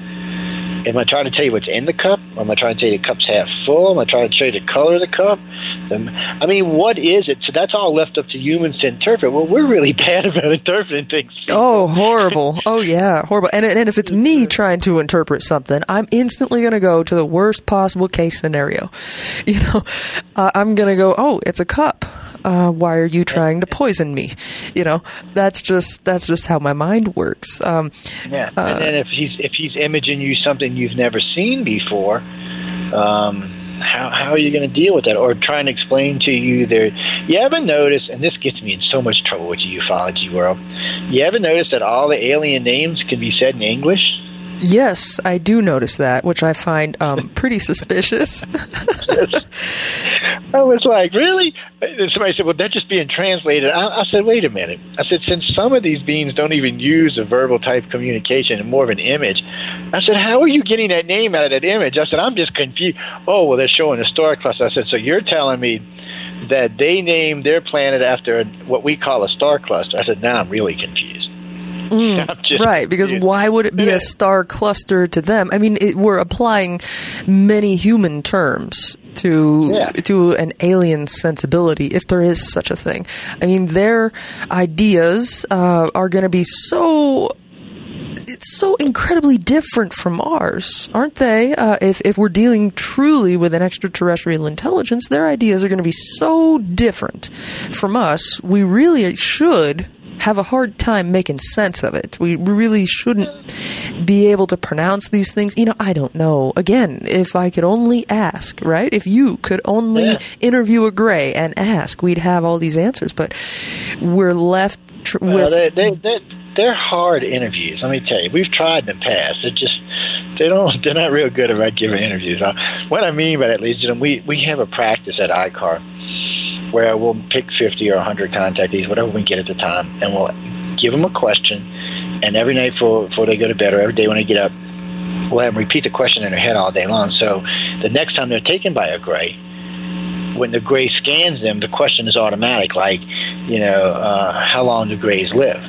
Am I trying to tell you what's in the cup? Am I trying to tell you the cup's half full? Am I trying to show you the color of the cup? I mean, what is it? So that's all left up to humans to interpret. Well, we're really bad about interpreting things. Oh, horrible. Oh, yeah, horrible. And, and if it's me trying to interpret something, I'm instantly going to go to the worst possible case scenario. You know, uh, I'm going to go, oh, it's a cup. Uh, why are you trying to poison me? You know, that's just that's just how my mind works. Um, yeah, uh, and then if he's if he's imaging you something you've never seen before, um, how how are you going to deal with that? Or trying to explain to you there. You ever notice, and this gets me in so much trouble with the ufology world. You ever notice that all the alien names can be said in English? Yes, I do notice that, which I find um, pretty suspicious. I was like, really? And somebody said, well, that's just being translated. I, I said, wait a minute. I said, since some of these beings don't even use a verbal type communication and more of an image, I said, how are you getting that name out of that image? I said, I'm just confused. Oh, well, they're showing a star cluster. I said, so you're telling me that they named their planet after what we call a star cluster? I said, now I'm really confused. Mm, right, because why would it be a star cluster to them? I mean, it, we're applying many human terms to yeah. to an alien sensibility, if there is such a thing. I mean, their ideas uh, are going to be so it's so incredibly different from ours, aren't they? Uh, if if we're dealing truly with an extraterrestrial intelligence, their ideas are going to be so different from us. We really should have a hard time making sense of it. We really shouldn't be able to pronounce these things. You know, I don't know. Again, if I could only ask, right? If you could only yeah. interview a gray and ask, we'd have all these answers. But we're left tr- well, with. They, they, they, they're hard interviews. Let me tell you, we've tried in the past. It just they don't they're not real good about giving interviews. Uh, what I mean by that, ladies and gentlemen, we we have a practice at ICAR where we'll pick 50 or 100 contactees, whatever we get at the time, and we'll give them a question. And every night before, before they go to bed or every day when they get up, we'll have them repeat the question in their head all day long. So the next time they're taken by a gray, when the gray scans them, the question is automatic, like, you know, uh, how long do grays live?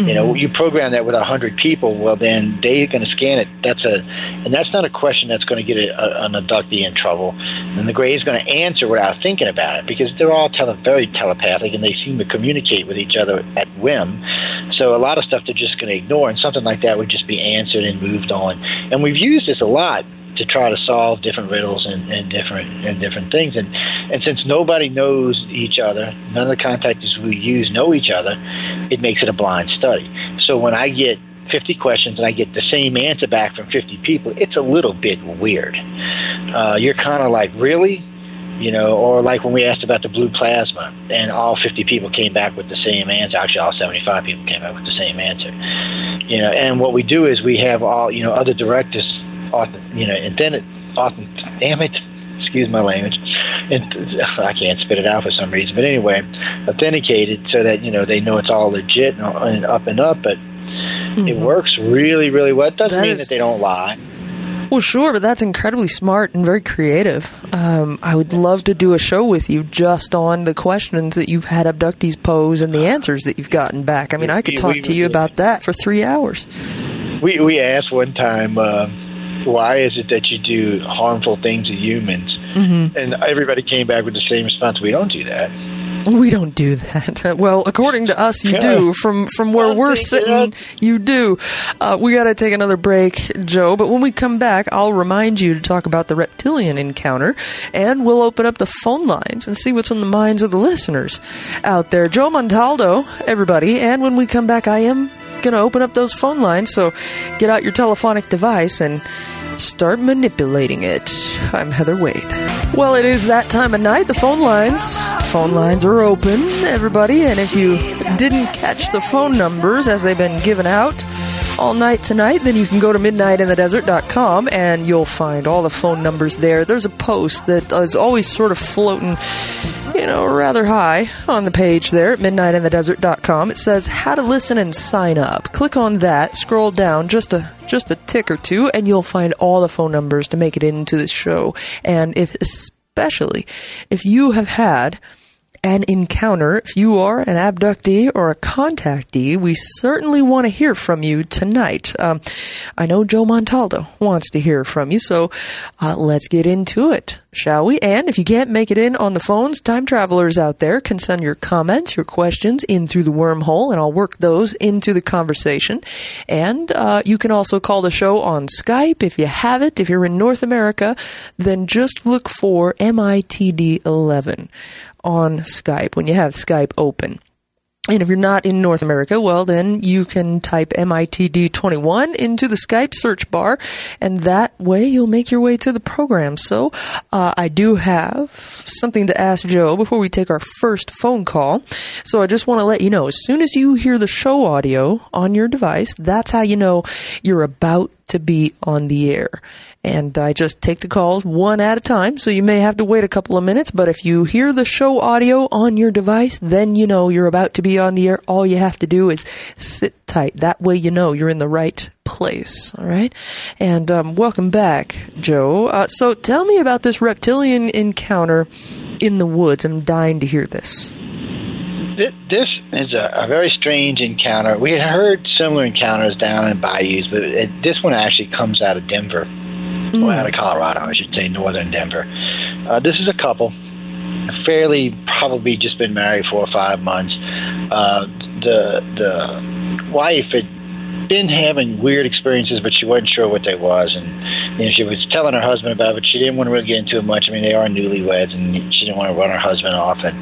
Mm-hmm. You know, mm-hmm. you program that with a hundred people, well, then they're going to scan it. That's a, and that's not a question that's going to get a, a, an abductee in trouble. And the gray is going to answer without thinking about it because they're all tele- very telepathic and they seem to communicate with each other at whim. So a lot of stuff they're just going to ignore, and something like that would just be answered and moved on. And we've used this a lot to try to solve different riddles and, and different and different things. And and since nobody knows each other, none of the contactors we use know each other, it makes it a blind study. So when I get 50 questions and I get the same answer back from 50 people, it's a little bit weird. Uh, you're kind of like, really? You know, or like when we asked about the blue plasma and all 50 people came back with the same answer. Actually, all 75 people came back with the same answer. You know, and what we do is we have all, you know, other directors you know, and then it, damn it, excuse my language, and I can't spit it out for some reason. But anyway, authenticated so that you know they know it's all legit and up and up. But mm-hmm. it works really, really well. It doesn't that mean is, that they don't lie. Well, sure, but that's incredibly smart and very creative. Um, I would love to do a show with you just on the questions that you've had abductees pose and the answers that you've gotten back. I mean, I could talk to you about that for three hours. We we asked one time. Uh, why is it that you do harmful things to humans? Mm-hmm. And everybody came back with the same response: We don't do that. We don't do that. Well, according to us, you do. From from where we're sitting, you do. Uh, we got to take another break, Joe. But when we come back, I'll remind you to talk about the reptilian encounter, and we'll open up the phone lines and see what's in the minds of the listeners out there. Joe Montaldo, everybody. And when we come back, I am going to open up those phone lines. So get out your telephonic device and start manipulating it. I'm Heather Wade. Well, it is that time of night. The phone lines, phone lines are open, everybody. And if you didn't catch the phone numbers as they've been given out all night tonight, then you can go to midnightinthedesert.com and you'll find all the phone numbers there. There's a post that is always sort of floating you know, rather high on the page there at midnightinthedesert.com. It says how to listen and sign up. Click on that, scroll down just a just a tick or two, and you'll find all the phone numbers to make it into the show. And if especially if you have had an encounter, if you are an abductee or a contactee, we certainly want to hear from you tonight. Um, I know Joe Montaldo wants to hear from you, so uh, let's get into it, shall we? And if you can't make it in on the phones, time travelers out there can send your comments, your questions in through the wormhole, and I'll work those into the conversation. And uh, you can also call the show on Skype if you have it. If you're in North America, then just look for MITD 11 on Skype when you have Skype open. And if you're not in North America, well, then you can type MITD21 into the Skype search bar, and that way you'll make your way to the program. So, uh, I do have something to ask Joe before we take our first phone call. So, I just want to let you know as soon as you hear the show audio on your device, that's how you know you're about to be on the air and I just take the calls one at a time. So you may have to wait a couple of minutes, but if you hear the show audio on your device, then you know you're about to be on the air. All you have to do is sit tight. That way you know you're in the right place. All right. And um, welcome back, Joe. Uh, so tell me about this reptilian encounter in the woods. I'm dying to hear this this is a, a, very strange encounter. We had heard similar encounters down in bayous, but it, this one actually comes out of Denver mm. well, out of Colorado, I should say, northern Denver. Uh, this is a couple, fairly probably just been married four or five months. Uh, the the wife had been having weird experiences, but she wasn't sure what they was, and you know she was telling her husband about it, but she didn't want to really get into it much. I mean, they are newlyweds, and she didn't want to run her husband off. And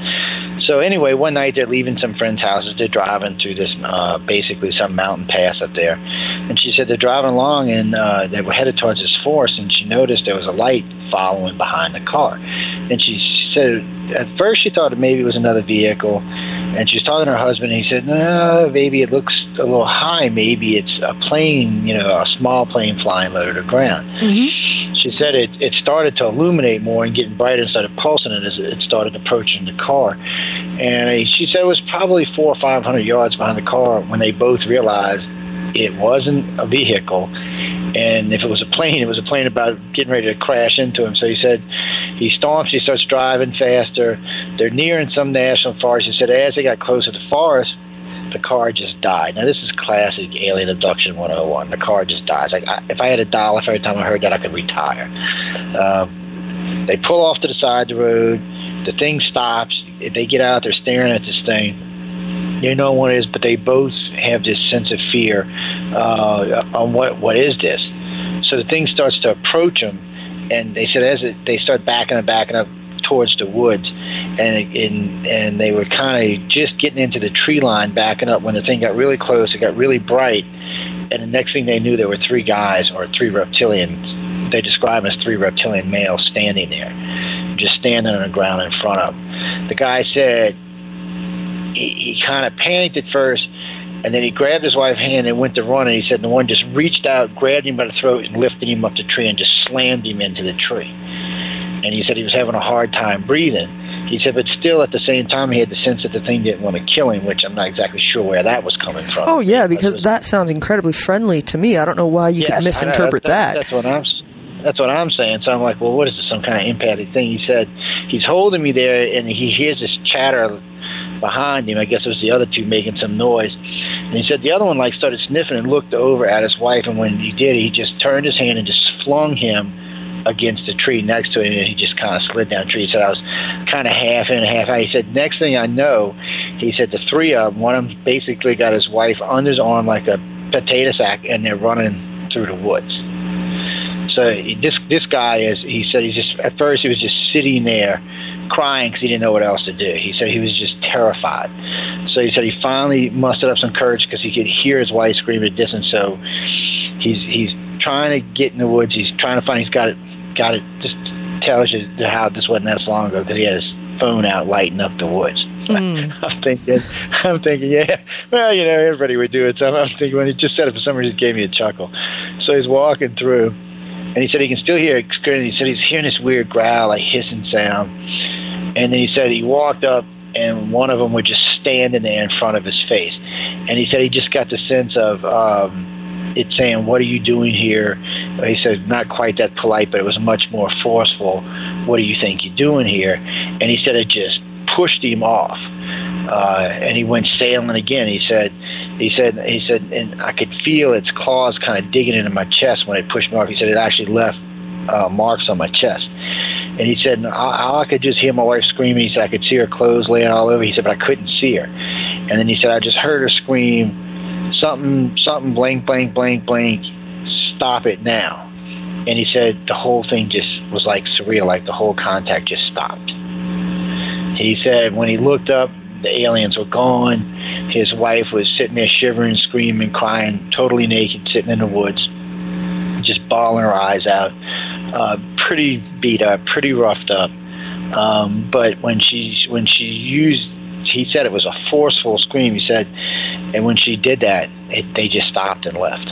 so anyway, one night they're leaving some friends' houses. They're driving through this uh, basically some mountain pass up there, and she said they're driving along and uh, they were headed towards this forest, and she noticed there was a light following behind the car, and she said at first she thought maybe it was another vehicle, and she was talking to her husband, and he said, "No, maybe it looks a little high. Maybe it's a plane, you know, a small plane flying low to the ground." Mm-hmm she said it, it started to illuminate more and getting brighter and started pulsing it as it started approaching the car. And she said it was probably four or five hundred yards behind the car when they both realized it wasn't a vehicle. And if it was a plane, it was a plane about getting ready to crash into him. So he said he stomps. He starts driving faster. They're nearing some national forest. He said as they got closer to the forest, the car just died. Now this is classic alien abduction 101. The car just dies. Like I, if I had a dollar for every time I heard that, I could retire. Um, they pull off to the side of the road. The thing stops. They get out. They're staring at this thing. They know what it is, but they both have this sense of fear uh, on what what is this. So the thing starts to approach them, and they said as it, they start backing and backing up towards the woods, and and and they were kind of just getting into the tree line, backing up when the thing got really close. It got really bright, and the next thing they knew, there were three guys or three reptilians. They describe as three reptilian males standing there, just standing on the ground in front of them. The guy said he, he kind of panicked at first and then he grabbed his wife's hand and went to run. And he said the one just reached out, grabbed him by the throat, and lifted him up the tree and just slammed him into the tree. And he said he was having a hard time breathing. He said, but still at the same time, he had the sense that the thing didn't want to kill him, which I'm not exactly sure where that was coming from. Oh, yeah, because was, that sounds incredibly friendly to me. I don't know why you yes, could misinterpret that. That's what I'm that's what I'm saying. So I'm like, well, what is this? Some kind of empathic thing? He said he's holding me there, and he hears this chatter behind him. I guess it was the other two making some noise. And he said the other one like started sniffing and looked over at his wife, and when he did, he just turned his hand and just flung him against the tree next to him, and he just kind of slid down the tree. He said I was kind of half in, and half out. He said next thing I know, he said the three of them, one of them basically got his wife under his arm like a potato sack, and they're running through the woods. So this this guy is. He said he's just at first he was just sitting there crying because he didn't know what else to do. He said he was just terrified. So he said he finally mustered up some courage because he could hear his wife scream at distance. So he's he's trying to get in the woods. He's trying to find. He's got it. Got it. Just tells you how this wasn't that long ago because he had his phone out lighting up the woods. Mm. I'm thinking, I'm thinking, yeah. Well, you know, everybody would do it. So I'm thinking when he just said it for some reason, it gave me a chuckle. So he's walking through, and he said he can still hear. It. He said he's hearing this weird growl, like hissing sound and then he said he walked up and one of them was just standing there in front of his face. And he said he just got the sense of um, it saying, What are you doing here? He said, Not quite that polite, but it was much more forceful. What do you think you're doing here? And he said it just pushed him off. Uh, and he went sailing again. He said, he said, he said, and I could feel its claws kind of digging into my chest when it pushed me off. He said it actually left uh, marks on my chest. And he said, I, I could just hear my wife screaming. He said, I could see her clothes laying all over. He said, but I couldn't see her. And then he said, I just heard her scream, something, something, blank, blank, blank, blank, stop it now. And he said the whole thing just was like surreal, like the whole contact just stopped. He said when he looked up, the aliens were gone. His wife was sitting there shivering, screaming, crying, totally naked, sitting in the woods, just bawling her eyes out uh, pretty beat up, pretty roughed up. Um, but when she when she used, he said it was a forceful scream. He said, and when she did that, it, they just stopped and left.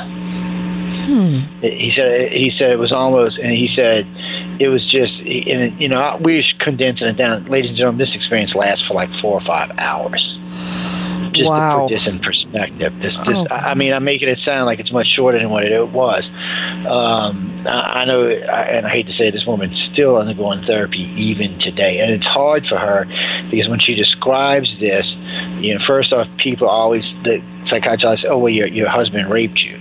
Hmm. He said he said it was almost, and he said it was just, and you know, we're condensing it down, ladies and gentlemen. This experience lasts for like four or five hours just wow. to put this in perspective. This, this, oh. I mean, I'm making it sound like it's much shorter than what it was. Um, I, I know, and I hate to say, it, this woman's still undergoing therapy even today, and it's hard for her because when she describes this, you know, first off, people always the psychiatrist, oh well, your your husband raped you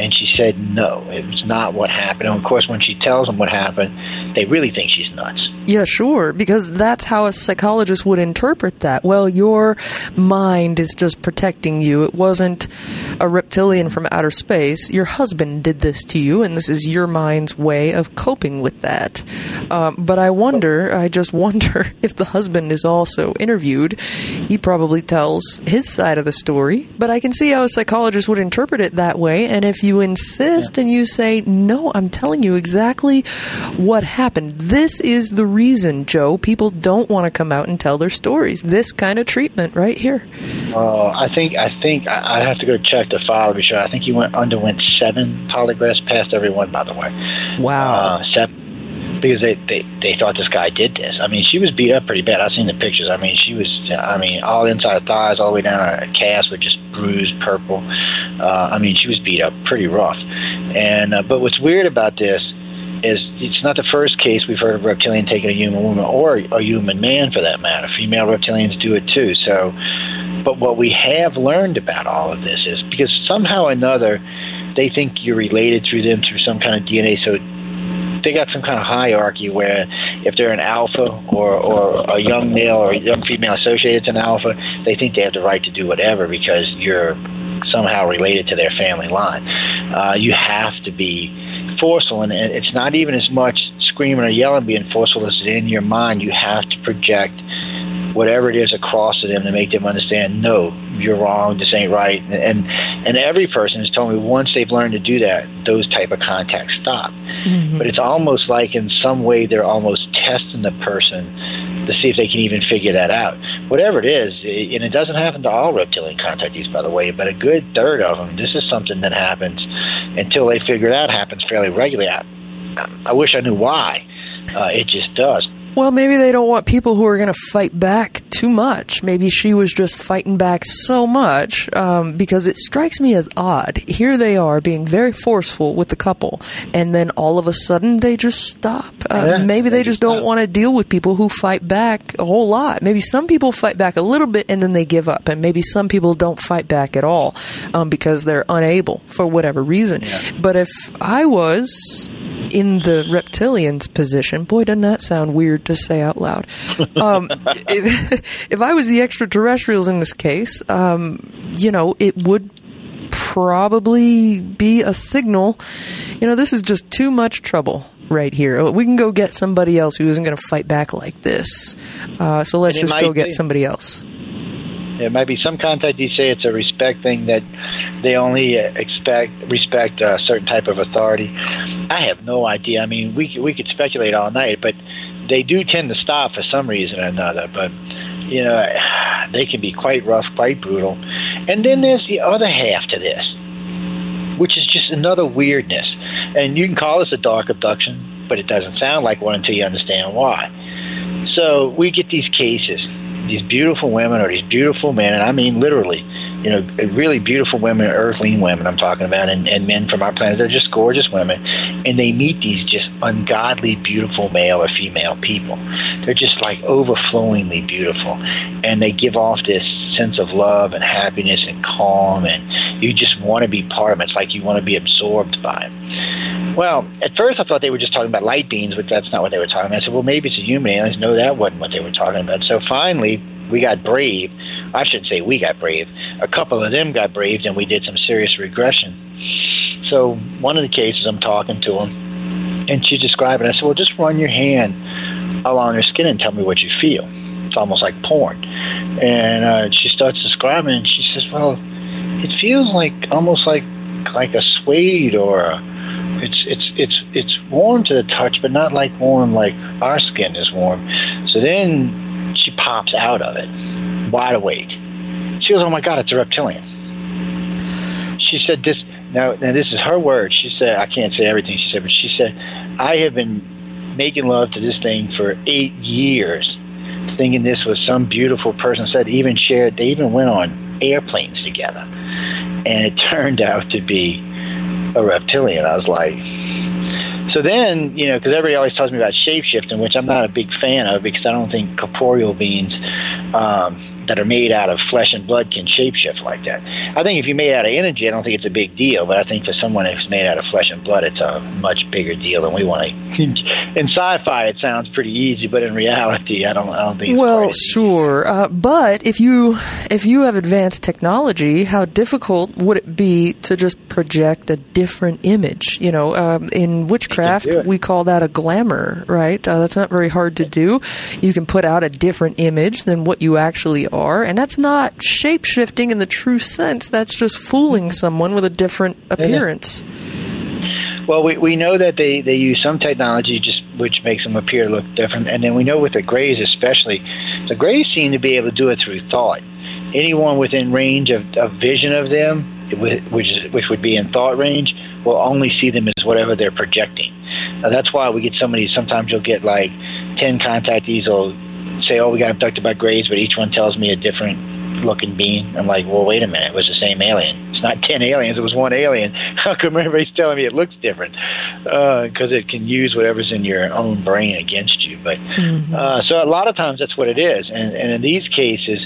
and she said, no, it was not what happened. And of course, when she tells them what happened, they really think she's nuts. Yeah, sure, because that's how a psychologist would interpret that. Well, your mind is just protecting you. It wasn't a reptilian from outer space. Your husband did this to you, and this is your mind's way of coping with that. Um, but I wonder, I just wonder if the husband is also interviewed. He probably tells his side of the story, but I can see how a psychologist would interpret it that way. And if you insist yeah. and you say, no, I'm telling you exactly what happened. This is the reason, Joe, people don't want to come out and tell their stories. This kind of treatment right here. Uh, I think I think I, I have to go check the file to be sure. I think he went underwent seven polygraphs, passed every one, by the way. Wow. Uh, seven because they, they they thought this guy did this. I mean, she was beat up pretty bad. I've seen the pictures. I mean, she was. I mean, all inside her thighs, all the way down her calves were just bruised, purple. Uh, I mean, she was beat up pretty rough. And uh, but what's weird about this is it's not the first case we've heard of reptilian taking a human woman or a human man for that matter. Female reptilians do it too. So, but what we have learned about all of this is because somehow or another they think you're related through them through some kind of DNA. So they got some kind of hierarchy where if they're an alpha or, or a young male or a young female associated to an alpha, they think they have the right to do whatever because you're somehow related to their family line. Uh, you have to be forceful, and it's not even as much screaming or yelling being forceful as in your mind. You have to project whatever it is across to them to make them understand, no, you're wrong, this ain't right. And and every person has told me once they've learned to do that, those type of contacts stop. Mm-hmm. But it's almost like in some way they're almost testing the person to see if they can even figure that out. Whatever it is, and it doesn't happen to all reptilian contactees, by the way, but a good third of them, this is something that happens until they figure it out, happens fairly regularly. I, I wish I knew why. Uh, it just does. Well, maybe they don't want people who are going to fight back too much. Maybe she was just fighting back so much um, because it strikes me as odd. Here they are being very forceful with the couple, and then all of a sudden they just stop. Uh, yeah, maybe they, they just don't want to deal with people who fight back a whole lot. Maybe some people fight back a little bit and then they give up, and maybe some people don't fight back at all um, because they're unable for whatever reason. Yeah. But if I was in the reptilian's position, boy, doesn't that sound weird to say out loud. Um, if, if, I was the extraterrestrials in this case, um, you know, it would probably be a signal. You know, this is just too much trouble right here. We can go get somebody else who isn't going to fight back like this. Uh, so let's just go get be. somebody else. There might be some contactees say it's a respect thing that they only uh, expect respect a certain type of authority. I have no idea. I mean, we we could speculate all night, but they do tend to stop for some reason or another. But you know, they can be quite rough, quite brutal. And then there's the other half to this, which is just another weirdness. And you can call this a dark abduction, but it doesn't sound like one until you understand why. So we get these cases these beautiful women or these beautiful men, and I mean literally, you know, really beautiful women, earthling women I'm talking about, and, and men from our planet. They're just gorgeous women, and they meet these just ungodly beautiful male or female people. They're just like overflowingly beautiful, and they give off this sense of love and happiness and calm, and you just want to be part of it. It's like you want to be absorbed by it. Well, at first I thought they were just talking about light beings, but that's not what they were talking about. I said, well, maybe it's a human alien. No, that wasn't what they were talking about. So finally, we got brave. I should say we got brave. A couple of them got brave, and we did some serious regression. So one of the cases, I'm talking to him, and she's describing. I said, well, just run your hand along her skin and tell me what you feel. It's almost like porn. And uh, she starts describing, and she says, well, it feels like almost like like a suede or a, it's it's it's it's warm to the touch, but not like warm like our skin is warm. So then pops out of it, wide awake. She goes, "Oh my God, it's a reptilian." She said this. Now, now this is her word. She said, "I can't say everything she said, but she said, I have been making love to this thing for eight years, thinking this was some beautiful person. Said even shared. They even went on airplanes together, and it turned out to be a reptilian. I was like, so then, you know, because everybody always tells me about shapeshifting, which I'm not a big fan of because I don't think corporeal beings um, that are made out of flesh and blood can shapeshift like that. I think if you're made out of energy, I don't think it's a big deal. But I think for someone who's made out of flesh and blood, it's a much bigger deal than we want to. in sci-fi, it sounds pretty easy, but in reality, I don't. I don't think. well, sure, uh, but if you if you have advanced technology, how difficult would it be to just project a different image? You know, um, in witchcraft, we call that a glamour, right? Uh, that's not very hard to do. You can put out a different image than what you actually are and that's not shape shifting in the true sense. That's just fooling someone with a different appearance. Well, we, we know that they, they use some technology just which makes them appear to look different, and then we know with the Greys especially, the Greys seem to be able to do it through thought. Anyone within range of, of vision of them, which is, which would be in thought range, will only see them as whatever they're projecting. Now, that's why we get somebody. Sometimes you'll get like ten contactees will say, "Oh, we got abducted by Greys," but each one tells me a different looking being. I'm like, "Well, wait a minute. It was the same alien, it's not ten aliens. It was one alien. How come everybody's telling me it looks different? Because uh, it can use whatever's in your own brain against you. But mm-hmm. uh, so a lot of times that's what it is. And, and in these cases,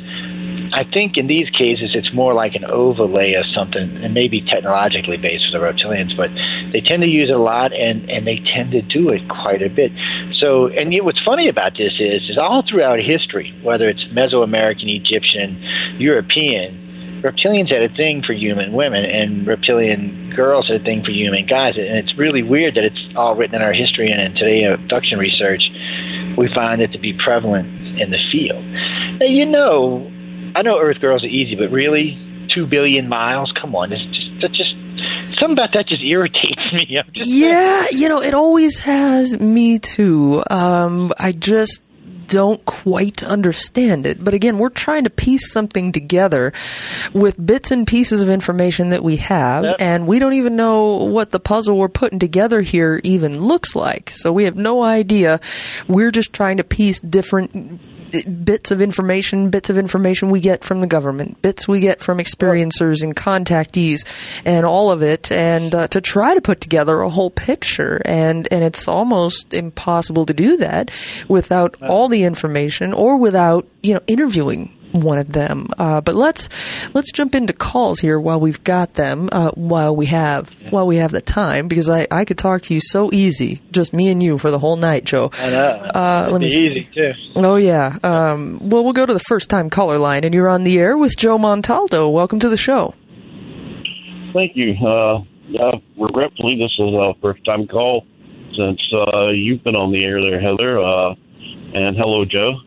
I think in these cases it's more like an overlay of something, and maybe technologically based for the reptilians, but they tend to use it a lot, and and they tend to do it quite a bit. So, and know, what's funny about this is, is all throughout history, whether it's Mesoamerican, Egyptian, European, reptilians had a thing for human women, and reptilian girls had a thing for human guys, and it's really weird that it's all written in our history and in today abduction research, we find it to be prevalent in the field. Now, you know, I know Earth girls are easy, but really, two billion miles? Come on, it's just that just something about that just irritates me. Just yeah, you know, it always has me too. Um, I just don't quite understand it. But again, we're trying to piece something together with bits and pieces of information that we have, yep. and we don't even know what the puzzle we're putting together here even looks like. So we have no idea. We're just trying to piece different bits of information, bits of information we get from the government, bits we get from experiencers and contactees, and all of it, and uh, to try to put together a whole picture. And and it's almost impossible to do that without all the information or without you know interviewing one of them. Uh, but let's let's jump into calls here while we've got them, uh, while we have while we have the time, because I, I could talk to you so easy, just me and you for the whole night, Joe. I know. Uh, let me easy too. Oh yeah. Um, well, we'll go to the first time caller line, and you're on the air with Joe Montaldo. Welcome to the show. Thank you. Uh, uh, regretfully, this is a first time call since uh, you've been on the air there, Heather. Uh, and hello, Joe.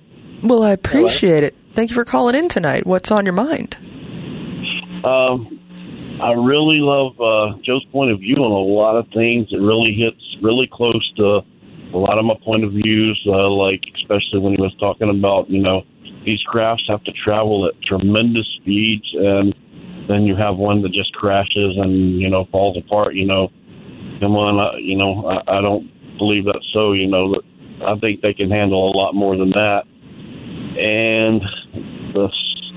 Well, I appreciate hello. it. Thank you for calling in tonight. What's on your mind? Um, I really love uh, Joe's point of view on a lot of things. It really hits really close to a lot of my point of views, uh, like especially when he was talking about, you know, these crafts have to travel at tremendous speeds, and then you have one that just crashes and you know falls apart. You know, come on, I, you know, I, I don't believe that's so. You know, I think they can handle a lot more than that. And the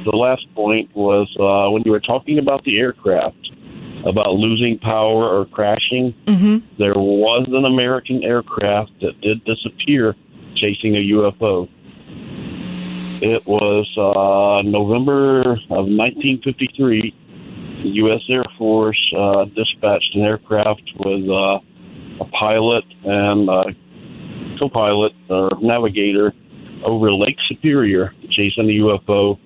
the last point was uh, when you were talking about the aircraft about losing power or crashing. Mm-hmm. There was an American aircraft that did disappear chasing a UFO. It was uh, November of 1953. The U.S. Air Force uh, dispatched an aircraft with uh, a pilot and a co-pilot or navigator over Lake Superior chasing the UFO.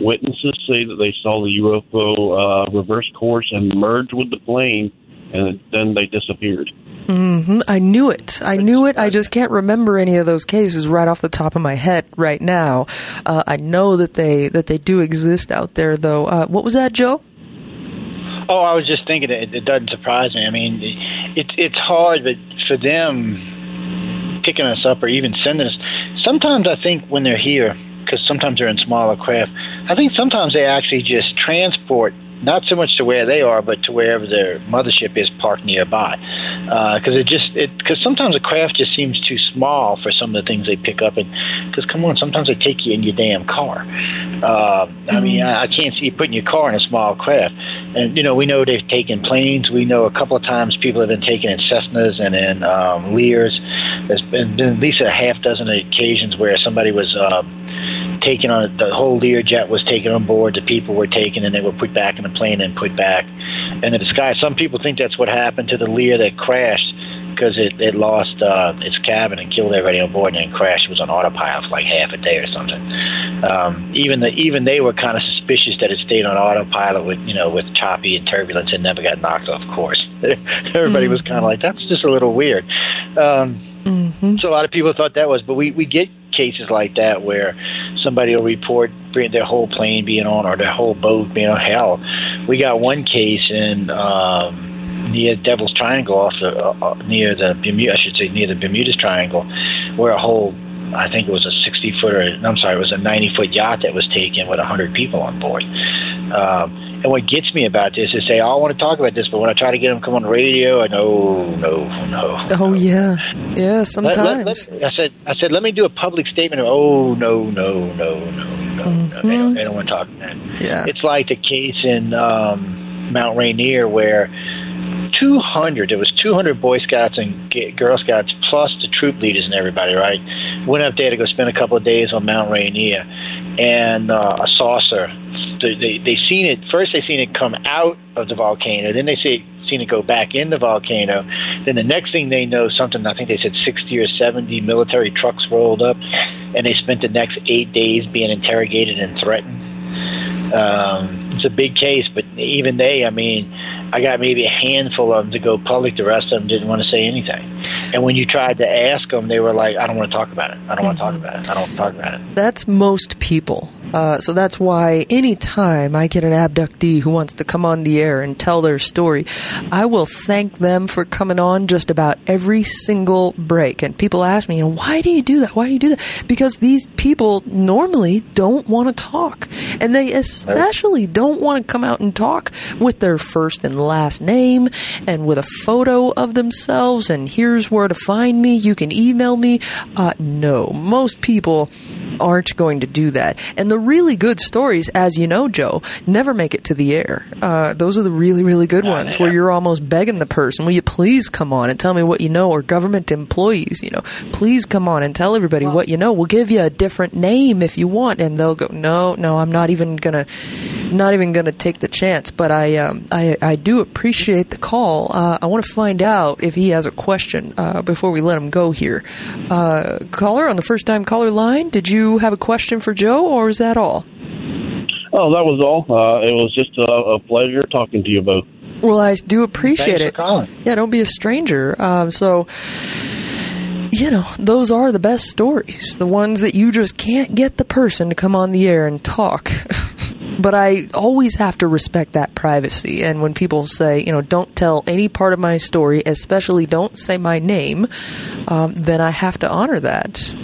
Witnesses say that they saw the UFO uh, reverse course and merge with the plane, and then they disappeared. Mm-hmm. I knew it. I knew it. I just can't remember any of those cases right off the top of my head right now. Uh, I know that they that they do exist out there, though. Uh, what was that, Joe? Oh, I was just thinking it, it doesn't surprise me. I mean, it, it's hard, but for them picking us up or even sending us, sometimes I think when they're here, because sometimes they're in smaller craft, I think sometimes they actually just transport not so much to where they are, but to wherever their mothership is parked nearby. Because uh, it just it because sometimes a craft just seems too small for some of the things they pick up. And because come on, sometimes they take you in your damn car. Uh, I mean, mm-hmm. I, I can't see you putting your car in a small craft. And you know, we know they've taken planes. We know a couple of times people have been taken in Cessnas and in um, Lears. There's been, been at least a half dozen occasions where somebody was. Uh, taken on the whole Learjet was taken on board. The people were taken and they were put back in the plane and put back into the sky. Some people think that's what happened to the Lear that crashed because it, it lost uh, its cabin and killed everybody on board and then crashed. It was on autopilot for like half a day or something. Um, even the even they were kind of suspicious that it stayed on autopilot with you know with choppy and turbulence and never got knocked off course. Everybody mm-hmm. was kind of like that's just a little weird. Um, mm-hmm. So a lot of people thought that was, but we we get cases like that where somebody will report their whole plane being on or their whole boat being on. Hell, we got one case in um, near Devil's Triangle, off the uh, uh, near the Bermuda, I should say near the Bermuda's Triangle, where a whole I think it was a 60 foot or I'm sorry, it was a 90 foot yacht that was taken with 100 people on board. Um, and what gets me about this is say, oh, I want to talk about this, but when I try to get them to come on the radio, I know, no, no. Oh no. yeah, yeah. Sometimes let, let, let, I said, I said, let me do a public statement. Of, oh no, no, no, no, no. Mm-hmm. no. They, don't, they don't want to talk. About that. Yeah. It's like the case in. Um, Mount Rainier where 200, it was 200 Boy Scouts and Girl Scouts plus the troop leaders and everybody, right? Went up there to go spend a couple of days on Mount Rainier, and uh, a saucer. They, they seen it first. They seen it come out of the volcano. Then they see seen it go back in the volcano. Then the next thing they know, something I think they said 60 or 70 military trucks rolled up, and they spent the next eight days being interrogated and threatened. Um, it's a big case, but even they, I mean, I got maybe a handful of them to go public. The rest of them didn't want to say anything. And when you tried to ask them, they were like, "I don't want to talk about it. I don't want to talk about it. I don't want to talk about it." That's most people. Uh, so that's why anytime I get an abductee who wants to come on the air and tell their story, I will thank them for coming on just about every single break. And people ask me, you know, why do you do that? Why do you do that? Because these people normally don't want to talk. And they especially don't want to come out and talk with their first and last name and with a photo of themselves and here's where to find me. You can email me. Uh, no, most people aren't going to do that. And the really good stories, as you know, Joe, never make it to the air. Uh, those are the really, really good ones where you're almost begging the person, will you please come on and tell me what you know? Or government employees, you know, please come on and tell everybody what you know. We'll give you a different name if you want. And they'll go, no, no, I'm not even going to, not even going to take the chance. But I, um, I, I do appreciate the call. Uh, I want to find out if he has a question uh, before we let him go here. Uh, caller on the first time caller line, did you have a question for Joe or is that all? Oh, that was all. Uh, it was just a, a, pleasure talking to you both. Well, I do appreciate Thanks it. Yeah, don't be a stranger. Um, so, you know, those are the best stories. The ones that you just can't get the person to come on the air and talk. but I always have to respect that privacy. And when people say, you know, don't tell any part of my story, especially don't say my name, um, then I have to honor that.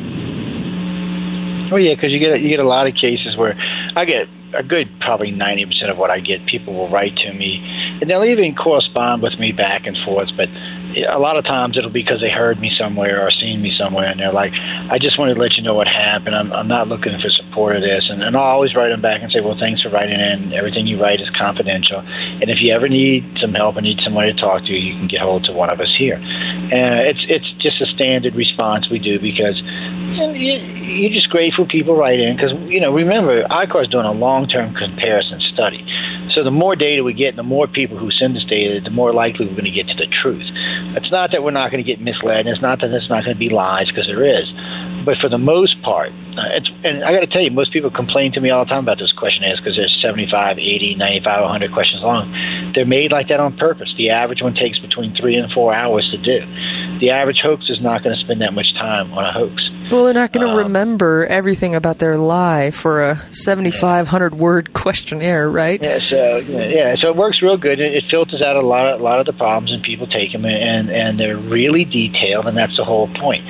Oh yeah, because you get you get a lot of cases where I get a good probably ninety percent of what I get. People will write to me, and they'll even correspond with me back and forth. But a lot of times it'll be because they heard me somewhere or seen me somewhere, and they're like, "I just wanted to let you know what happened. I'm, I'm not looking for support of this." And, and I'll always write them back and say, "Well, thanks for writing in. Everything you write is confidential. And if you ever need some help or need somebody to talk to, you can get hold to one of us here." And it's it's just a standard response we do because you're just grateful people write in because you know remember ICAR is doing a long-term comparison study. So the more data we get, and the more people who send us data, the more likely we're going to get to the truth. It's not that we're not going to get misled, and it's not that there's not going to be lies, because there is. But for the most part, it's, and I got to tell you, most people complain to me all the time about this questionnaires because there's 75, 80, 95, 100 questions long. They're made like that on purpose. The average one takes between three and four hours to do. The average hoax is not going to spend that much time on a hoax. Well, they're not going to um, remember everything about their lie for a 7,500 word questionnaire, right? Yeah, so yeah, so it works real good. It, filters out a lot, of, a lot of the problems, and people take them, and and they're really detailed, and that's the whole point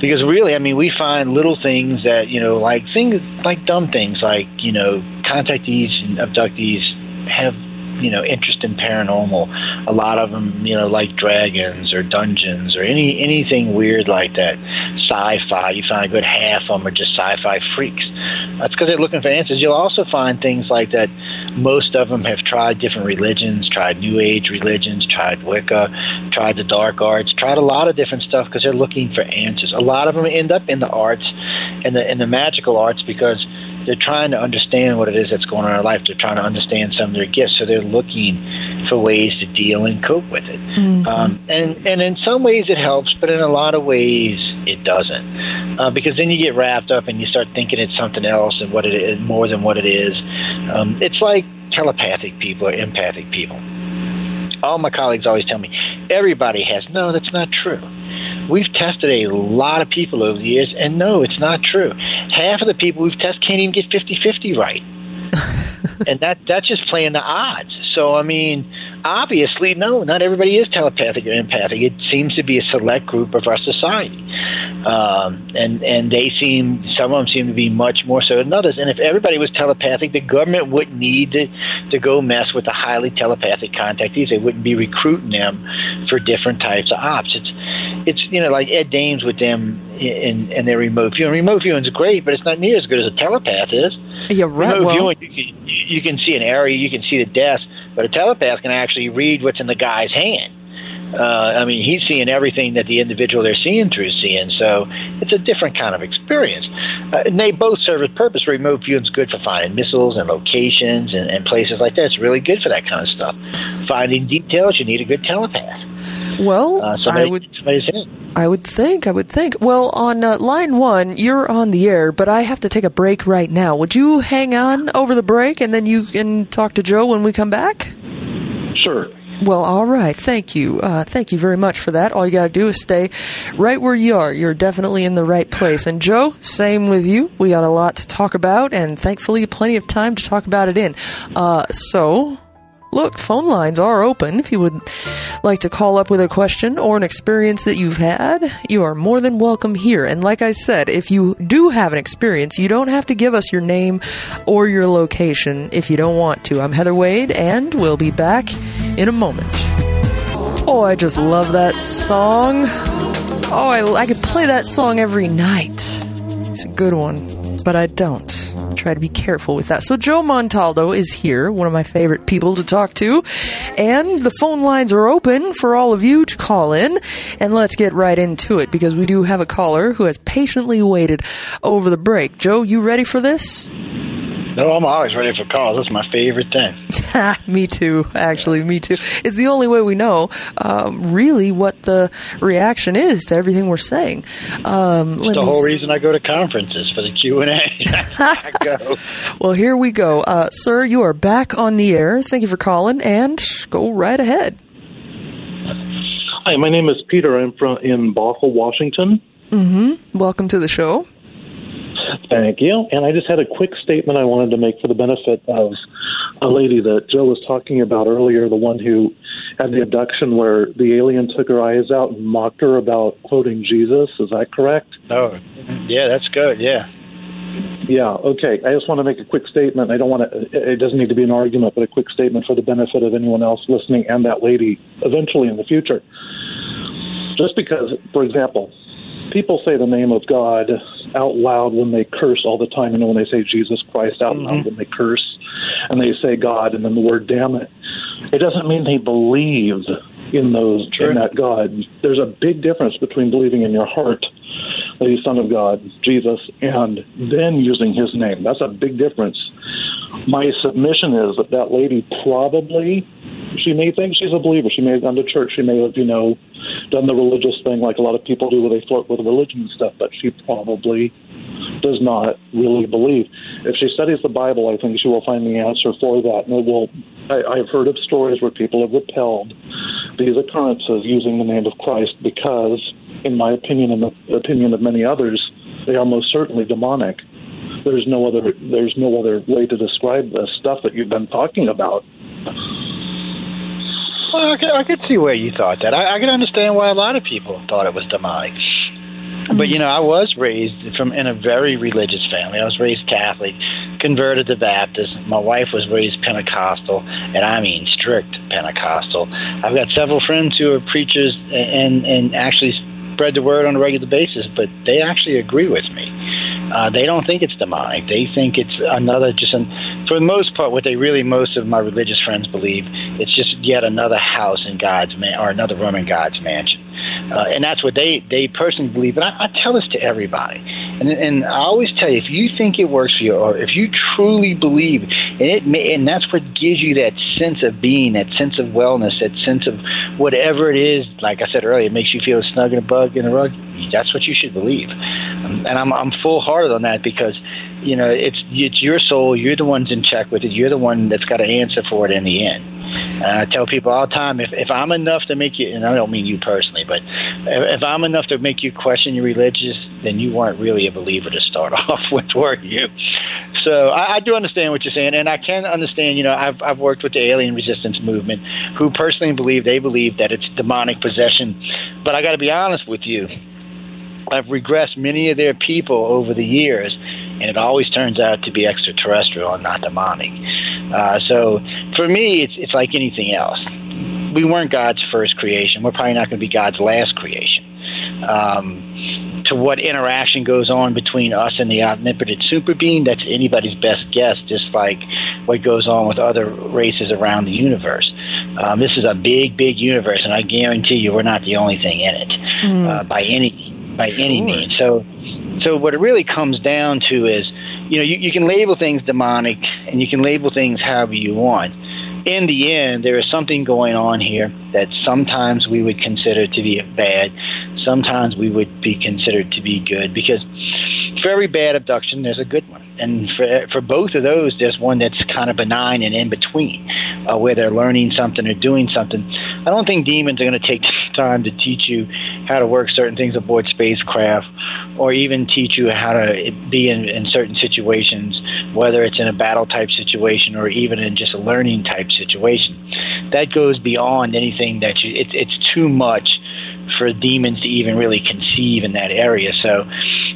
because really, I mean, we find little things that you know, like things like dumb things, like you know, contactees and abductees have you know interest in paranormal. A lot of them, you know, like dragons or dungeons or any anything weird like that. Sci-fi. You find a good half of them are just sci-fi freaks. That's because they're looking for answers. You'll also find things like that. Most of them have tried different religions, tried New Age religions, tried Wicca, tried the dark arts, tried a lot of different stuff because they're looking for answers. A lot of them end up in the arts and the in the magical arts because they're trying to understand what it is that's going on in their life. They're trying to understand some of their gifts, so they're looking for ways to deal and cope with it. Mm-hmm. Um, and and in some ways it helps, but in a lot of ways it doesn't, uh, because then you get wrapped up and you start thinking it's something else and what it is more than what it is. Um, it's like telepathic people or empathic people. All my colleagues always tell me everybody has. No, that's not true. We've tested a lot of people over the years, and no, it's not true. Half of the people we've tested can't even get 50 50 right. and that that's just playing the odds. So, I mean, obviously, no, not everybody is telepathic or empathic. It seems to be a select group of our society, um, and and they seem some of them seem to be much more so than others. And if everybody was telepathic, the government wouldn't need to to go mess with the highly telepathic contactees. They wouldn't be recruiting them for different types of ops. It's it's you know like Ed Dames with them in in their remote viewing. Remote viewing is great, but it's not near as good as a telepath is. Yeah, right. Remote well, viewing, you can, you can see an area, you can see the desk but a telepath can actually read what's in the guy's hand. Uh, I mean, he's seeing everything that the individual they're seeing through is seeing, so it's a different kind of experience. Uh, and they both serve a purpose. Remote viewing is good for finding missiles and locations and, and places like that. It's really good for that kind of stuff. Finding details, you need a good telepath. Well, uh, somebody, I would. I would think. I would think. Well, on uh, line one, you're on the air, but I have to take a break right now. Would you hang on over the break, and then you can talk to Joe when we come back? Sure. Well, all right. Thank you. Uh, thank you very much for that. All you got to do is stay right where you are. You're definitely in the right place. And Joe, same with you. We got a lot to talk about, and thankfully, plenty of time to talk about it in. Uh, so Look, phone lines are open. If you would like to call up with a question or an experience that you've had, you are more than welcome here. And like I said, if you do have an experience, you don't have to give us your name or your location if you don't want to. I'm Heather Wade, and we'll be back in a moment. Oh, I just love that song. Oh, I, I could play that song every night. It's a good one, but I don't try to be careful with that. So Joe Montaldo is here, one of my favorite people to talk to, and the phone lines are open for all of you to call in. And let's get right into it because we do have a caller who has patiently waited over the break. Joe, you ready for this? No, I'm always ready for calls. That's my favorite thing. me too, actually, me too. It's the only way we know um, really what the reaction is to everything we're saying. Um, it's the whole s- reason I go to conferences for the Q and A. well, here we go, uh, sir. You are back on the air. Thank you for calling, and go right ahead. Hi, my name is Peter. I'm from in Bothell, Washington. Mm-hmm. Welcome to the show. Thank you. And I just had a quick statement I wanted to make for the benefit of a lady that Joe was talking about earlier, the one who had the abduction where the alien took her eyes out and mocked her about quoting Jesus. Is that correct? Oh, yeah, that's good. Yeah. Yeah, okay. I just want to make a quick statement. I don't want to, it doesn't need to be an argument, but a quick statement for the benefit of anyone else listening and that lady eventually in the future. Just because, for example, people say the name of God out loud when they curse all the time. You know, when they say Jesus Christ out mm-hmm. loud when they curse, and they say God and then the word damn it. It doesn't mean they believe in those in that God. There's a big difference between believing in your heart that he's Son of God, Jesus, and then using his name. That's a big difference. My submission is that that lady probably she may think she's a believer. She may have gone to church. She may have, you know, done the religious thing like a lot of people do where they flirt with religion and stuff, but she probably does not really believe. If she studies the Bible, I think she will find the answer for that. And it will. I, I've heard of stories where people have repelled these occurrences using the name of Christ because, in my opinion, and the opinion of many others, they are most certainly demonic. There's no other. There's no other way to describe the stuff that you've been talking about. Well, I could, I could see where you thought that. I, I can understand why a lot of people thought it was demonic. But you know, I was raised from in a very religious family. I was raised Catholic, converted to Baptist. My wife was raised Pentecostal, and I mean strict Pentecostal. I've got several friends who are preachers and and actually spread the word on a regular basis, but they actually agree with me. Uh, they don't think it's demonic. They think it's another just an, for the most part, what they really most of my religious friends believe, it's just yet another house in God's man or another room in God's mansion. Uh, and that's what they they personally believe. And I, I tell this to everybody, and and I always tell you, if you think it works for you, or if you truly believe, and it may, and that's what gives you that sense of being, that sense of wellness, that sense of whatever it is. Like I said earlier, it makes you feel snug in a bug in a rug. That's what you should believe, Mm-hmm. and I'm I'm full hearted on that because you know it's it's your soul. You're the ones in check with it. You're the one that's got to answer for it in the end. I tell people all the time, if if I'm enough to make you, and I don't mean you personally, but if I'm enough to make you question your religious, then you weren't really a believer to start off with, were you? So I, I do understand what you're saying, and I can understand. You know, I've I've worked with the alien resistance movement, who personally believe they believe that it's demonic possession. But I got to be honest with you. I've regressed many of their people over the years, and it always turns out to be extraterrestrial and not demonic. Uh, so for me, it's it's like anything else. We weren't God's first creation. We're probably not going to be God's last creation. Um, to what interaction goes on between us and the omnipotent super being, that's anybody's best guess. Just like what goes on with other races around the universe. Um, this is a big, big universe, and I guarantee you, we're not the only thing in it mm. uh, by any by sure. any means. So, so what it really comes down to is, you know, you, you can label things demonic, and you can label things however you want in the end, there is something going on here that sometimes we would consider to be bad, sometimes we would be considered to be good, because for every bad abduction, there's a good one. And for, for both of those, there's one that's kind of benign and in between, uh, where they're learning something or doing something. I don't think demons are going to take time to teach you how to work certain things aboard spacecraft or even teach you how to be in, in certain situations, whether it's in a battle type situation or even in just a learning type situation. That goes beyond anything that you, it, it's too much for demons to even really conceive in that area. So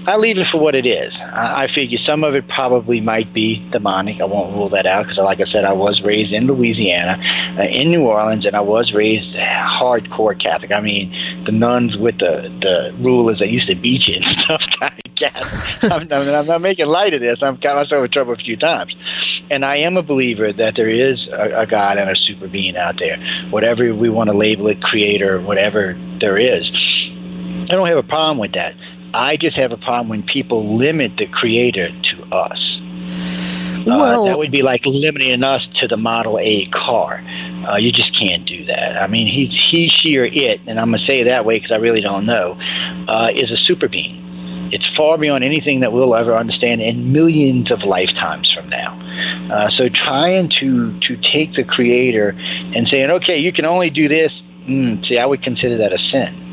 I leave it for what it is. I, I figure some of it probably might be demonic. I won't rule that out because, like I said, I was raised in Louisiana, uh, in New Orleans, and I was raised hardcore Catholic. I mean, the nuns with the the rulers that used to beat you and stuff. Catholic. I'm, I'm not making light of this. I've got myself in trouble a few times, and I am a believer that there is a, a God and a super being out there, whatever we want to label it, creator, whatever there is. I don't have a problem with that. I just have a problem when people limit the creator to us. Uh, well, uh, that would be like limiting us to the Model A car. Uh, you just can't do that. I mean, he, he, she, or it, and I'm going to say it that way because I really don't know, uh, is a super being. It's far beyond anything that we'll ever understand in millions of lifetimes from now. Uh, so trying to to take the creator and saying, okay, you can only do this. Mm, see, I would consider that a sin.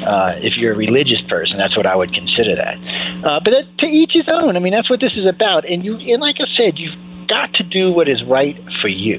Uh, if you're a religious person, that's what I would consider that. Uh, but to each his own. I mean, that's what this is about. And you, and like I said, you've got to do what is right for you.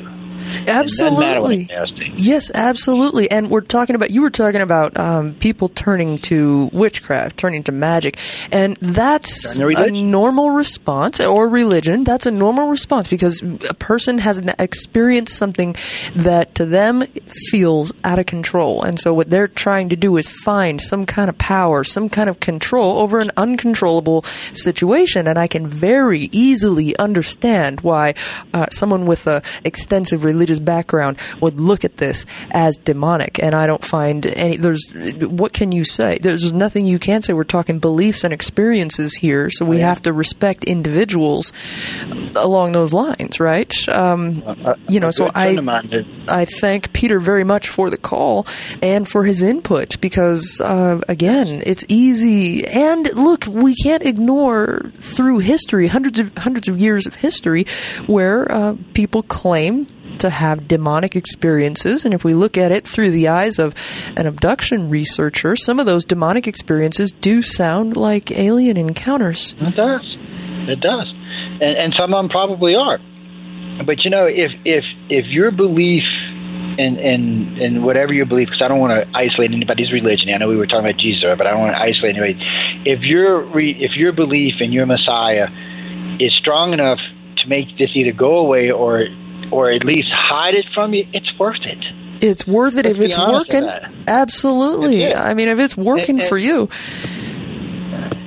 Absolutely. Yes, absolutely. And we're talking about, you were talking about um, people turning to witchcraft, turning to magic. And that's a normal response, or religion. That's a normal response because a person has experienced something that to them feels out of control. And so what they're trying to do is find some kind of power, some kind of control over an uncontrollable situation. And I can very easily understand why uh, someone with a extensive religious background would look at this as demonic. And I don't find any. There's what can you say? There's nothing you can say. We're talking beliefs and experiences here, so we have to respect individuals along those lines, right? Um, you know, so I I thank Peter very much for the call and for his input because uh, again, it's easy. And look, we can't ignore through history, hundreds of hundreds of years of history, where uh, people claim to have demonic experiences. And if we look at it through the eyes of an abduction researcher, some of those demonic experiences do sound like alien encounters. It does. It does. And, and some of them probably are. But you know, if if if your belief in and and whatever your belief, because I don't want to isolate anybody's religion. I know we were talking about Jesus, but I don't want to isolate anybody. If your re, if your belief in your Messiah is strong enough to make this either go away or or at least hide it from you, it's worth it. It's worth it Let's if it's working. Absolutely. I mean, if it's working for you.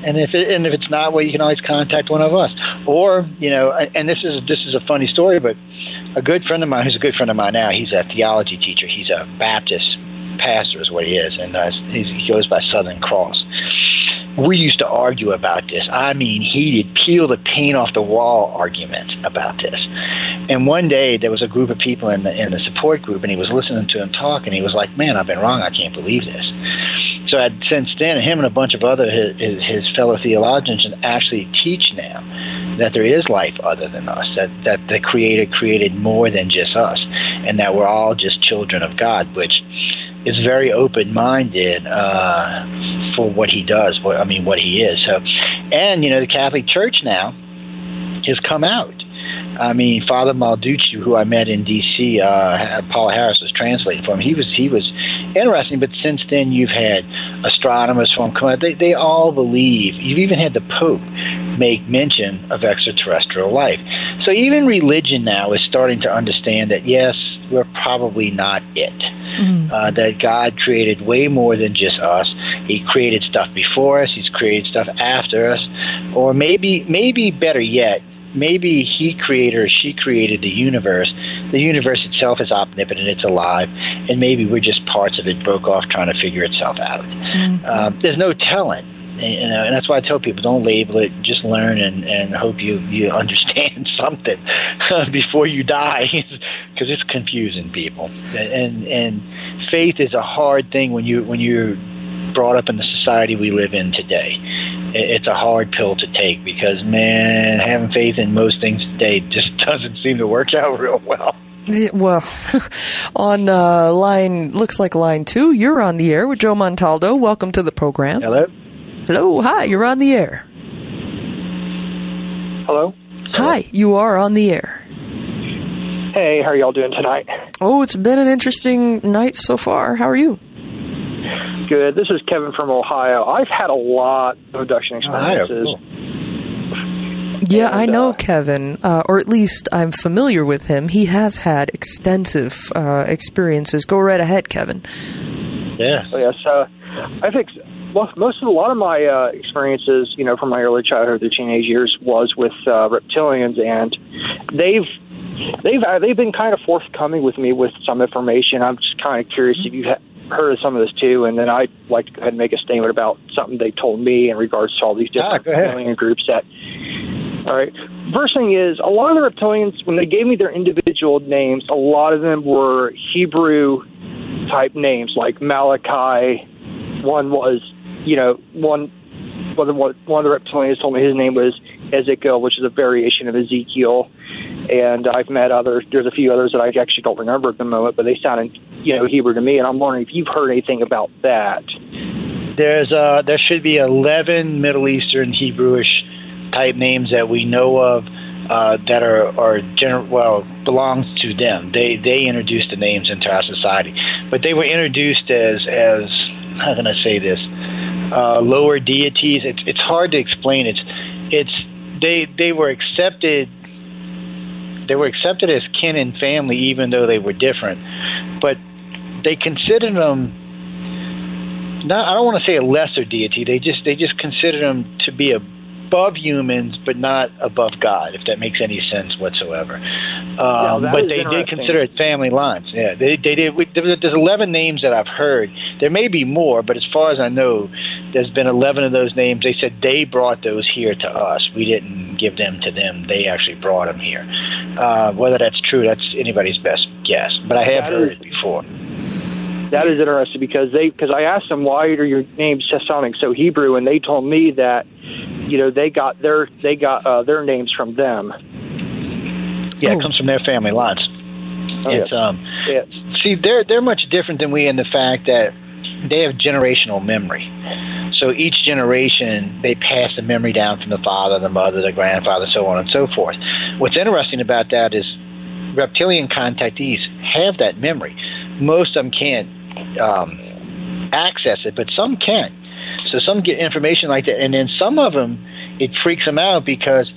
And if it, and if it's not, well, you can always contact one of us. Or you know, and this is this is a funny story, but a good friend of mine, who's a good friend of mine now, he's a theology teacher. He's a Baptist pastor, is what he is, and uh, he goes by Southern Cross we used to argue about this. I mean, heated, peel the paint off the wall argument about this. And one day there was a group of people in the in the support group, and he was listening to him talk, and he was like, "Man, I've been wrong. I can't believe this." So I'd, since then, him and a bunch of other his, his fellow theologians actually teach now that there is life other than us, that that the Creator created more than just us, and that we're all just children of God, which is very open-minded uh, for what he does. What I mean, what he is. So, and you know, the Catholic Church now has come out. I mean, Father Balducci, who I met in D.C., uh, Paul Harris was translating for him. He was he was interesting. But since then, you've had astronomers from come out. They they all believe. You've even had the Pope make mention of extraterrestrial life. So even religion now is starting to understand that yes, we're probably not it. Mm-hmm. Uh, that God created way more than just us. He created stuff before us. He's created stuff after us, or maybe, maybe better yet, maybe he created or she created the universe. The universe itself is omnipotent; it's alive, and maybe we're just parts of it broke off trying to figure itself out. Mm-hmm. Um, there's no telling. And, and that's why I tell people don't label it, just learn and, and hope you, you understand something before you die because it's confusing people. And, and faith is a hard thing when you when you're brought up in the society we live in today. It's a hard pill to take because man, having faith in most things today just doesn't seem to work out real well. well, on uh, line looks like line two, you're on the air with Joe Montaldo. Welcome to the program. Hello. Hello. Hi. You're on the air. Hello. Hi. You are on the air. Hey, how are y'all doing tonight? Oh, it's been an interesting night so far. How are you? Good. This is Kevin from Ohio. I've had a lot of abduction experiences. Ohio, cool. Yeah, and, I know uh, Kevin, uh, or at least I'm familiar with him. He has had extensive uh, experiences. Go right ahead, Kevin. Yeah. So, yes, uh, I think most, most of a lot of my uh, experiences, you know, from my early childhood through teenage years, was with uh, reptilians, and they've they've uh, they've been kind of forthcoming with me with some information. I'm just kind of curious if you have heard of some of this too, and then I'd like to go ahead and make a statement about something they told me in regards to all these different ah, reptilian groups that. All right. First thing is, a lot of the reptilians, when they gave me their individual names, a lot of them were Hebrew type names, like Malachi. One was, you know, one one of the, one of the reptilians told me his name was Ezekiel, which is a variation of Ezekiel. And I've met others. There's a few others that I actually don't remember at the moment, but they sounded, you know, Hebrew to me. And I'm wondering if you've heard anything about that. There's uh, there should be 11 Middle Eastern Hebrewish type names that we know of. Uh, that are are gener- well belongs to them. They they introduced the names into our society, but they were introduced as as how can I say this? Uh, lower deities. It's it's hard to explain. It's it's they they were accepted they were accepted as kin and family even though they were different but they considered them not I don't want to say a lesser deity they just they just considered them to be above humans, but not above God, if that makes any sense whatsoever. Um, yeah, but they did consider it family lines. Yeah, they they did. We, there's 11 names that I've heard. There may be more, but as far as I know, there's been 11 of those names. They said they brought those here to us. We didn't give them to them. They actually brought them here. Uh, whether that's true, that's anybody's best guess. But I have that heard is, it before. That is interesting because they because I asked them why are your names sounding so Hebrew, and they told me that you know they got their they got uh, their names from them. Yeah, oh. it comes from their family lines. Oh, it's yes. um yes. see they're they're much different than we in the fact that they have generational memory. So each generation they pass the memory down from the father, the mother, the grandfather, so on and so forth. What's interesting about that is reptilian contactees have that memory. Most of them can't um, access it, but some can. So some get information like that, and then some of them it freaks them out because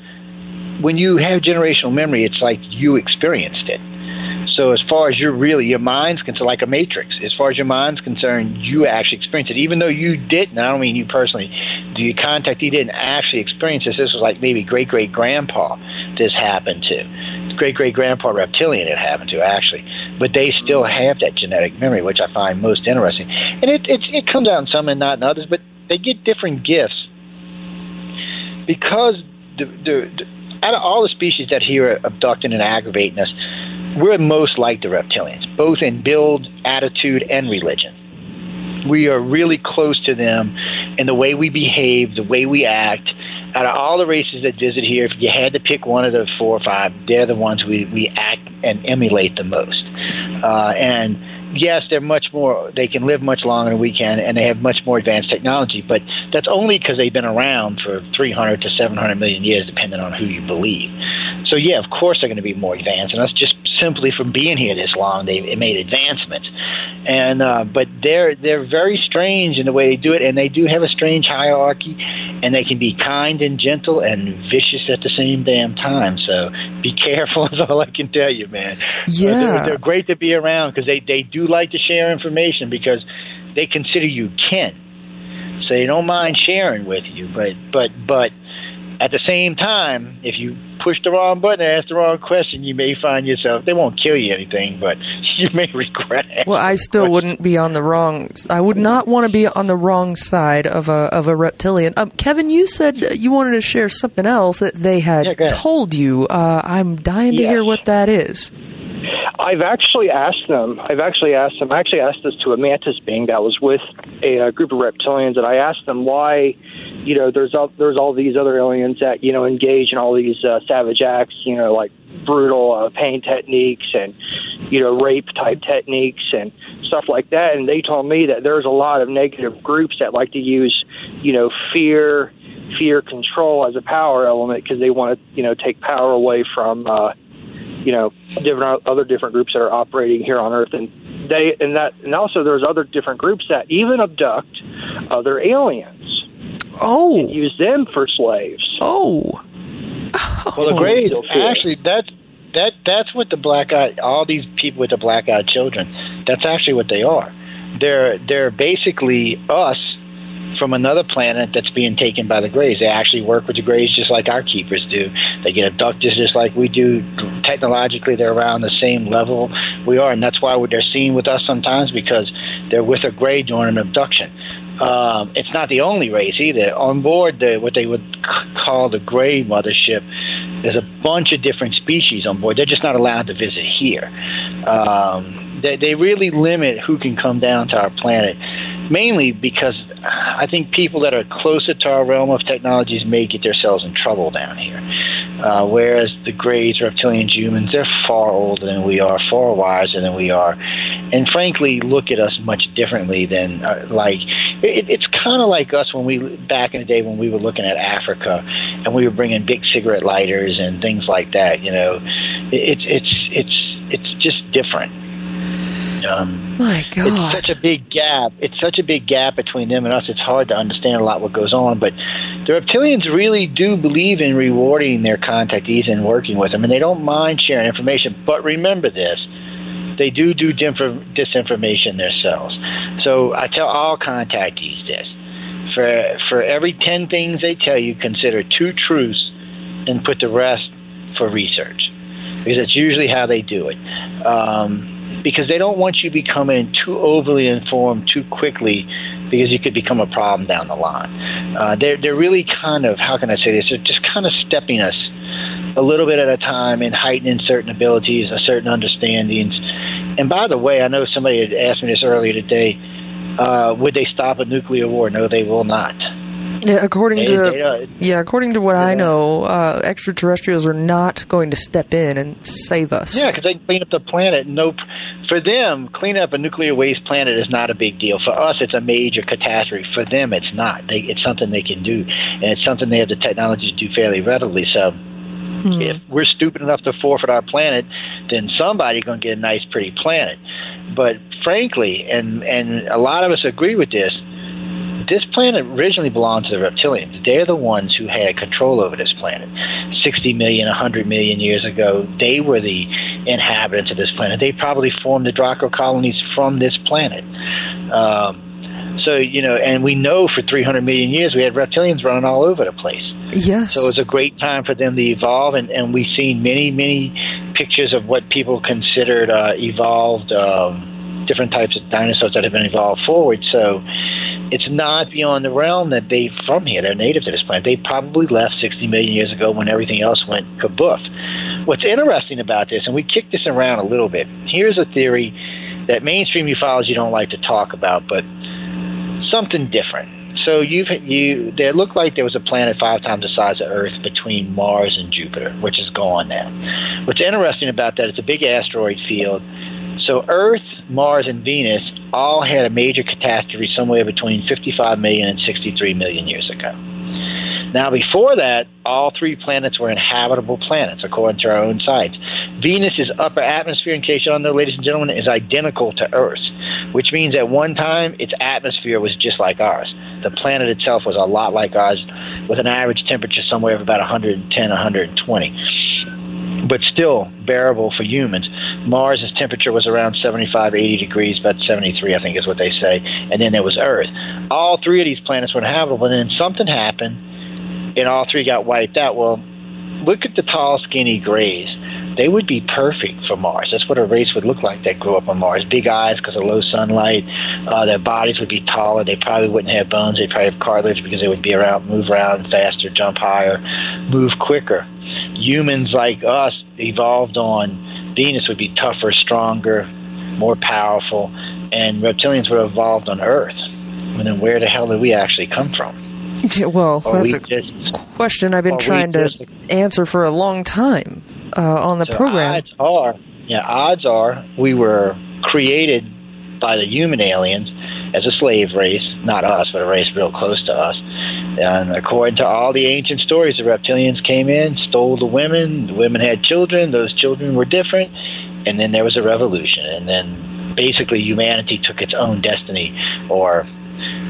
when you have generational memory, it's like you experienced it. So as far as you're really your mind's concerned, like a matrix. As far as your mind's concerned, you actually experienced it, even though you didn't. I don't mean you personally. The contactee didn't actually experience this. This was like maybe great great grandpa. This happened to great great grandpa reptilian. It happened to actually, but they still have that genetic memory, which I find most interesting. And it it, it comes out in some and not in others, but they get different gifts because the, the, the, out of all the species that here are abducting and aggravating us, we're most like the reptilians, both in build, attitude, and religion. We are really close to them in the way we behave, the way we act. Out of all the races that visit here, if you had to pick one of the four or five, they're the ones we, we act and emulate the most. Uh, and yes, they're much more, they can live much longer than we can, and they have much more advanced technology, but that's only because they've been around for 300 to 700 million years, depending on who you believe. So, yeah, of course they're going to be more advanced, and that's just simply from being here this long, they've made advancements. And uh, but they're they're very strange in the way they do it, and they do have a strange hierarchy, and they can be kind and gentle and vicious at the same damn time. So be careful is all I can tell you, man. Yeah, uh, they're, they're great to be around because they they do like to share information because they consider you kin, so they don't mind sharing with you. But but but at the same time, if you push the wrong button and ask the wrong question, you may find yourself. They won't kill you anything, but you may regret it. Well, I still wouldn't be on the wrong. I would not want to be on the wrong side of a of a reptilian. Um, Kevin, you said you wanted to share something else that they had Yeah, told you. Uh, I'm dying to Yes. hear what that is. I've actually asked them. I've actually asked them. I actually asked this to a mantis being that was with a, uh group of reptilians, and I asked them why, you know, there's all, there's all these other aliens that you know engage in all these uh, savage acts, you know, like brutal uh, pain techniques and you know rape type techniques and stuff like that. And they told me that there's a lot of negative groups that like to use, you know, fear, fear control as a power element because they want to, you know, take power away from. Uh, you know different other different groups that are operating here on Earth, and they and that and also there's other different groups that even abduct other aliens, Oh, use them for slaves. oh, Well, the oh. Greys Still fear. actually that's that that's what the black eyed all these people with the black eyed children. That's actually what they are. They're they're basically us from another planet that's being taken by the Greys. They actually work with the Greys just like our keepers do. They get abducted just like we do. Technologically, they're around the same level we are, and that's why they're seen with us sometimes because they're with a Grey during an abduction. Um, it's not the only race either. On board the what they would c- call the Grey mothership, there's a bunch of different species on board. They're just not allowed to visit here. Um, they, they really limit who can come down to our planet, mainly because I think people that are closer to our realm of technologies may get themselves in trouble down here. Uh, whereas the Greys, reptilians, humans, they're far older than we are, far wiser than we are, and frankly look at us much differently than uh, like it, it's kind of like us when we back in the day when we were looking at Africa and we were bringing big cigarette lighters and things like that. You know, it, it's it's it's it's just different. Um, my God, it's such a big gap. It's such a big gap between them and us. It's hard to understand a lot what goes on. But the reptilians really do believe in rewarding their contactees and working with them, and they don't mind sharing information. But remember this: they do do disinformation themselves. So I tell all contactees this: for for every ten things they tell you, consider two truths and put the rest for research, because it's usually how they do it. Um, because they don't want you becoming too overly informed too quickly because you could become a problem down the line. Uh, they're they're really kind of how can I say this? They're just kind of stepping us a little bit at a time and heightening certain abilities, or certain understandings. And by the way, I know somebody had asked me this earlier today. Uh, would they stop a nuclear war? No, they will not. Yeah, according to yeah, according to what I know, uh, extraterrestrials are not going to step in and save us. Yeah, because they clean up the planet. No, for them, clean up a nuclear waste planet is not a big deal. For us, it's a major catastrophe. For them, it's not. They, it's something they can do, and it's something they have the technology to do fairly readily. So, Hmm. if we're stupid enough to forfeit our planet, then somebody's going to get a nice, pretty planet. But frankly, and and a lot of us agree with this. This planet originally belonged to the reptilians. They're the ones who had control over this planet. 60 million, 100 million years ago, they were the inhabitants of this planet. They probably formed the Draco colonies from this planet. Um, so, you know, and we know for 300 million years we had reptilians running all over the place. Yes. So it was a great time for them to evolve, and, and we've seen many, many pictures of what people considered uh, evolved, um, different types of dinosaurs that have been evolved forward. So it's not beyond the realm that they from here. They're native to this planet. They probably left 60 million years ago when everything else went kaboof. What's interesting about this, and we kicked this around a little bit. Here's a theory that mainstream ufology don't like to talk about, but something different. So you've you there looked like there was a planet five times the size of Earth between Mars and Jupiter, which is gone now. What's interesting about that, it's a big asteroid field. So Earth, Mars, and Venus all had a major catastrophe somewhere between 55 million and 63 million years ago. Now, before that, all three planets were inhabitable planets, according to our own science. Venus's upper atmosphere, in case you don't know, ladies and gentlemen, is identical to Earth's, which means at one time its atmosphere was just like ours. The planet itself was a lot like ours, with an average temperature somewhere of about 110, 120 but still bearable for humans. Mars's temperature was around 75, 80 degrees, about 73, I think is what they say. And then there was Earth. All three of these planets were inhabitable, and then something happened, and all three got wiped out. Well, look at the tall, skinny grays. They would be perfect for Mars. That's what a race would look like that grew up on Mars. Big eyes because of low sunlight. Uh, their bodies would be taller. They probably wouldn't have bones. They'd probably have cartilage because they would be around, move around faster, jump higher, move quicker. Humans like us evolved on Venus would be tougher, stronger, more powerful, and reptilians would have evolved on Earth. And then where the hell did we actually come from? Yeah, well, Or that's we a just- question I've been trying to answer for a long time uh, on the So program. Odds are, yeah, odds are we were created by the human aliens as a slave race, not us, but a race real close to us. And according to all the ancient stories, the reptilians came in, stole the women. The women had children. Those children were different, and then there was a revolution. And then basically humanity took its own destiny, or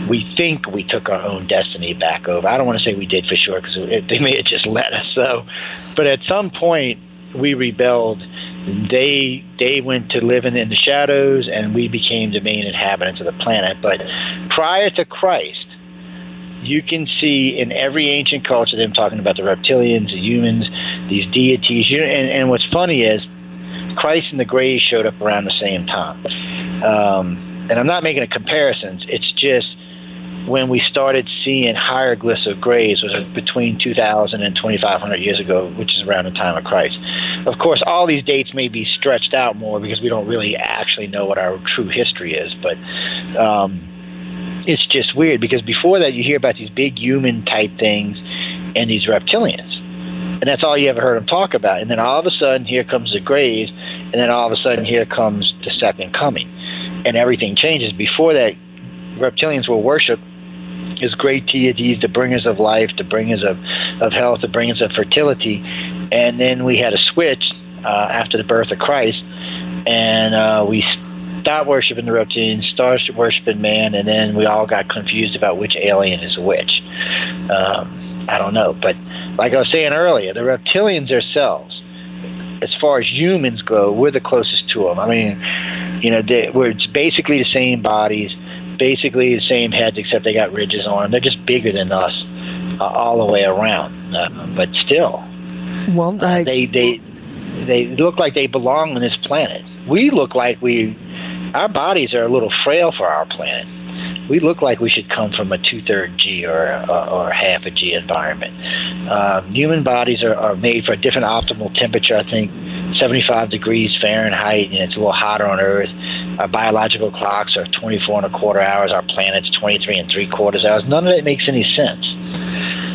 we think we took our own destiny back over. I don't want to say we did for sure because they may have just let us. So, but at some point we rebelled. They they went to living in the shadows, and we became the main inhabitants of the planet. But prior to Christ, you can see in every ancient culture them talking about the reptilians, the humans, these deities. And, and what's funny is Christ and the Greys showed up around the same time. Um, and I'm not making a comparison. It's just when we started seeing hieroglyphs of Greys was between 2,000 and 2,500 years ago, which is around the time of Christ. Of course, all these dates may be stretched out more because we don't really actually know what our true history is, but um, it's just weird because before that you hear about these big human type things and these reptilians. And that's all you ever heard them talk about. And then all of a sudden, here comes the Greys, and then all of a sudden, here comes the second coming. And everything changes. Before that, reptilians were worshipped as great deities, the bringers of life, the bringers of, of health, the bringers of fertility. And then we had a switch uh, after the birth of Christ, and uh, we stopped worshiping the reptilians, started worshiping man, and then we all got confused about which alien is which. Um, I don't know, but like I was saying earlier, the reptilians themselves, as far as humans go, we're the closest to them. I mean, you know, they, we're it's basically the same bodies, basically the same heads, except they got ridges on them. They're just bigger than us uh, all the way around. Uh, but still, well, I, they they they look like they belong on this planet. We look like we, our bodies are a little frail for our planet. We look like we should come from a two-third G or or, or half a G environment. Um, human bodies are, are made for a different optimal temperature. I think 75 degrees Fahrenheit, and it's a little hotter on Earth. Our biological clocks are 24 and a quarter hours. Our planet's 23 and three quarters hours. None of it makes any sense.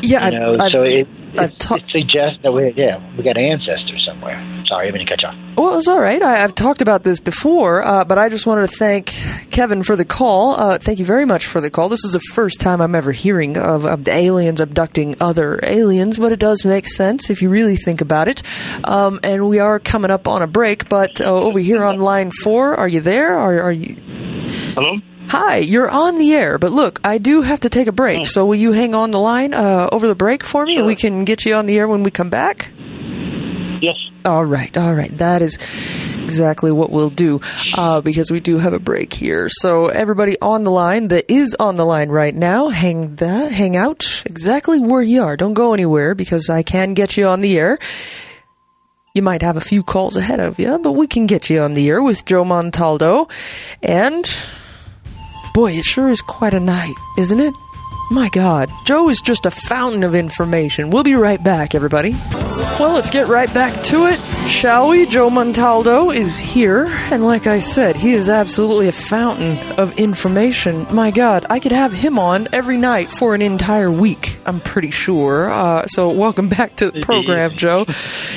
yeah, You know, I've, I've, so it, I've it, ta- it suggests that we, yeah, we got ancestors somewhere. Sorry, I'm going to cut you off. Well, it's all right. I, I've talked about this before, uh, but I just wanted to thank Kevin for the call. Uh, thank you very much for the call. This is the first time I'm ever hearing of, of aliens abducting other aliens, but it does make sense if you really think about it. Um, and we are coming up on a break, but uh, over here on line four, are you there? Are, are you? Hello? Hi, you're on the air, but look, I do have to take a break. So will you hang on the line uh, over the break for me, and we can get you on the air when we come back? Yes. All right, all right. That is exactly what we'll do uh, because we do have a break here. So everybody on the line that is on the line right now, hang that, hang out exactly where you are. Don't go anywhere because I can get you on the air. You might have a few calls ahead of you, but we can get you on the air with Joe Montaldo. And boy, it sure is quite a night, isn't it? My God, Joe is just a fountain of information. We'll be right back, everybody. Well, let's get right back to it, shall we? Joe Montaldo is here, and like I said, he is absolutely a fountain of information. My God, I could have him on every night for an entire week, I'm pretty sure. Uh, so, welcome back to the program, Joe.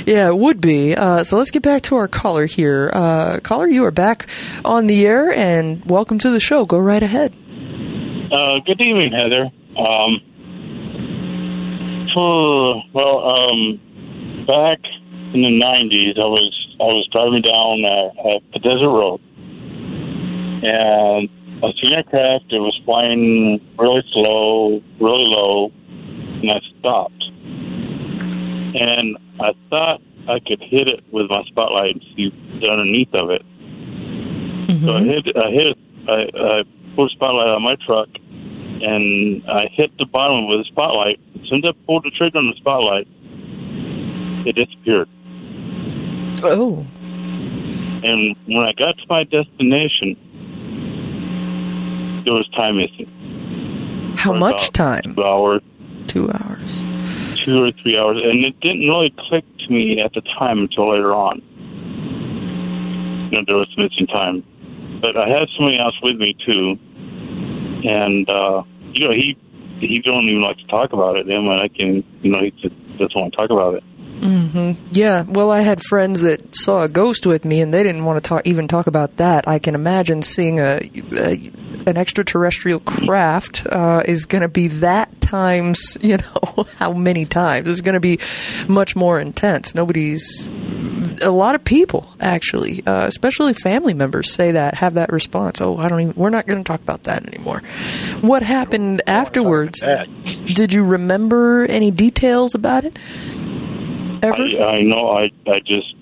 Yeah, it would be. Uh, so, let's get back to our caller here. Uh, caller, you are back on the air, and welcome to the show. Go right ahead. Uh, good evening, Heather. Um, well, um, back in the '90s, I was I was driving down uh, the desert road, and I seen a craft. It was flying really slow, really low, and I stopped. And I thought I could hit it with my spotlight and see underneath of it. So I hit, I hit, I, I pulled a spotlight on my truck, and I hit the bottom with the spotlight. As soon as I pulled the trigger on the spotlight, it disappeared. Oh. And when I got to my destination, there was time missing. How For much time? Two hours, Two hours. two or three hours, and it didn't really click to me at the time until later on. You know, there was missing time, but I had somebody else with me too, and uh, you know, he he don't even like to talk about it. And when I can, you know, he just doesn't want to talk about it. Hmm Yeah. Well, I had friends that saw a ghost with me, and they didn't want to talk, even talk about that. I can imagine seeing a, a an extraterrestrial craft uh, is going to be that times, you know, how many times? It's going to be much more intense. Nobody's. A lot of people, actually, uh, especially family members, say that have that response. Oh, I don't even. We're not going to talk about that anymore. What happened afterwards? Did you remember any details about it? Ever? I, I know. I I just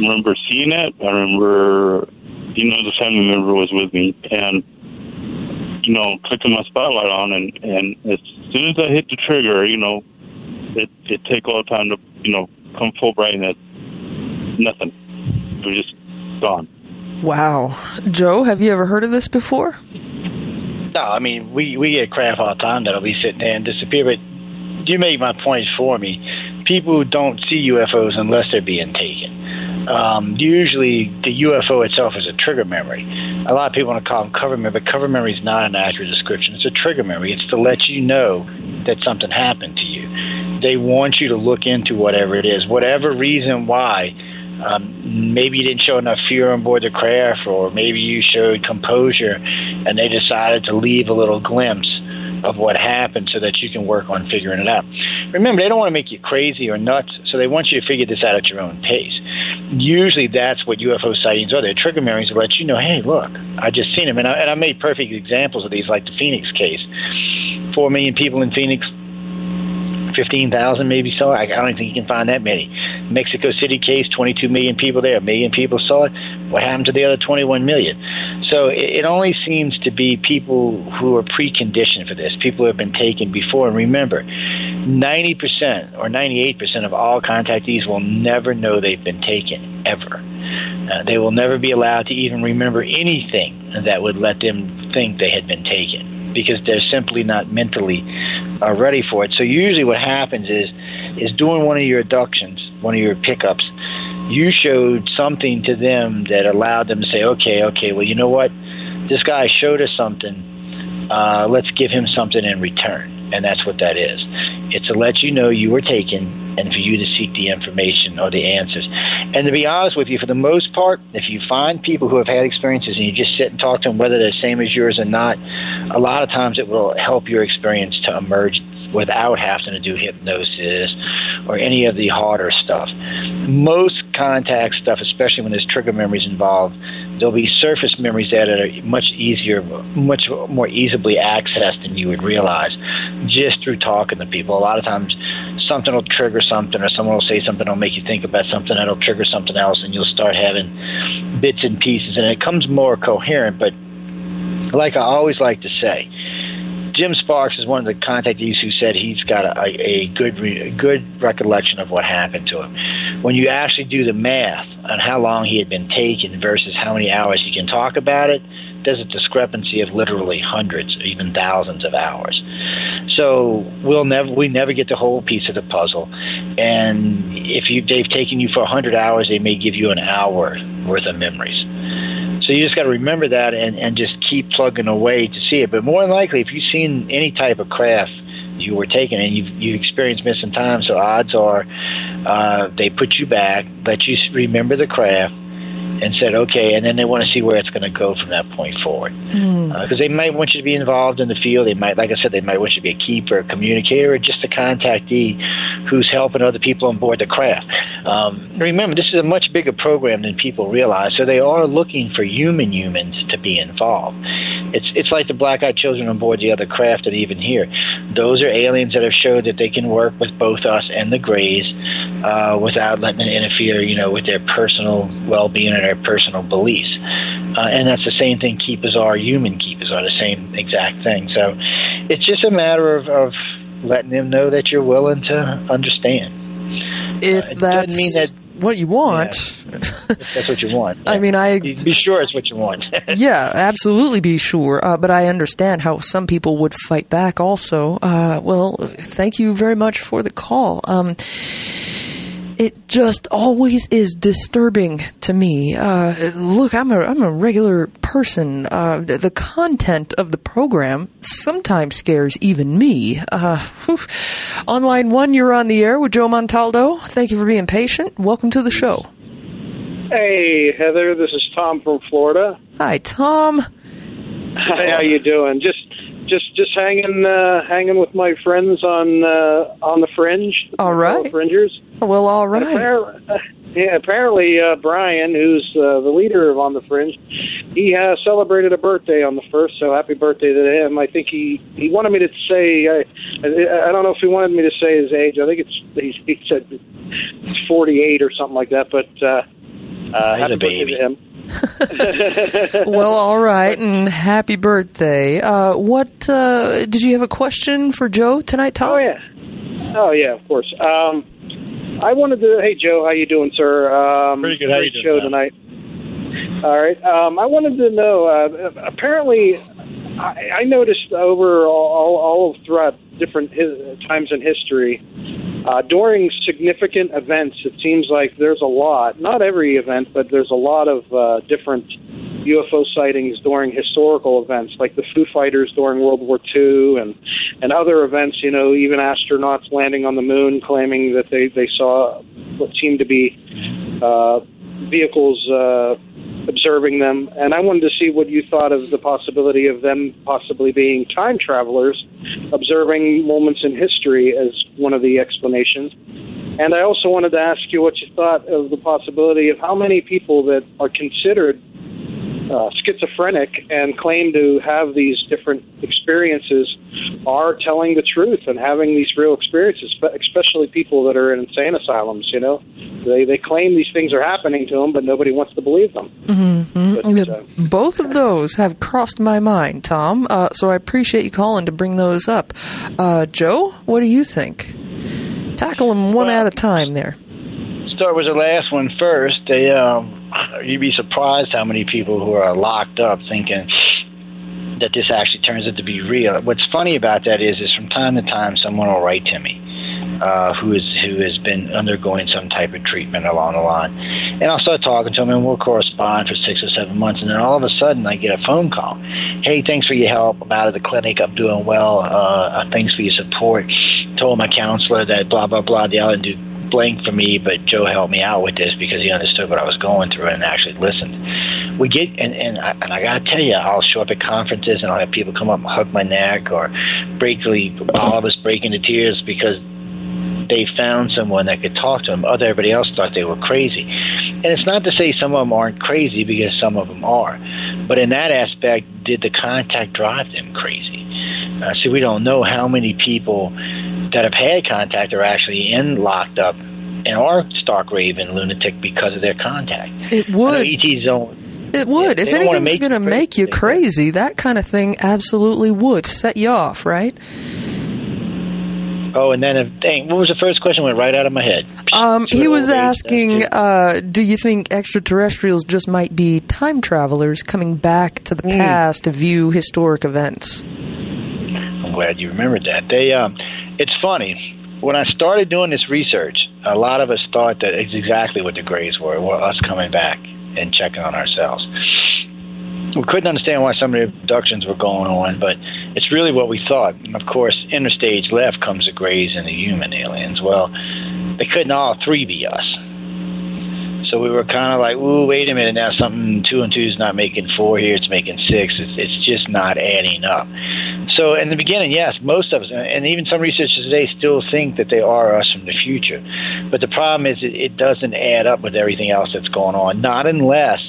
remember seeing it. I remember, you know, the family member was with me, and you know, clicking my spotlight on, and and as soon as I hit the trigger, you know, it it take all the time to you know come full brightness. Nothing. It was just gone. Wow. Joe, have you ever heard of this before? No, I mean we we get crap all the time that'll be sitting there and disappear. But you made my point for me. People don't see UFOs unless they're being taken. Um, usually, the UFO itself is a trigger memory. A lot of people want to call them cover memory, but cover memory is not an accurate description. It's a trigger memory. It's to let you know that something happened to you. They want you to look into whatever it is, whatever reason why. Um, maybe you didn't show enough fear on board the craft, or maybe you showed composure, and they decided to leave a little glimpse of what happened so that you can work on figuring it out. Remember, they don't want to make you crazy or nuts, so they want you to figure this out at your own pace. Usually, that's what UFO sightings are. They're trigger memories to let you know, hey, look, I just seen them. And I, and I made perfect examples of these, like the Phoenix case. Four million people in Phoenix, 15,000 maybe saw it. I don't think you can find that many. Mexico City case, 22 million people there. A million people saw it. What happened to the other 21 million? So it, only seems to be people who are preconditioned for this, people who have been taken before. And remember, 90% or 98% of all contactees will never know they've been taken, ever. Uh, they will never be allowed to even remember anything that would let them think they had been taken because they're simply not mentally uh, ready for it. So usually what happens is is doing one of your abductions, one of your pickups, you showed something to them that allowed them to say, okay, okay, well, you know what? This guy showed us something. Uh, let's give him something in return. And that's what that is. It's to let you know you were taken and for you to seek the information or the answers. And to be honest with you, for the most part, if you find people who have had experiences and you just sit and talk to them, whether they're the same as yours or not, a lot of times it will help your experience to emerge without having to do hypnosis or any of the harder stuff. Most contact stuff, especially when there's trigger memories involved, there'll be surface memories that are much easier, much more easily accessed than you would realize just through talking to people. A lot of times something will trigger something or someone will say something that'll make you think about something that'll trigger something else and you'll start having bits and pieces and it comes more coherent but like I always like to say Jim Sparks is one of the contactees who said he's got a, a good re, a good recollection of what happened to him. When you actually do the math on how long he had been taken versus how many hours he can talk about it, there's a discrepancy of literally hundreds, even thousands of hours. So we'll never we never get the whole piece of the puzzle. And if you they've taken you for 100 hours, they may give you an hour worth of memories. So you just got to remember that and, and just keep plugging away to see it. But more than likely, if you've seen any type of craft you were taken and you've, you've experienced missing time, so odds are uh, they put you back, let you remember the craft, and said, okay, and then they want to see where it's going to go from that point forward. Because Mm. uh, they might want you to be involved in the field. They might, like I said, they might want you to be a keeper, a communicator, or just a contactee who's helping other people on board the craft. Um, remember, this is a much bigger program than people realize, so they are looking for human humans to be involved. It's it's like the black-eyed children on board the other craft and even here. Those are aliens that have showed that they can work with both us and the Greys uh, without letting it interfere, you know, with their personal well-being and their personal beliefs. Uh, and that's the same thing keepers are, human keepers are the same exact thing. So it's just a matter of, of letting them know that you're willing to understand. if it that's doesn't mean that what you want. if that's what you want. I mean, I be sure it's what you want. yeah, absolutely be sure. Uh, but I understand how some people would fight back. Also, uh, well, thank you very much for the call. Um, it just always is disturbing to me. Uh, look, I'm a I'm a regular person. Uh, the, the, content of the program sometimes scares even me. Uh, on line one, you're on the air with Joe Montaldo. Thank you for being patient. Welcome to the show. Hey, Heather. This is Tom from Florida. Hi, Tom. Hi, how you doing? Just just just hanging uh, hanging with my friends on uh, on the fringe. All right, fringers. Well, all right. Apparently, uh, yeah, apparently uh, Brian, who's uh, the leader of On the Fringe, he has celebrated a birthday on the first. So happy birthday to him! I think he he wanted me to say I I don't know if he wanted me to say his age. I think it's he, he said forty eight or something like that. But uh, uh, happy birthday to him. well, all right, and happy birthday. Uh, what uh, did you have a question for Joe tonight, Tom? Oh yeah, oh yeah, of course. Um, I wanted to. Hey Joe, how you doing, sir? Um, Pretty good. How you doing? Show tonight. All right. Um, I wanted to know. Uh, apparently, I, I noticed over all, all of throughout different his, times in history, uh, during significant events, it seems like there's a lot. Not every event, but there's a lot of uh, different UFO sightings during historical events, like the Foo Fighters during World War II, and and other events. You know, even astronauts landing on the moon claiming that they they saw what seemed to be uh, vehicles. Uh, observing them, and I wanted to see what you thought of the possibility of them possibly being time travelers, observing moments in history as one of the explanations. And I also wanted to ask you what you thought of the possibility of how many people that are considered uh, schizophrenic and claim to have these different experiences are telling the truth and having these real experiences, especially people that are in insane asylums. You know, they they claim these things are happening to them, but nobody wants to believe them. Mm-hmm. But, uh, Both of those have crossed my mind, Tom. Uh, so I appreciate you calling to bring those up. Uh, Joe, what do you think? Tackle them one well, at a time. There. Start with the last one first. They. Um, you'd be surprised how many people who are locked up thinking that this actually turns out to be real. What's funny about that is, is from time to time someone will write to me uh, who is who has been undergoing some type of treatment along the line, and I'll start talking to them, and we'll correspond for six or seven months, and then all of a sudden I get a phone call. Hey, thanks for your help. I'm out of the clinic. I'm doing well. Uh, thanks for your support. Told my counselor that blah blah blah. The other dude blank for me, but Joe helped me out with this because he understood what I was going through and actually listened. We get and and I, and I gotta tell you, I'll show up at conferences and I'll have people come up and hug my neck or breakly all of us break into tears because they found someone that could talk to them. Other everybody else thought they were crazy, and it's not to say some of them aren't crazy because some of them are, but in that aspect, did the contact drive them crazy? Uh, see, we don't know how many people that have had contact are actually in locked up and are stark raving lunatic because of their contact. It would. ETs don't. It would. if anything's going to make you crazy, that kind of thing absolutely would set you off, right? Oh, and then if dang, what was the first question? Went right out of my head. Um, he was asking, uh, do you think extraterrestrials just might be time travelers coming back to the mm. past to view historic events? I'm glad you remembered that. They, um, it's funny. When I started doing this research, a lot of us thought that it's exactly what the Greys were, were us coming back and checking on ourselves. We couldn't understand why some of the abductions were going on, but it's really what we thought. And of course, interstage left comes the Greys and the human aliens. Well, they couldn't all three be us. So we were kind of like, ooh, wait a minute, now something two and two is not making four here, it's making six. It's, it's just not adding up. So in the beginning, yes, most of us, and even some researchers today still think that they are us from the future. But the problem is it, it doesn't add up with everything else that's going on, not unless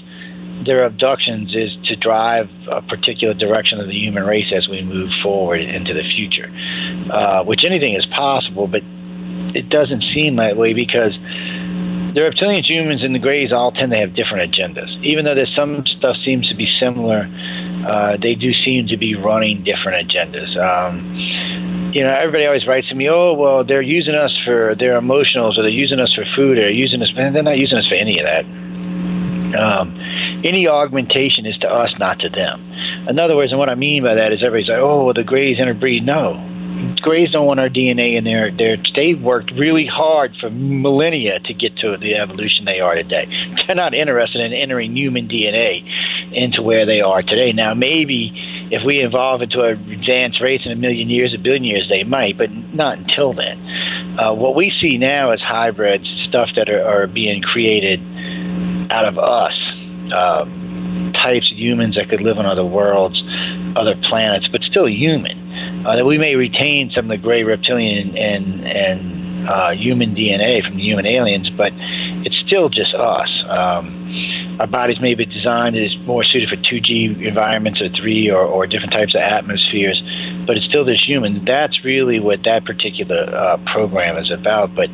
their abductions is to drive a particular direction of the human race as we move forward into the future, uh, which anything is possible, but it doesn't seem that way because the reptilians, humans, and the Greys all tend to have different agendas. Even though there's some stuff seems to be similar, uh, they do seem to be running different agendas. Um, you know, everybody always writes to me, oh, well, they're using us for their emotionals, or they're using us for food, or they're using us. Man, they're not using us for any of that. Um, any augmentation is to us, not to them. In other words, and what I mean by that is everybody's like, oh, well, the Greys interbreed. No, Greys don't want our DNA in there. They're, they've worked really hard for millennia to get to the evolution they are today. They're not interested in entering human DNA into where they are today. Now, maybe if we evolve into an advanced race in a million years, a billion years, they might, but not until then. Uh, what we see now is hybrids, stuff that are, are being created out of us. Uh, types of humans that could live on other worlds, other planets, but still human uh, that we may retain some of the gray reptilian and and uh, human DNA from the human aliens, but it's still just us. Um, our bodies may be designed as more suited for 2G environments or 3 or, or different types of atmospheres, but it's still this human. That's really what that particular uh, program is about. But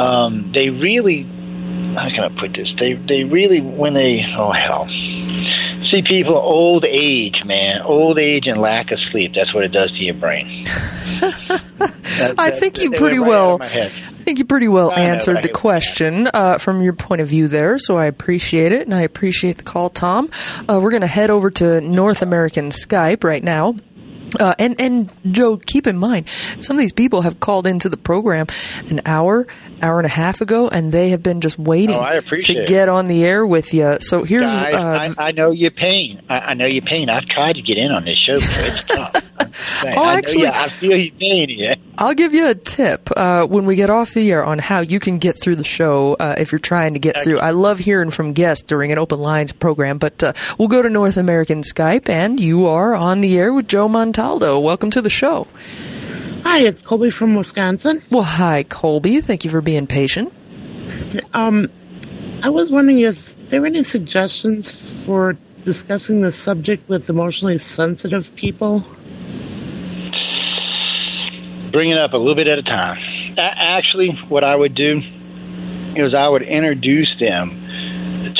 um, they really, how can I put this? They they really when they oh hell see people old age, man, old age and lack of sleep. That's what it does to your brain. that, I think you pretty right well. I think you pretty well I answered the question uh, from your point of view there. So I appreciate it, and I appreciate the call, Tom. Uh, we're going to head over to North American Skype right now. Uh, and and Joe, keep in mind, some of these people have called into the program an hour, hour and a half ago, and they have been just waiting oh, to get on the air with you. So here's, Guys, uh, I, I, know your pain. I, I, know your pain. I've tried to get in on this show, but it's tough. oh, I actually, I feel your pain. Yeah. I'll give you a tip uh, when we get off the air on how you can get through the show uh, if you're trying to get through. I love hearing from guests during an open lines program, but uh, we'll go to North American Skype, and you are on the air with Joe Montaldo. Welcome to the show. Hi, it's Colby from Wisconsin. Well, hi, Colby. Thank you for being patient. Um, I was wondering, is there any suggestions for discussing the subject with emotionally sensitive people? Bring it up a little bit at a time. Actually, what I would do is I would introduce them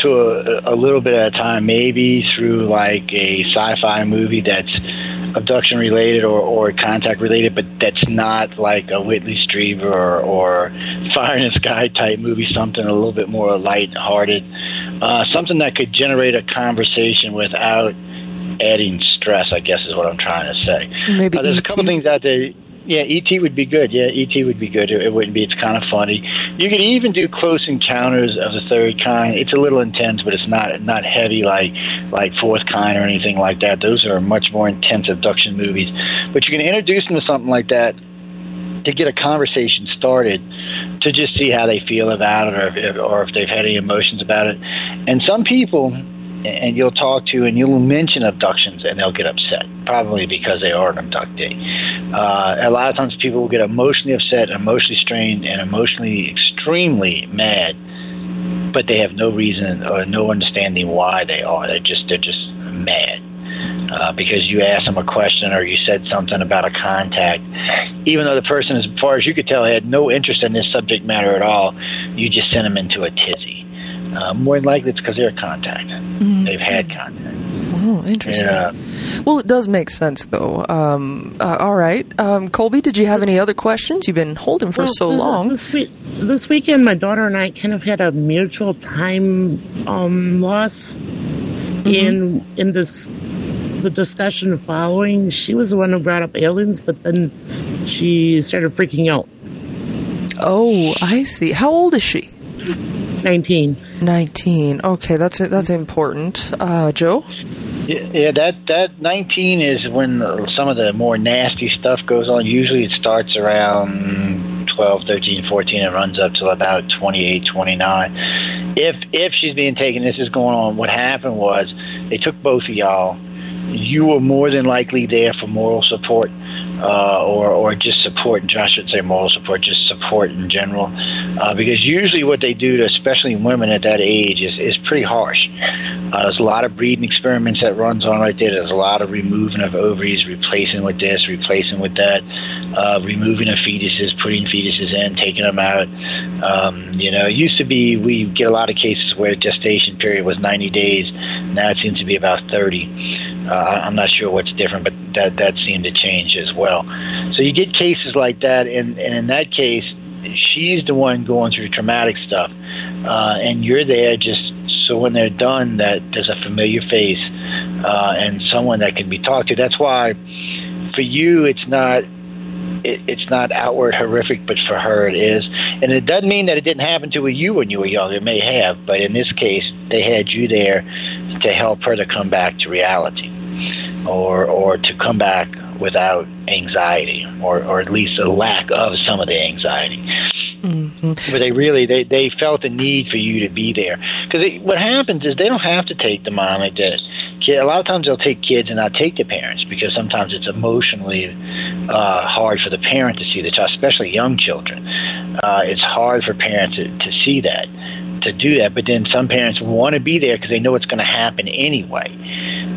to a, a little bit at a time, maybe through like a sci-fi movie that's abduction related or, or contact related, but that's not like a Whitley Strieber or, or Fire in the Sky type movie, something a little bit more light-hearted, uh, something that could generate a conversation without adding stress. I guess is what I'm trying to say. Maybe uh, there's a couple things out there yeah, ET would be good. Yeah, ET would be good. It, it wouldn't be. It's kind of funny. You could even do Close Encounters of the Third Kind. It's a little intense, but it's not not heavy like like Fourth Kind or anything like that. Those are much more intense abduction movies. But you can introduce them to something like that to get a conversation started to just see how they feel about it or if, or if they've had any emotions about it. And some people and you'll talk to and you'll mention abductions and they'll get upset, probably because they are an abductee. Uh, a lot of times people will get emotionally upset, emotionally strained, and emotionally extremely mad, but they have no reason or no understanding why they are. They're just they're just mad. Uh, because you asked them a question or you said something about a contact, even though the person, as far as you could tell, had no interest in this subject matter at all, you just sent them into a tizzy. Uh, more than likely, it's because they're contact. Mm-hmm. They've had contact. Oh, interesting. Yeah. Well, it does make sense, though. Um, uh, all right, um, Colby, did you have any other questions? You've been holding for well, so long. This, week, this, weekend, my daughter and I kind of had a mutual time um, loss. Mm-hmm. In in this the discussion following, she was the one who brought up aliens, but then she started freaking out. Oh, I see. How old is she? 19. 19. Okay, that's that's important. Uh, Joe? Yeah, yeah, that that 19 is when some of the more nasty stuff goes on. Usually it starts around 12, 13, 14 and runs up to about 28, 29. If if she's being taken, this is going on. What happened was they took both of y'all. You were more than likely there for moral support uh, or or just support. I should say moral support, just support in general, uh, because usually what they do, to especially women at that age, is is pretty harsh. Uh, there's a lot of breeding experiments that runs on right there. There's a lot of removing of ovaries, replacing with this, replacing with that, uh, removing of fetuses, putting fetuses in, taking them out. Um, you know, it used to be we get a lot of cases where gestation period was 90 days. Now it seems to be about 30. Uh, I'm not sure what's different, but that that seemed to change as well. So you get cases like that, and, and in that case, she's the one going through traumatic stuff, uh, and you're there just so when they're done, that there's a familiar face uh, and someone that can be talked to. That's why for you, it's not it, it's not outward horrific, but for her it is. And it doesn't mean that it didn't happen to you when you were young. It may have, but in this case, they had you there to help her to come back to reality, or or to come back without anxiety, or or at least a lack of some of the anxiety. Mm-hmm. But they really they they felt the need for you to be there because what happens is they don't have to take the mom like this. A lot of times they'll take kids and not take the parents because sometimes it's emotionally uh, hard for the parent to see the child, especially young children. Uh, it's hard for parents to, to see that, to do that. But then some parents want to be there because they know it's going to happen anyway.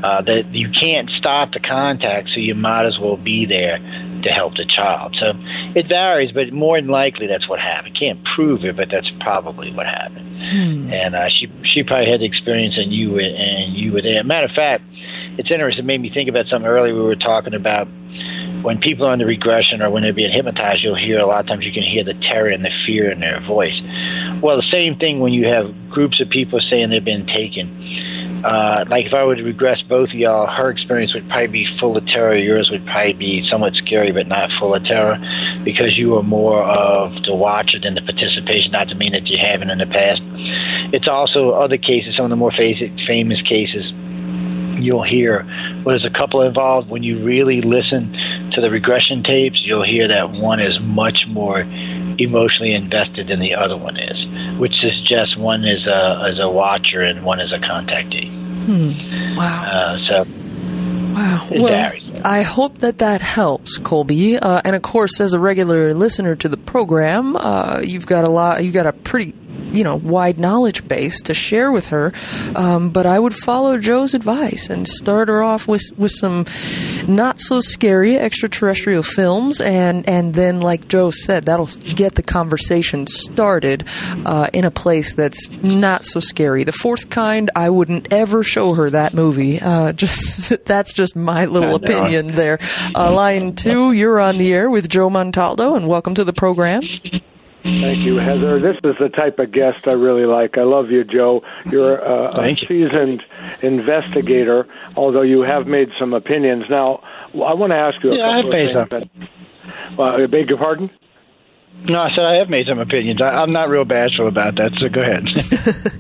Uh, that you can't stop the contact, so you might as well be there to help the child. So it varies, but more than likely that's what happened. Can't prove it, but that's probably what happened. Hmm. And uh, she she probably had the experience, and you were, and you were there. Matter of fact, it's interesting. It made me think about something earlier. We were talking about when people are under regression or when they're being hypnotized. You'll hear a lot of times you can hear the terror and the fear in their voice. Well, the same thing when you have groups of people saying they've been taken uh, like if I were to regress both of y'all, her experience would probably be full of terror. Yours would probably be somewhat scary, but not full of terror, because you were more of the watcher than the participation. Not to mean that you haven't in the past. It's also other cases, some of the more famous cases. You'll hear well, there's a couple involved. When you really listen to the regression tapes, you'll hear that one is much more emotionally invested than the other one is, which suggests one is a as a watcher and one is a contactee. Hmm. Wow. Uh, so. Wow. well, varies. I hope that that helps, Colby. Uh, and of course, as a regular listener to the program, uh, you've got a lot. You've got a pretty you know wide knowledge base to share with her. Um, but I would follow Joe's advice and start her off with with some not so scary extraterrestrial films, and and then like Joe said, that'll get the conversation started uh, in a place that's not so scary. The fourth kind, I wouldn't ever show her that movie. Uh, just that's just my little opinion there. Uh, line two, you're on the air with Joe Montaldo, and welcome to the program. Thank you, Heather. This is the type of guest I really like. I love you, Joe. You're a, a seasoned investigator, although you have made some opinions. Now, I want to ask you a yeah, couple of things. That, uh, I beg your pardon? No, I said I have made some opinions. I, am not real bashful about that, so go ahead.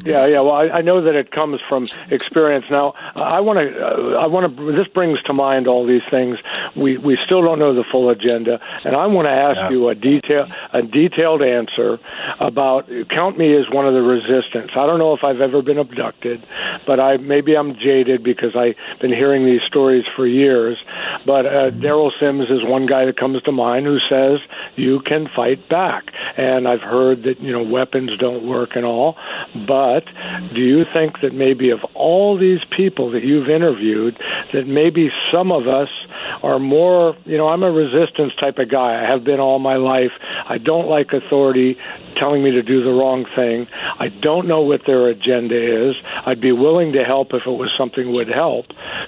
yeah, yeah. Well, I, I know that it comes from experience. Now, I want to. Uh, I want to. This brings to mind all these things. We we still don't know the full agenda, and I want to ask yeah. you a detail a detailed answer about. Count me as one of the resistance. I don't know if I've ever been abducted, but I maybe I'm jaded because I've been hearing these stories for years. But uh, Derrel Sims is one guy that comes to mind who says you can fight back. And I've heard that, you know, weapons don't work and all. But do you think that maybe of all these people that you've interviewed, that maybe some of us are more, you know, I'm a resistance type of guy. I have been all my life. I don't like authority telling me to do the wrong thing. I don't know what their agenda is. I'd be willing to help if it was something would help.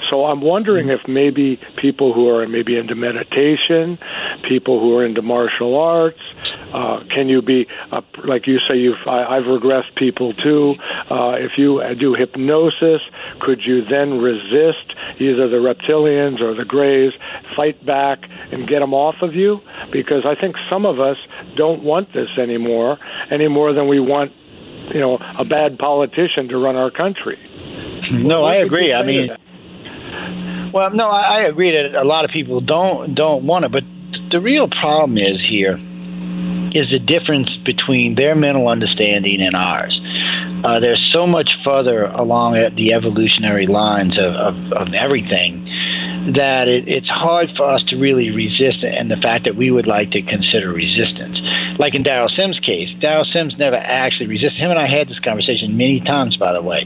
So I'm wondering if maybe people who are maybe into meditation, people who are into martial arts, uh, can you be uh, like you say? You've I, I've regressed people too. Uh, if you do hypnosis, could you then resist either the reptilians or the greys, fight back and get them off of you? Because I think some of us don't want this anymore, any more than we want, you know, a bad politician to run our country. No, I agree. I mean. Well, no, I, I agree that a lot of people don't don't want it, but the real problem is here is the difference between their mental understanding and ours. Uh, they're so much further along the evolutionary lines of, of, of everything that it, it's hard for us to really resist and the fact that we would like to consider resistance. Like in Derrel Sims' case, Derrel Sims never actually resisted. Him and I had this conversation many times, by the way.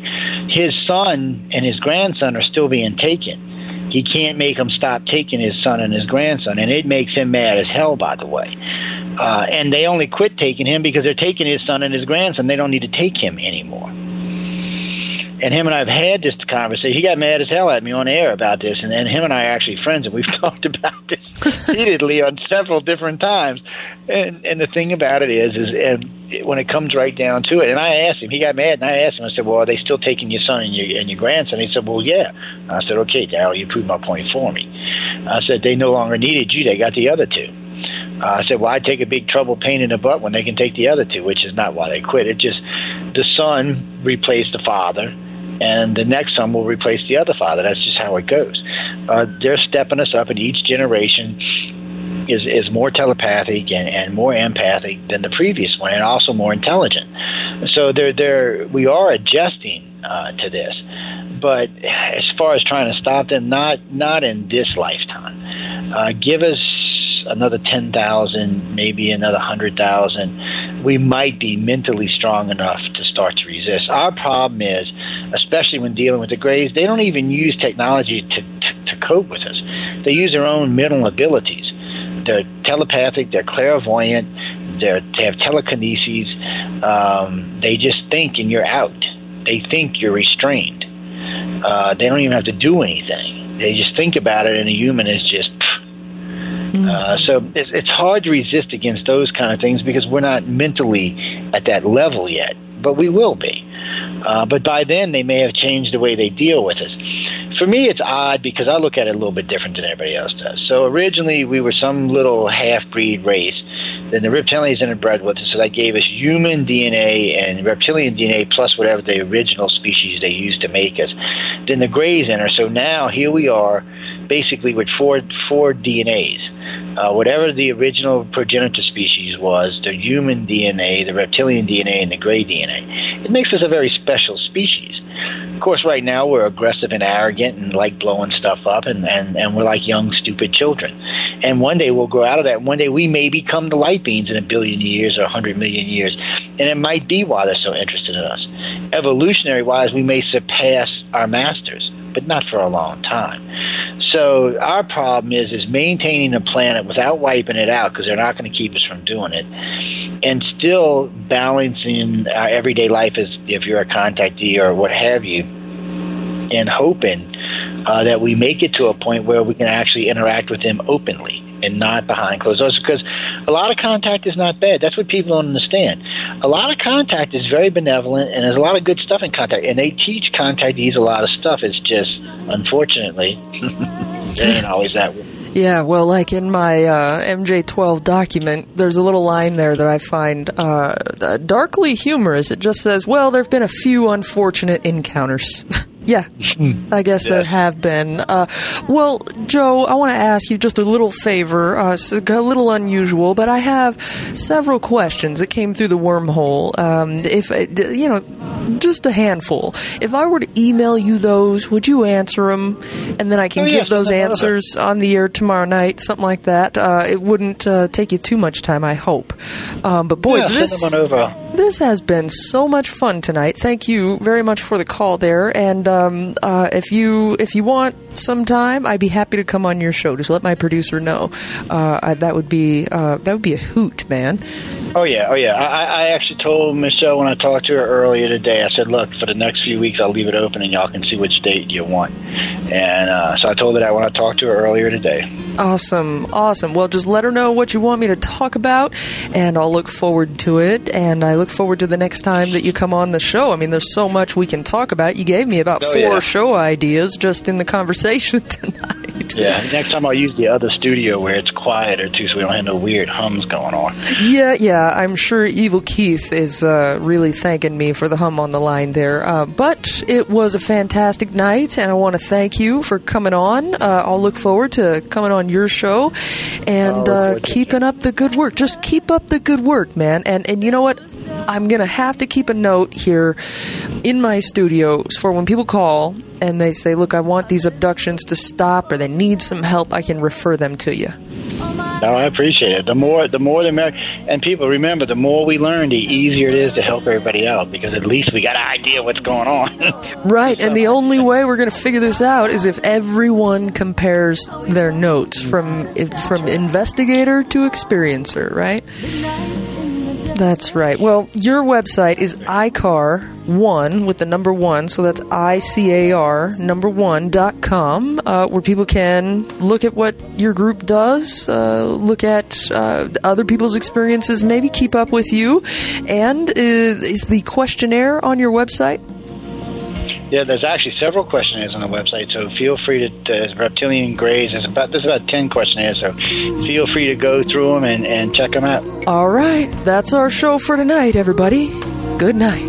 His son and his grandson are still being taken. He can't make them stop taking his son and his grandson, and it makes him mad as hell, by the way. Uh, and they only quit taking him because they're taking his son and his grandson. They don't need to take him anymore. And him and I have had this conversation. He got mad as hell at me on air about this, and then him and I are actually friends, and we've talked about this repeatedly on several different times. And and the thing about it is, is and when it comes right down to it, and I asked him, he got mad, and I asked him, I said, "Well, are they still taking your son and your and your grandson?" He said, "Well, yeah." I said, "Okay, Derrel, you proved my point for me." I said, "They no longer needed you; they got the other two. Uh, I said, "Why take a big trouble pain in the butt when they can take the other two, Which is not why they quit. It just the son replaced the father, and the next son will replace the other father. That's just how it goes. Uh, they're stepping us up, and each generation is is more telepathic and, and more empathic than the previous one, and also more intelligent. So they're they're we are adjusting uh, to this, but as far as trying to stop them, not not in this lifetime. Uh, give us another ten thousand, maybe another hundred thousand. We might be mentally strong enough to start to resist. Our problem is, especially when dealing with the Greys, they don't even use technology to, to, to cope with us. They use their own mental abilities they're telepathic, they're clairvoyant, they're, they have telekinesis. Um, they just think and you're out. They think you're restrained. Uh, they don't even have to do anything. They just think about it, and a human is just. Uh, so it's, it's hard to resist against those kind of things because we're not mentally at that level yet, but we will be. Uh, but by then, they may have changed the way they deal with us for me, it's odd because I look at it a little bit different than everybody else does. So originally, we were some little half breed race. Then the reptilians interbred with us, so that gave us human DNA and reptilian DNA plus whatever the original species they used to make us. Then the Greys enter, so now here we are, basically with four four DNAs. Uh, whatever the original progenitor species was, the human DNA, the reptilian DNA, and the gray DNA. It makes us a very special species. Of course, right now we're aggressive and arrogant and like blowing stuff up, and, and, and we're like young, stupid children. And one day we'll grow out of that. One day we may become the light beings in a billion years or a hundred million years. And it might be why they're so interested in us. Evolutionary wise, we may surpass our masters, but not for a long time. So our problem is is maintaining the planet without wiping it out because they're not going to keep us from doing it, and still balancing our everyday life as if you're a contactee or what have you, and hoping uh, that we make it to a point where we can actually interact with them openly and not behind closed doors because a lot of contact is not bad. That's what people don't understand. A lot of contact is very benevolent and there's a lot of good stuff in contact and they teach contactees a lot of stuff. It's just unfortunately it ain't always that way. Yeah, well, like in my uh, MJ12 document, there's a little line there that I find uh, darkly humorous. It just says, well, there have been a few unfortunate encounters. Yeah, I guess there have been. Uh, well, Joe, I want to ask you just a little favor. Uh, it's a little unusual, but I have several questions that came through the wormhole. Um, if uh, you know, just a handful. If I were to email you those, would you answer them, and then I can Oh, give yes, those I love it. answers on the air tomorrow night, something like that? Uh, it wouldn't uh, take you too much time, I hope. Um, but boy, yeah, this send them on over. this has been so much fun tonight. Thank you very much for the call there. And um, uh, if you if you want some time, I'd be happy to come on your show. Just let my producer know. Uh, I, that would be uh, that would be a hoot, man. Oh yeah, oh yeah. I, I actually told Michelle when I talked to her earlier today. I said, look, for the next few weeks, I'll leave it open, and y'all can see which date you want. And uh, so I told her that when I talked to talk to her earlier today. Awesome, awesome. Well, just let her know what you want me to talk about, and I'll look forward to it. And I look forward to the next time that you come on the show. I mean, there's so much we can talk about. You gave me about Oh, four yeah. show ideas just in the conversation tonight. Yeah. Next time I'll use the other studio where it's quieter too, so we don't have no weird hums going on. Yeah, yeah, I'm sure Evil Keith is uh, really thanking me for the hum on the line there. Uh, but it was a fantastic night, and I want to thank you for coming on. Uh, I'll look forward to coming on your show and uh, keeping up the good work. Just keep up the good work, man. And and you know what? I'm gonna have to keep a note here in my studios for when people call and they say, "Look, I want these abductions to stop," or they need some help. I can refer them to you. No, I appreciate it. The more, the more the merrier. And people remember, the more we learn, the easier it is to help everybody out because at least we got an idea what's going on. Right, and the only way we're going to figure this out is if everyone compares their notes from from investigator to experiencer, right? That's right. Well, your website is icar1 with the number one, so that's I C A R number one dot com, uh, where people can look at what your group does, uh, look at uh, other people's experiences, maybe keep up with you. And uh, is the questionnaire on your website? Yeah, there's actually several questionnaires on the website, so feel free to. Uh, reptilian Greys, there's about there's about ten questionnaires, so feel free to go through them and, and check them out. All right, that's our show for tonight, everybody. Good night.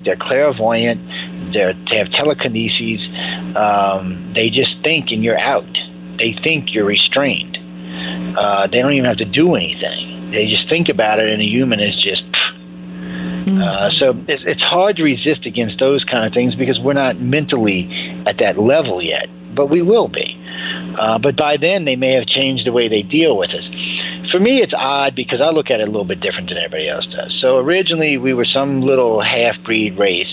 They're clairvoyant. They're, they have telekinesis. Um, they just think and you're out. They think you're restrained. Uh, they don't even have to do anything. They just think about it, and a human is just. Uh, so it's, it's hard to resist against those kind of things because we're not mentally at that level yet, but we will be. Uh, but by then, they may have changed the way they deal with us. For me, it's odd because I look at it a little bit different than everybody else does. So originally, we were some little half-breed race.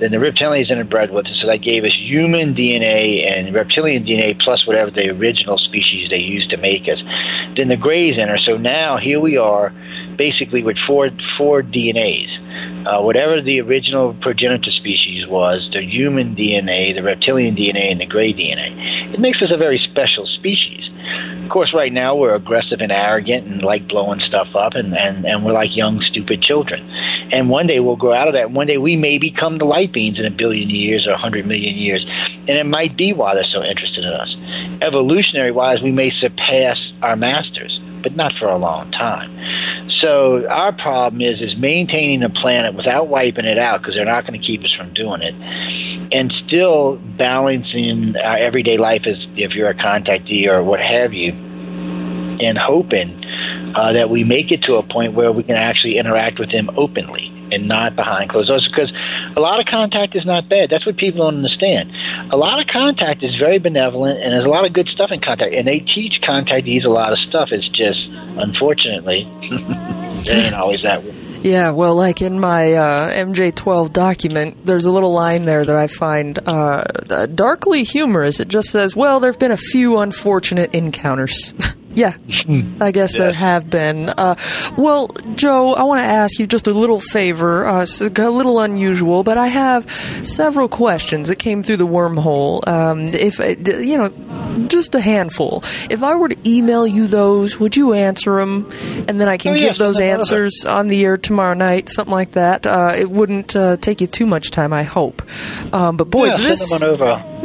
Then the reptilians interbred with us, so that gave us human DNA and reptilian DNA plus whatever the original species they used to make us. Then the Greys enter, so now here we are, basically with four four DNAs. Uh, whatever the original progenitor species was, the human DNA, the reptilian DNA, and the gray DNA. It makes us a very special species. Of course, right now we're aggressive and arrogant and like blowing stuff up, and, and, and we're like young, stupid children. And one day we'll grow out of that. One day we may become the light beings in a billion years or a hundred million years. And it might be why they're so interested in us. Evolutionary wise, we may surpass our masters, but not for a long time. So our problem is is maintaining the planet without wiping it out because they're not going to keep us from doing it, and still balancing our everyday life as if you're a contactee or what have you, and hoping uh, that we make it to a point where we can actually interact with them openly and not behind closed doors. Because a lot of contact is not bad. That's what people don't understand. A lot of contact is very benevolent, and there's a lot of good stuff in contact. And they teach contactees a lot of stuff. It's just, unfortunately, it ain't always that way. Yeah, well, like in my uh, MJ12 document, there's a little line there that I find uh, darkly humorous. It just says, well, there have been a few unfortunate encounters. yeah, I guess there have been. Uh, well, Joe, I want to ask you just a little favor. Uh, it's a little unusual, but I have several questions that came through the wormhole. Um, if uh, you know, just a handful. If I were to email you those, would you answer them, and then I can Oh, yeah, give those them over. answers on the air tomorrow night, something like that? Uh, it wouldn't uh, take you too much time, I hope. Um, but boy, yeah, this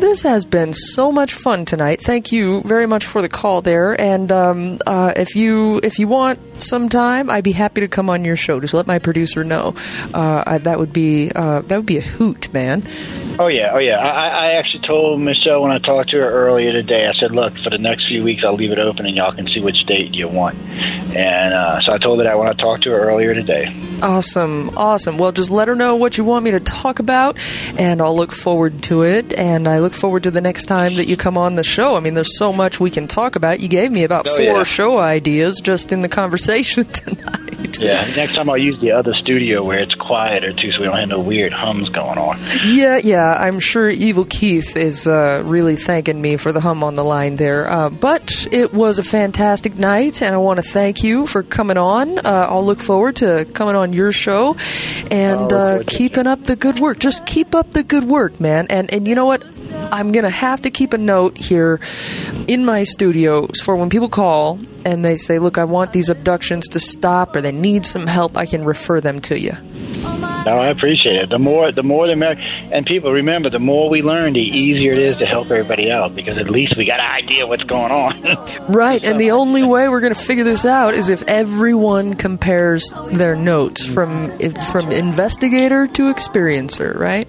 send them on over. this has been so much fun tonight. Thank you very much for the call there. And um, uh, if you if you want some time, I'd be happy to come on your show. Just let my producer know. Uh, I, that would be uh, that would be a hoot, man. Oh yeah, oh yeah. I, I actually told Michelle when I talked to her earlier today. I said, look, for the next few weeks, I'll leave it open, and y'all can see which date you want. And uh, so I told her that when I talked to her earlier today. Awesome, awesome. Well, just let her know what you want me to talk about, and I'll look forward to it. And I look forward to the next time that you come on the show. I mean, there's so much we can talk about. You gave me about Oh, four yeah. show ideas just in the conversation tonight. Yeah. Next time I'll use the other studio where it's quieter too, so we don't have no weird hums going on. Yeah, yeah, I'm sure Evil Keith is uh, really thanking me for the hum on the line there. Uh, but it was a fantastic night, and I want to thank you for coming on. Uh, I'll look forward to coming on your show and uh, keeping up the good work. Just keep up the good work, man. And and you know what? I'm gonna have to keep a note here in my studios for when people call and they say, "Look, I want these abductions to stop," or they need some help. I can refer them to you. No, I appreciate it. The more, the more the merrier. And people remember, the more we learn, the easier it is to help everybody out because at least we got an idea what's going on. Right, and the only way we're going to figure this out is if everyone compares their notes from from investigator to experiencer, right?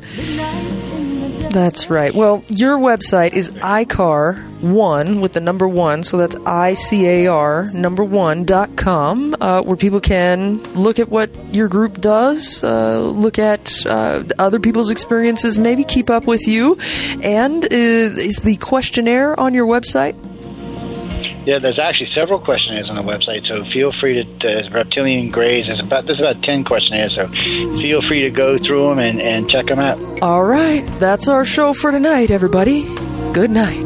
That's right. Well, your website is icar1 with the number one, so that's I C A R number one dot com, uh, where people can look at what your group does, uh, look at uh, other people's experiences, maybe keep up with you. And uh, is the questionnaire on your website? Yeah, there's actually several questionnaires on the website, so feel free to. Reptilian Greys, there's about there's about ten questionnaires, so feel free to go through them and, and check them out. All right, that's our show for tonight, everybody. Good night.